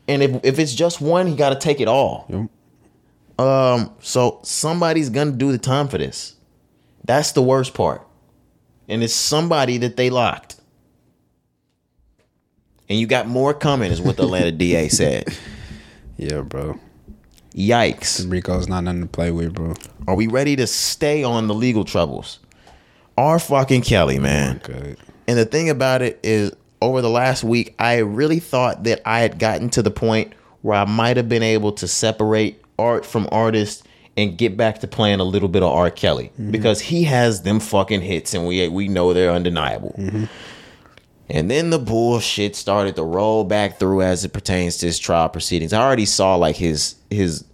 And if if it's just one, he got to take it all. Yep. Um so somebody's going to do the time for this. That's the worst part. And it's somebody that they locked. And you got more coming is what the Atlanta DA said. Yeah, bro. Yikes. Rico's not nothing to play with, bro. Are we ready to stay on the legal troubles? R fucking Kelly, man. And the thing about it is, over the last week, I really thought that I had gotten to the point where I might have been able to separate art from artist and get back to playing a little bit of R. Kelly mm-hmm. because he has them fucking hits and we we know they're undeniable. Mm-hmm. And then the bullshit started to roll back through as it pertains to his trial proceedings. I already saw like his his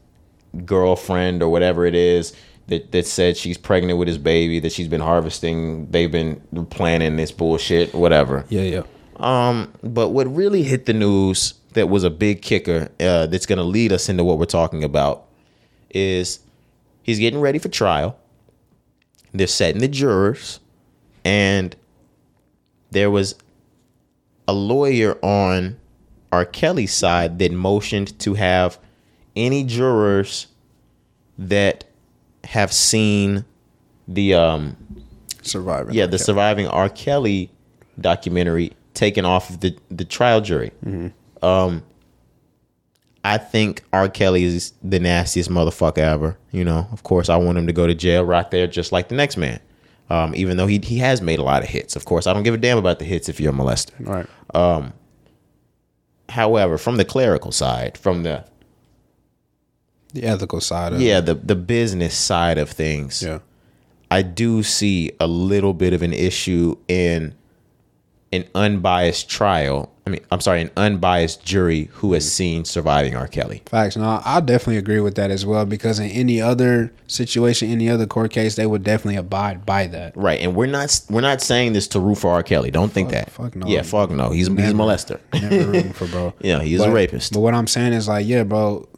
girlfriend or whatever it is that, that said she's pregnant with his baby, that she's been harvesting, they've been planning this bullshit, whatever. Yeah, yeah. Um, but what really hit the news that was a big kicker uh, that's going to lead us into what we're talking about is he's getting ready for trial. They're setting the jurors, and there was a lawyer on R. Kelly's side that motioned to have any jurors that have seen the um Surviving. yeah the surviving R. Kelly documentary taken off of the the trial jury. Um, I think R. Kelly is the nastiest motherfucker ever. You know, of course, I want him to go to jail right there, just like the next man. Um, even though he he has made a lot of hits. Of course, I don't give a damn about the hits if you're a molester. Right. Um, however, from the clerical side, from the The ethical side of yeah the the business side of things, Yeah. I do see a little bit of an issue in an unbiased trial. I mean, I'm sorry, an unbiased jury who has mm-hmm. seen surviving R. Kelly. Facts. No, I definitely agree with that as well because in any other situation, any other court case, they would definitely abide by that. Right, and we're not we're not saying this to root for R. Kelly. Don't think that. fuck no. Yeah, fuck no. He's he's a molester. Never rooting for bro. Yeah, he's is a rapist. But what I'm saying is like, yeah, bro,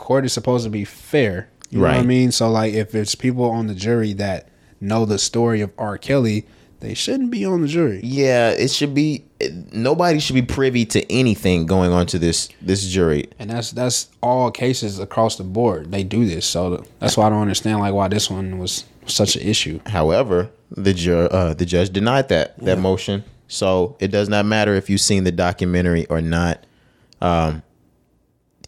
court is supposed to be fair. You know what I mean? So like if it's people on the jury that know the story of R. Kelly, they shouldn't be on the jury. Yeah, it should be. Nobody should be privy to anything going on to this this jury. And that's that's all cases across the board. They do this, so that's why I don't understand like why this one was such an issue. However, the ju- uh, the judge denied that that motion. So it does not matter if you've seen the documentary or not. Um,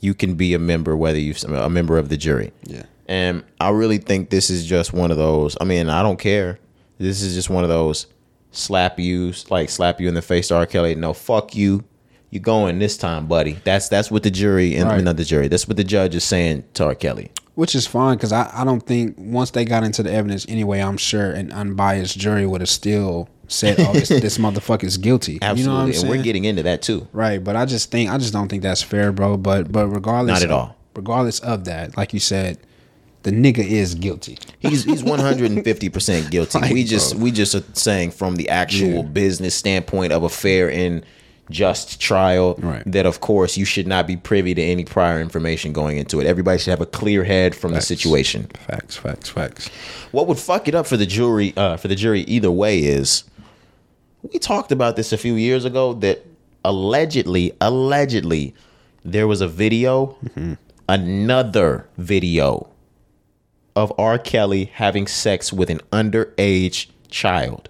you can be a member whether you a member of the jury. Yeah. And I really think this is just one of those. I mean, I don't care. This is just one of those slap you, like slap you in the face to R. Kelly. No, fuck you. You going this time, buddy. That's that's what the jury and Right. not the jury. That's what the judge is saying to R. Kelly. Which is fine because I, I don't think once they got into the evidence anyway, I'm sure an unbiased jury would have still said, "Oh, this, this motherfucker's guilty." Absolutely, You know what I'm and we're getting into that too. right, but I just think I just don't think that's fair, bro. But but regardless, Not at of- all. Regardless of that, like you said, the nigga is guilty. He's he's one hundred and fifty percent guilty. Like, we just bro. we just are saying from the actual Yeah. business standpoint of a fair and just trial Right. that of course you should not be privy to any prior information going into it. Everybody should have a clear head from Facts. the situation. Facts, facts, facts. What would fuck it up for the jury uh, for the jury either way is we talked about this a few years ago that allegedly allegedly there was a video another video of R. Kelly having sex with an underage child.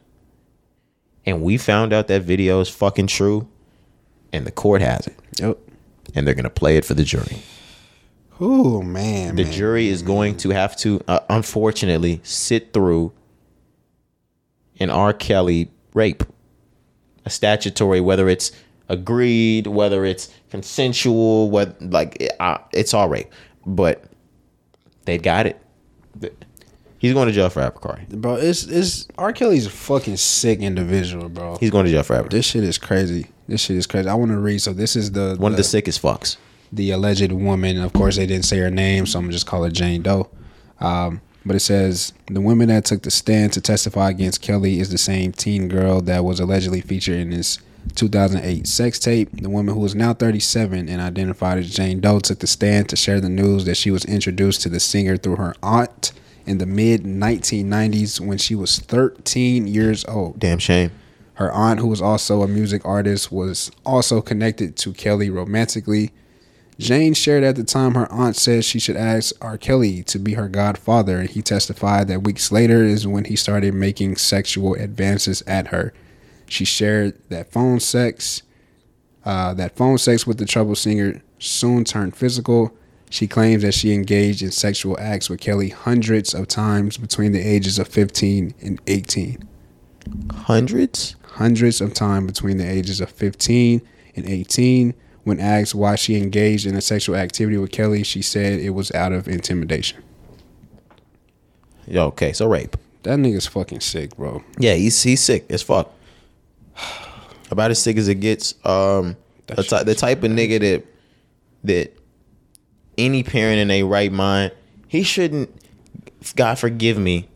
And we found out that video is fucking true and the court has it Yep. and they're going to play it for the jury. Oh man, The man. jury is going to have to, uh, unfortunately, sit through an R. Kelly rape, a statutory, whether it's agreed, whether it's consensual, what like uh, it's all rape, but they got it. He's going to jail forever, Corey. bro. It's it's R. Kelly's a fucking sick individual, bro. He's going to jail forever. This shit is crazy. This shit is crazy. I want to read. So this is the One of the the, sickest fucks. the alleged woman. Of course, they didn't say her name, so I'm gonna just call her Jane Doe. Um, but it says the woman that took the stand to testify against Kelly is the same teen girl that was allegedly featured in his 2008 sex tape. The woman who is now 37 and identified as Jane Doe took the stand to share the news that she was introduced to the singer through her aunt in the mid 1990s when she was 13 years old. Damn shame. Her aunt, who was also a music artist, was also connected to Kelly romantically. Jane shared at the time her aunt said she should ask R. Kelly to be her godfather, and he testified that weeks later is when he started making sexual advances at her. She shared that phone sex, uh, that phone sex with the trouble singer soon turned physical. She claims that she engaged in sexual acts with Kelly hundreds of times between the ages of 15 and 18 Hundreds? hundreds of times between the ages of 15 and 18. When asked why she engaged in a sexual activity with Kelly, she said it was out of intimidation. Yo, okay, so rape. That nigga's fucking sick, bro. Yeah, he's he's sick as fuck. About as sick as it gets. Um, the, the type of nigga that that any parent in a right mind, he shouldn't. God forgive me.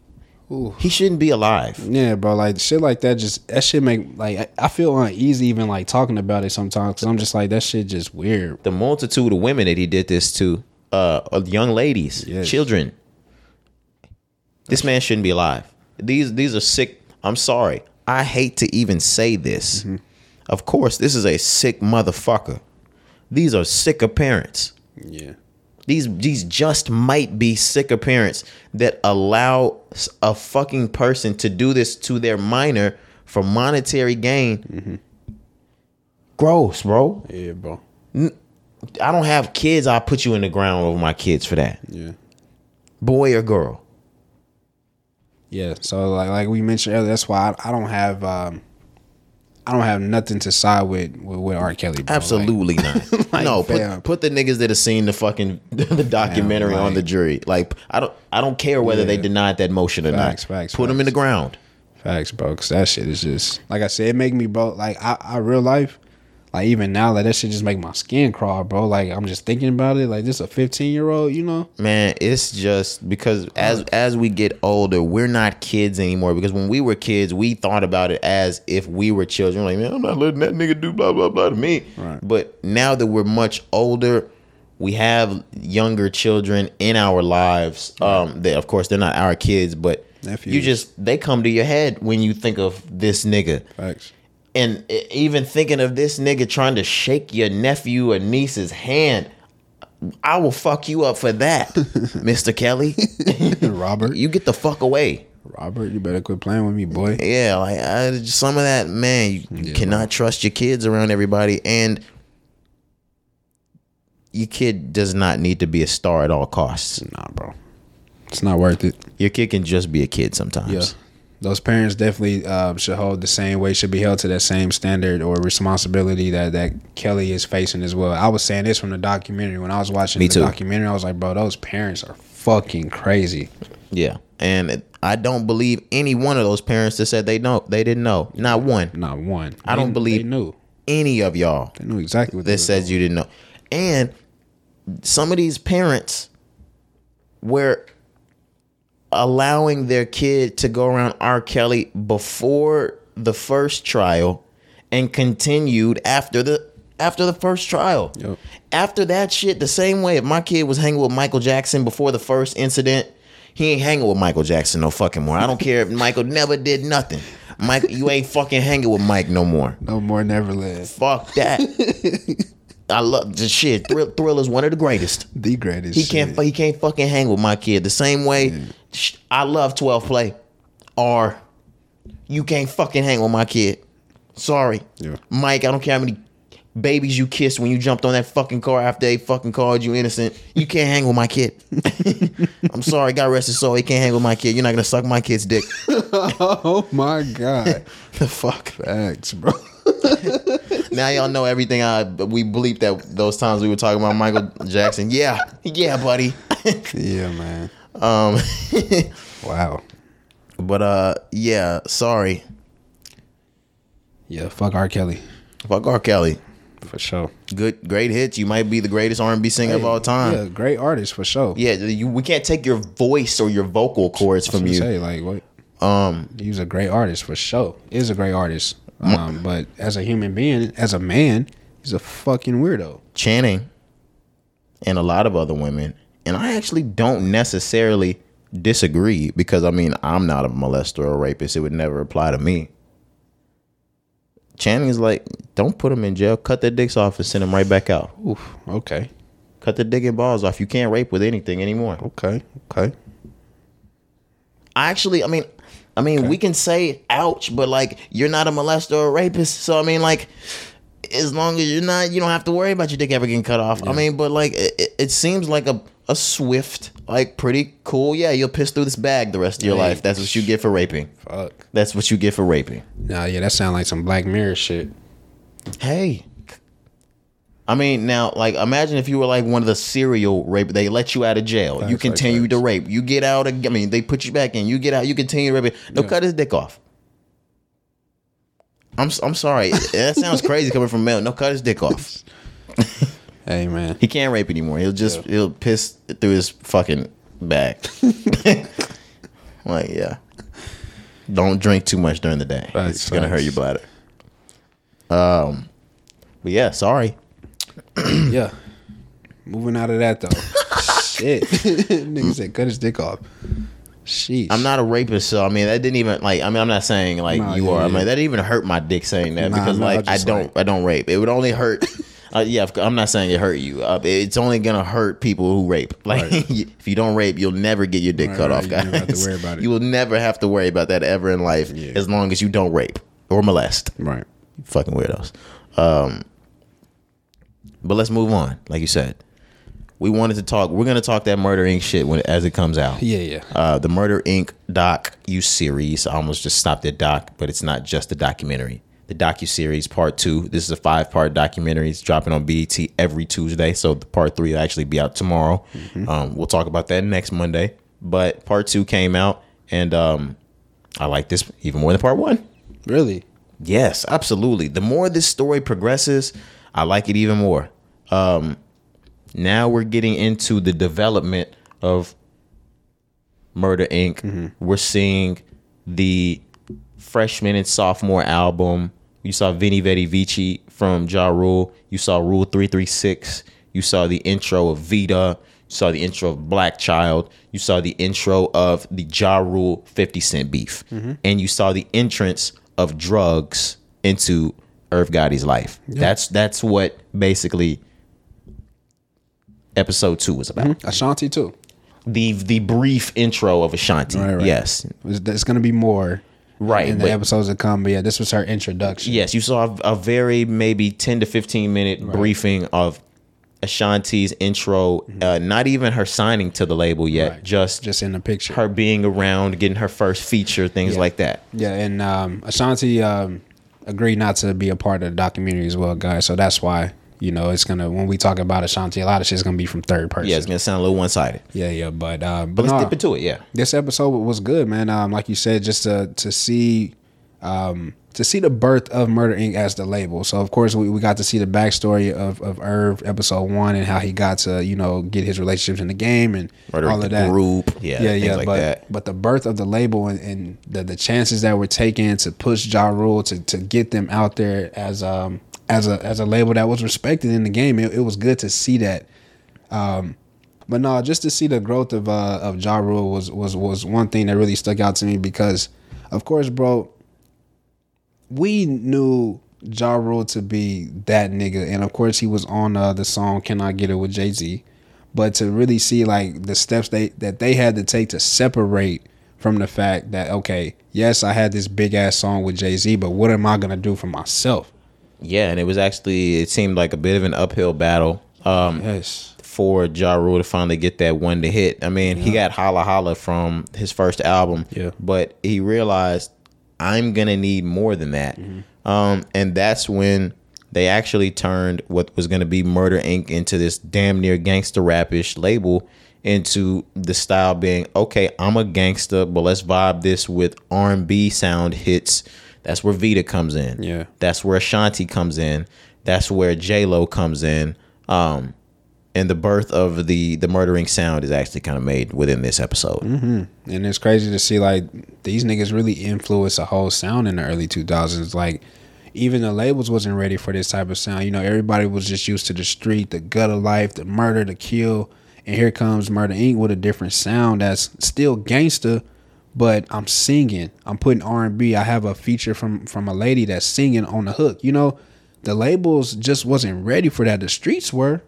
Ooh. He shouldn't be alive. Yeah, bro. Like shit like that, just that shit make like I, feel uneasy even like talking about it sometimes because I'm just like that shit just weird. The multitude of women that he did this to, uh, young ladies, Yes. children. This man shouldn't be alive. These these are sick. I'm sorry. I hate to even say this. Mm-hmm. Of course, this is a sick motherfucker. These are sicker parents. Yeah. These these just might be sick parents that allow a fucking person to do this to their minor for monetary gain. Gross, bro. Yeah, bro. I don't have kids. I'll put you in the ground over my kids for that. Yeah. Boy or girl. Yeah. So like like we mentioned earlier, that's why I, I don't have um I don't have nothing to side with with, with R. Kelly. Bro. Like, Absolutely not. Like, no, put, put the niggas that have seen the fucking the documentary Fam, on the jury. Like I don't I don't care whether they denied that motion or Facts, not. facts, put them in the ground. Facts, bro. Cause that shit is just like I said, it make me, bro. Like I, I real life, like even now, like that shit just make my skin crawl, bro. Like I'm just thinking about it. Like this a 15 year old, you know? Man, it's just because as as we get older, we're not kids anymore. Because when we were kids, we thought about it as if we were children. Like, man, I'm not letting that nigga do blah blah blah to me. Right. But now that we're much older, we have younger children in our lives. Um, they of course they're not our kids, but Nephews. You just they come to your head when you think of this nigga. Facts. And even thinking of this nigga trying to shake your nephew or niece's hand, I will fuck you up for that, Mr. Kelly. Robert. you get the fuck away. Robert, you better quit playing with me, boy. Yeah, like I, some of that, man. You, you Yeah, cannot trust your kids around everybody, and your kid does not need to be a star at all costs. Nah, bro. It's not worth it. Your kid can just be a kid sometimes. Yeah. Those parents definitely uh, should hold the same way, should be held to that same standard or responsibility that, that Kelly is facing as well. I was saying this from the documentary. When I was watching Me the too. documentary, I was like, bro, those parents are fucking crazy. Yeah, and it- I don't believe any one of those parents that said they know they didn't know. Not one. Not one. I don't They- believe They knew. Any of y'all They knew exactly what they that says you didn't know. And some of these parents were allowing their kid to go around R. Kelly before the first trial and continued after the after the first trial. Yep. After that shit, the same way if my kid was hanging with Michael Jackson before the first incident, he ain't hanging with Michael Jackson no fucking more. I don't care if Michael never did nothing. Mike, you ain't fucking hanging with Mike no more. No more Neverland. Fuck that. I love the shit. Thrill, Thriller's one of the greatest. The greatest. He can't. shit. He can't fucking hang with my kid the same way. sh- I love twelve play, or you can't fucking hang with my kid. Sorry, Yeah. Mike. I don't care how many babies you kissed when you jumped on that fucking car after they fucking called you innocent. You can't hang with my kid. I'm sorry. God rest his soul. He can't hang with my kid. You're not gonna suck my kid's dick. Oh my God. the fuck. Facts, bro. Now y'all know everything. I we bleeped that those times we were talking about Michael Jackson. Yeah, yeah, buddy. yeah, man. Um, Wow. but uh, yeah. Sorry, Yeah, fuck R. Kelly. fuck R. Kelly. For sure. Good, great hits. You might be the greatest R and B singer of all time. Yeah, great artist for sure. Yeah, you, we can't take your voice or your vocal cords from you. Say, like what? Um, he was a great artist for sure. Is a great artist. Um, but as a human being, as a man, he's a fucking weirdo. Channing and a lot of other women, and I actually don't necessarily disagree because I mean I'm not a molester or rapist. It would never apply to me. Channing is like, don't put them in jail. Cut their dicks off and send them right back out. Oof. Okay. Cut the dick and balls off. You can't rape with anything anymore. Okay. Okay. I actually, I mean, I mean, we can say ouch, but like you're not a molester or a rapist, so I mean, like as long as you're not, you don't have to worry about your dick ever getting cut off. I mean, but like it, it- seems like a a swift, like pretty cool. Yeah, you'll piss through this bag the rest of your Hey. life. That's what you get for raping. Fuck. That's what you get for raping. Nah, yeah, that sounds like some Black Mirror shit. Hey. I mean, now, like, imagine if you were like one of the serial rape. They let you out of jail. you continue to rape. You get out. ag- I mean, they put you back in. You get out. You continue to rape. No, cut his dick off. I'm I'm sorry. that sounds crazy coming from male. No, cut his dick off. Hey, man. He can't rape anymore. He'll just he'll piss through his fucking bag. like yeah. Don't drink too much during the day. It's gonna hurt your bladder. Um, but yeah, sorry. yeah. Moving out of that though. shit. Nigga said cut his dick off. Sheesh. I'm not a rapist, so I mean that didn't even like. I mean, I'm not saying like Nah, you yeah, are. I mean that even hurt my dick saying that Nah, because nah, like I don't, like- I don't rape. It would only hurt. Uh, yeah, I'm not saying it hurt you. Uh, it's only gonna hurt people who rape. Like Right. if you don't rape, you'll never get your dick Right, cut right, off, you guys. never have to worry about it. You will never have to worry about that ever in life, Yeah. as long as you don't rape or molest. Right. Fucking weirdos. Um, but let's move on. Like you said, we wanted to talk. We're gonna talk that Murder Inc. shit when as it comes out. Yeah, yeah. Uh, the Murder Inc. doc you series. I almost just stopped at doc, but it's not just a documentary. The docu series part two. This is a five part documentary. It's dropping on BET every Tuesday, so the part three will actually be out tomorrow. Um, we'll talk about that next Monday. But part two came out, and um, I like this even more than part one. Really? Yes, absolutely. The more this story progresses, I like it even more. Um, now we're getting into the development of Murder Inc. Mm-hmm. We're seeing the freshman and sophomore album. You saw Venni Vetti Vecci from Ja Rule. You saw Rule 336. You saw the intro of Vita. You saw the intro of Black Child. You saw the intro of the Ja Rule 50 Cent beef. Mm-hmm. And you saw the entrance of drugs into Irv Gotti's life. That's that's what basically episode two was about. Ashanti too. The the brief intro of Ashanti. Right, right. Yes. There's, there's gonna be more, Right, in the but- episodes that come. But yeah, this was her introduction. Yes, you saw a, a very maybe 10 to 15 minute briefing of Ashanti's intro, uh, not even her signing to the label yet, Mm-hmm. Right. just just in the picture. her being around, getting her first feature, things Yeah. like that. Yeah, and um, Ashanti um, agreed not to be a part of the documentary as well, guys. So that's why you know it's gonna when we talk about Ashanti, a lot of shit's gonna be from third person. Yeah, it's going to sound a little one sided. yeah, yeah. But uh, but, But let's no, dip into it, yeah. this episode was good, man. Um, like you said, just to to see um to see the birth of Murder Inc. as the label. So of course we, we got to see the backstory of of Irv episode one and how he got to you know get his relationships in the game and Murder all of the that group, yeah, yeah, yeah. like but that. but the birth of the label and, and the the chances that were taken to push Ja Rule to to get them out there as um as a as a label that was respected in the game. It, it was good to see that. Um, but no, just to see the growth of uh of Ja Rule was was was one thing that really stuck out to me because, of course, bro, we knew Ja Rule to be that nigga, and of course he was on uh, the song "Can I Get It" with Jay Z. But to really see like the steps they that they had to take to separate from the fact that okay, yes, I had this big ass song with Jay Z, but what am I gonna do for myself? Yeah, and it was actually, it seemed like a bit of an uphill battle. Um, Yes, for Ja Rule to finally get that one to hit. I mean, he got Holla Holla from his first album, Yeah. but he realized I'm gonna need more than that. Um, and that's when they actually turned what was gonna be Murder Inc. into this damn near gangster rapish label into the style being okay. I'm a gangster, but let's vibe this with R&B sound hits. That's where Vita comes in. Yeah. That's where Ashanti comes in. That's where J Lo comes in. Um, and the birth of the the murdering sound is actually kind of made within this episode. and it's crazy to see like these niggas really influenced a whole sound in the early 2000s. Like even the labels wasn't ready for this type of sound. You know, everybody was just used to the street, the gutter life, the murder, the kill, and here comes Murder Inc. with a different sound that's still gangster, but I'm singing. I'm putting R&B. I have a feature from from a lady that's singing on the hook. You know, the labels just wasn't ready for that. The streets were.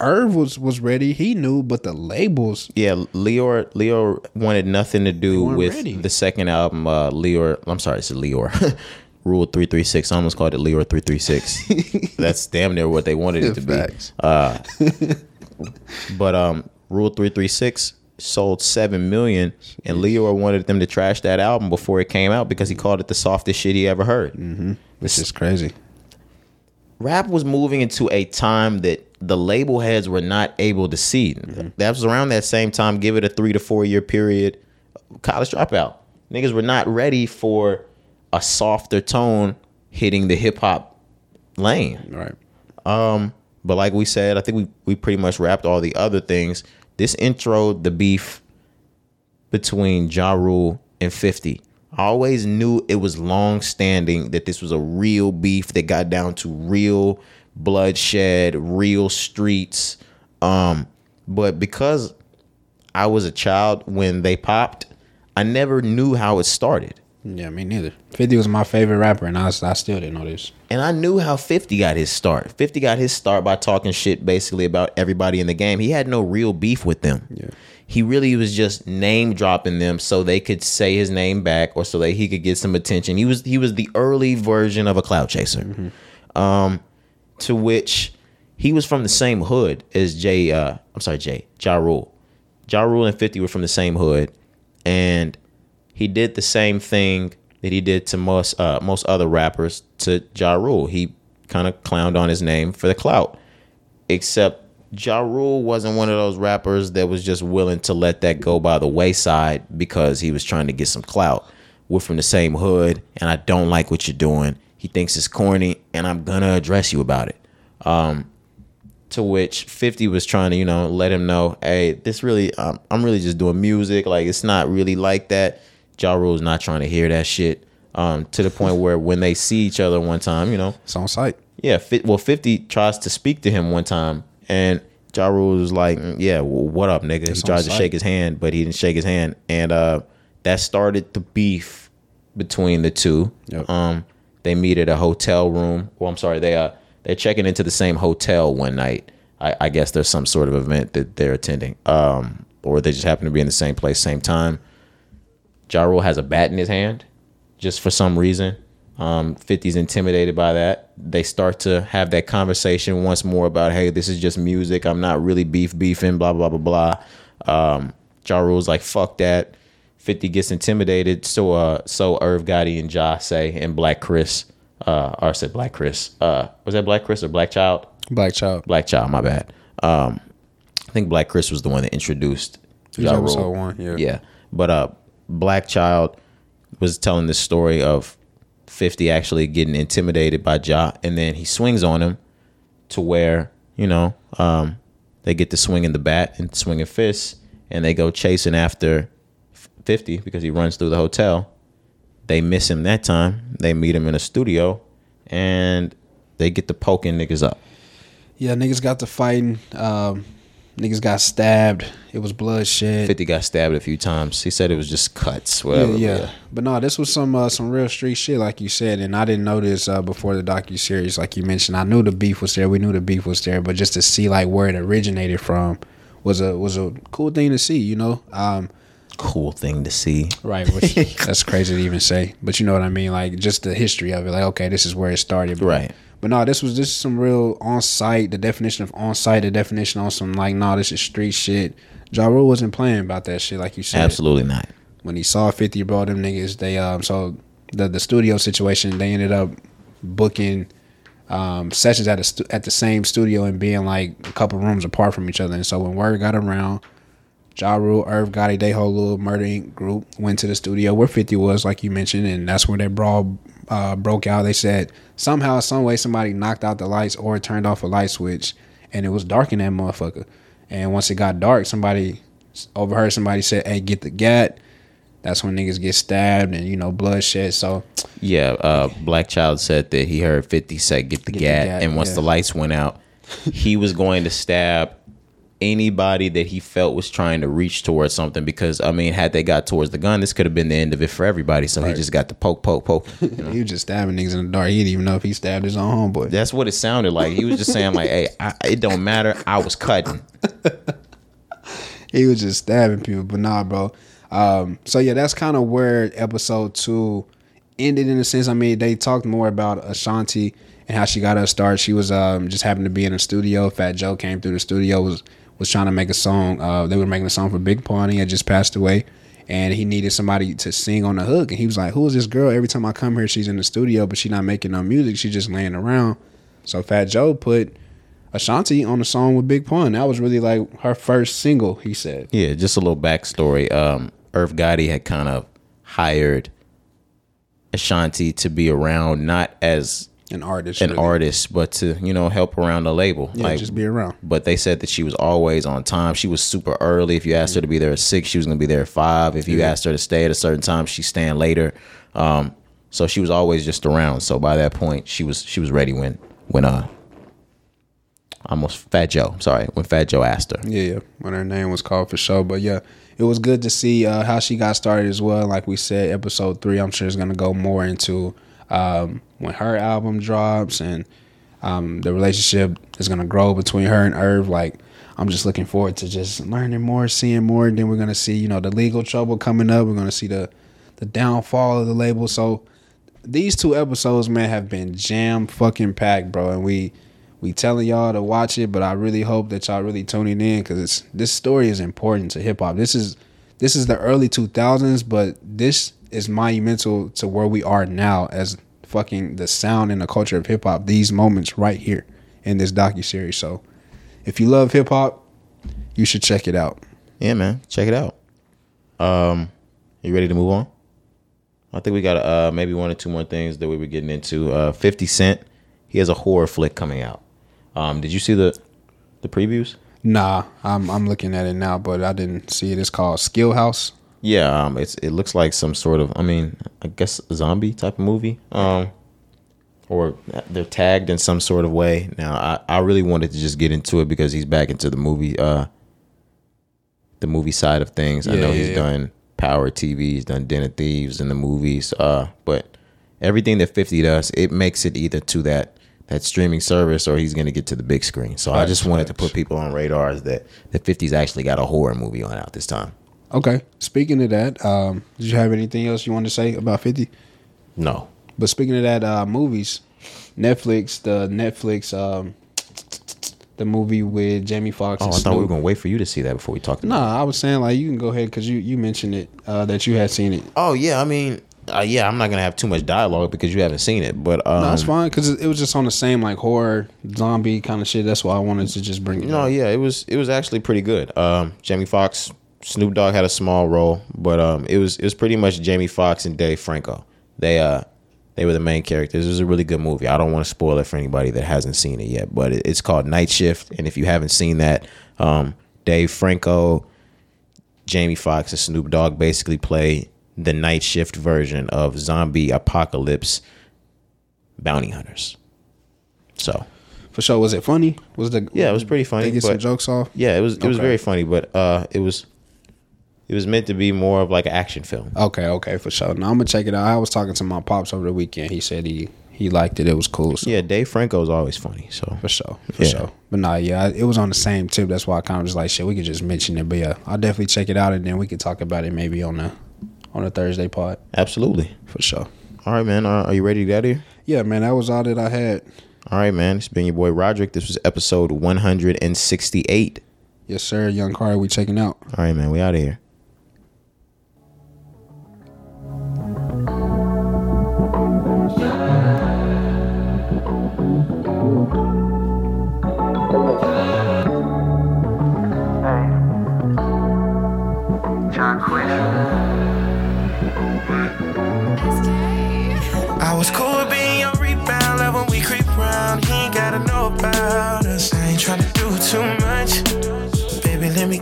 Irv was was ready. He knew, but the labels Yeah, Lyor Lyor wanted nothing to do with ready. the second album. Uh, Lyor, I'm sorry, it's Lyor. Rule three three six. I almost called it Lyor three three six. That's damn near what they wanted it to Facts. be. Uh, but um, Rule three three six sold seven million, and Lyor wanted them to trash that album before it came out because he called it the softest shit he ever heard. This is crazy. rap was moving into a time that the label heads were not able to see. That was around that same time. Give it a three to four year period. College dropout. Niggas were not ready for a softer tone hitting the hip hop lane. Right. Um But like we said, I think we, we pretty much wrapped all the other things. This intro, the beef between Ja Rule and 50. I always knew it was long standing that this was a real beef that got down to real bloodshed, real streets. Um, but because I was a child when they popped, I never knew how it started. Yeah, me neither. Fifty was my favorite rapper, and I, I still didn't know this. And I knew how 50 got his start. 50 got his start by talking shit basically about everybody in the game. He had no real beef with them. Yeah. He really was just name dropping them so they could say his name back or so that he could get some attention. He was he was the early version of a clout chaser. Um to which he was from the same hood as Jay uh I'm sorry, Jay, Ja Rule. Ja Rule and 50 were from the same hood and he did the same thing that he did to most uh, most other rappers to Ja Rule. He kind of clowned on his name for the clout. Except Ja Rule wasn't one of those rappers that was just willing to let that go by the wayside because he was trying to get some clout. We're from the same hood, and I don't like what you're doing. He thinks it's corny, and I'm gonna address you about it. Um, to which 50 was trying to you know let him know hey this really um, i'm really just doing music like it's not really like that ja rule's not trying to hear that shit um, to the point where when they see each other one time you know It's on sight. yeah well 50 tries to speak to him one time and Ja Rule was like, "Mm, "Yeah, well, what up, nigga?" It's he tried on to shake his hand, but he didn't shake his hand, and uh, that started the beef between the two. Yep. Um, they meet at a hotel room. Well, I'm sorry, they uh they're checking into the same hotel one night. I, I guess there's some sort of event that they're attending, um, or they just happen to be in the same place, same time. Ja Rule has a bat in his hand, just for some reason. Um, 50's intimidated by that. They start to have that conversation once more about, hey, this is just music. I'm not really beef beefing, blah, blah, blah, blah. Um, ja Rule's like, fuck that. 50 gets intimidated. So uh so Irv Gotti and Ja say and Black Chris, uh or I said Black Chris. Uh was that Black Chris or Black Child? Black Child. Black Child, my bad. Um I think Black Chris was the one that introduced Ja Rule. one, yeah. Yeah. But uh Black Child was telling this story of 50 actually getting intimidated by Ja and then he swings on him to where, you know, um they get to swinging the bat and swinging fists and they go chasing after 50 because he runs through the hotel. They miss him that time. They meet him in a studio and they get to poking niggas up. Yeah, niggas got to fighting. Um, niggas got stabbed. It was bloodshed. 50 got stabbed a few times. He said it was just cuts, Yeah, whatever. yeah. But no, this was some uh, some real street shit, like you said, and I didn't know this uh, before the docu series, like you mentioned. I knew the beef was there. We knew the beef was there, but just to see like where it originated from was a was a cool thing to see. You know, um, Cool thing to see. right? Which that's crazy to even say, but you know what I mean. Like just the history of it. Like okay, this is where it started. But, Right. But no, this was this is some real on sight. The definition of on sight. The definition on some like no, this is street shit. Ja Rule wasn't playing about that shit, like you said Absolutely not. when he saw 50 bro them niggas they um so the the studio situation they ended up booking um sessions at a stu- at the same studio and being like a couple rooms apart from each other and so when word got around Ja Rule, Irv Gotti, they whole little murder Inc. group went to the studio where 50 was, like you mentioned, and that's where that brawl uh, broke out. They said somehow, some way, somebody knocked out the lights or turned off a light switch, and it was dark in that motherfucker. And once it got dark, somebody overheard somebody said, "Hey, get the gat." That's when niggas get stabbed and you know bloodshed. So Yeah, uh, Black Child said that he heard 50 say, get the, Get the gat. gat, and once yeah. the lights went out, he was going to stab anybody that he felt was trying to reach towards something because, I mean, had they got towards the gun, this could have been the end of it for everybody. So he just got to poke, poke, poke. you know? he was just stabbing niggas in the dark. He didn't even know if he stabbed his own homeboy. That's what it sounded like. He was just saying, like, hey, I, it don't matter. I was cutting. he was just stabbing people. But nah, bro. Um, so yeah, that's kind of where episode two ended in a sense. I mean, they talked more about Ashanti and how she got her start. She was um, just happened to be in a studio. Fat Joe came through the studio was was trying to make a song. Uh, they were making a song for Big Pun. He had just passed away. And he needed somebody to sing on the hook. And he was like, Who is this girl? Every time I come here, she's in the studio, but she's not making no music. She's just laying around. So Fat Joe put Ashanti on the song with Big Pun. That was really like her first single, he said. Yeah, just a little backstory. Um, Irv Gotti had kind of hired Ashanti to be around, not as An artist. an really. artist, but to you know help around the label. Yeah, just be around. But they said that she was always on time. She was super early. If you asked her to be there at six, she was gonna be there at five. If you Yeah. asked her to stay at a certain time, she's staying later. Um, so she was always just around. So by that point, she was she was ready when when uh almost Fat Joe. Sorry, when Fat Joe asked her. Yeah, yeah. When her name was called for show, But yeah, it was good to see uh, how she got started as well. Like we said, episode three, I'm sure is gonna go more into um, when her album drops and um, the relationship is gonna grow between her and Irv. Like I'm just looking forward to just learning more, seeing more. And then we're gonna see, you know, the legal trouble coming up. We're gonna see the the downfall of the label. So these two episodes, man, have been jam fucking packed, bro. And we we telling y'all to watch it, but I really hope that y'all really tuning in because it's this story is important to hip hop. This is this is the early two thousands, but this is monumental to where we are now as fucking the sound and the culture of hip hop. These moments right here in this docu series. So if you love hip hop, you should check it out. Yeah, man, check it out. Um, you ready to move on? I think we got uh maybe one or two more things that we were getting into. Uh, Fifty Cent, he has a horror flick coming out. Um, did you see the the previews? Nah, I'm I'm looking at it now, but I didn't see it. It's called Skill House. Yeah, um, it's it looks like some sort of, I mean, I guess a zombie type of movie. Um, or they're tagged in some sort of way. Now, I, I really wanted to just get into it because he's back into the movie, uh, the movie side of things. I know yeah, he's yeah. done Power TV, he's done Den of Thieves in the movies, uh, but everything that Fifty does, it makes it either to that that streaming service or he's gonna get to the big screen. So I just wanted to put people on radars that that 50's actually got a horror movie on out this time. Okay. Speaking of that, um, did you have anything else you want to say about Fifty? No, But speaking of that, uh, movies, Netflix, the Netflix, um, the movie with Jamie Foxx. oh, and I thought we were gonna wait for you to see that before we talked. No, About it. I was saying like you can go ahead because you you mentioned it uh, that you had seen it. Oh yeah, I mean, uh, yeah, I'm not gonna have too much dialogue because you haven't seen it, but um, No, it's fine because it, it was just on the same like horror zombie kind of shit. That's why I wanted to just bring it. No, up. yeah, it was it was actually pretty good. Um, Jamie Foxx, Snoop Dogg had a small role, but um, it was it was pretty much Jamie Foxx and Dave Franco. They uh they were the main characters. It was a really good movie. I don't want to spoil it for anybody that hasn't seen it yet, but it's called Night Shift, and if you haven't seen that, um, Dave Franco, Jamie Foxx, and Snoop Dogg basically play the night shift version of zombie apocalypse bounty hunters. So for sure. Was it funny? Was the Yeah, it was pretty funny, They get some jokes off. Yeah, it was it was Okay. very funny, but uh, it was it was meant to be more of like an action film. Okay, okay, for sure. Now I'm gonna check it out. I was talking to my pops over the weekend. He said he he liked it. It was cool. So Yeah, Dave Franco is always funny. So For sure, for Yeah. sure. But nah, yeah, it was on the same tip. That's why I kind of just like shit. We could just mention it, but yeah, I'll definitely check it out, and then we could talk about it maybe on the on the Thursday pod absolutely. for sure. All right, man. Uh, are you ready to get out of here? Yeah, man, that was all that I had. All right, man. It's been your boy Roderick. This was episode 168. Yes, sir. Young Carter, we checking out. All right, man. We out of here.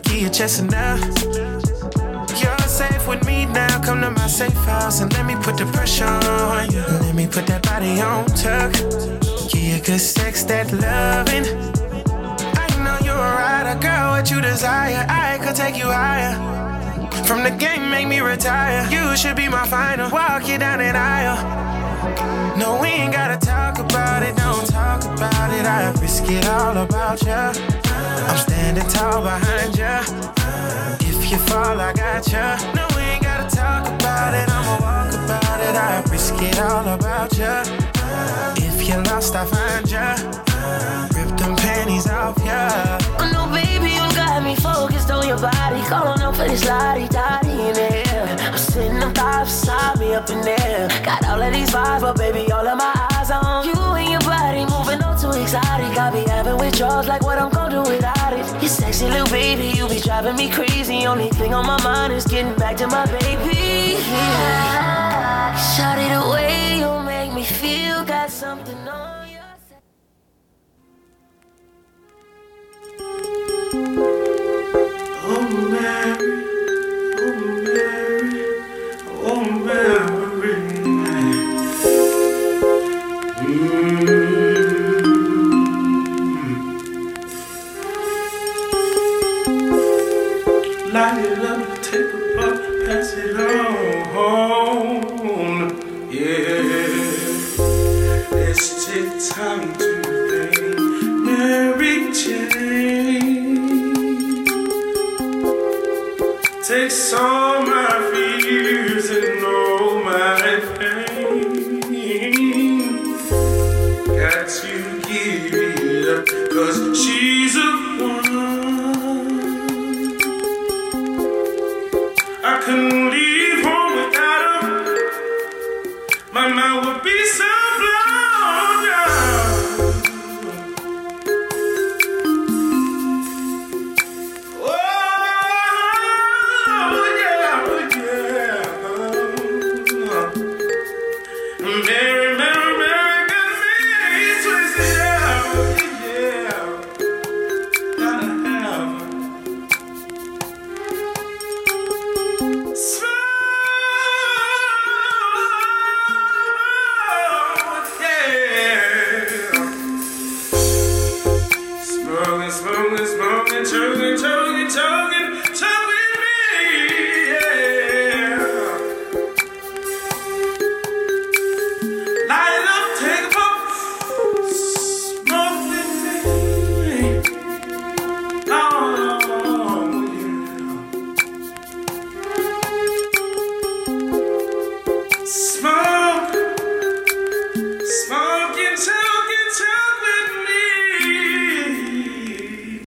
You. You're safe with me now. Come to my safe house and let me put the pressure on you. Let me put that body on tuck. Give you good sex, that loving. I know you're a rider, girl. What you desire, I could take you higher. From the game, make me retire. You should be my final. Walk you down an aisle. No, we ain't gotta talk about it. Don't talk about it. I risk it all about ya. I'm standing tall behind ya. If you fall, I got ya. No, we ain't gotta talk about it. I'ma walk about it. I risk it all about ya. If you're lost, I find ya. Rip them panties off ya. Oh no, baby, you got me focused on your body. Calling up for this lottie dottie in the air. I'm sitting up five beside me up in there. Got all of these vibes, but baby, all of my eyes on you exotic. I be having withdrawals like what I'm gonna do without it. You sexy little baby, you be driving me crazy. Only thing on my mind is getting back to my baby. Yeah. Shawty, the way you make me feel, got something on your side. Oh Mary, Takes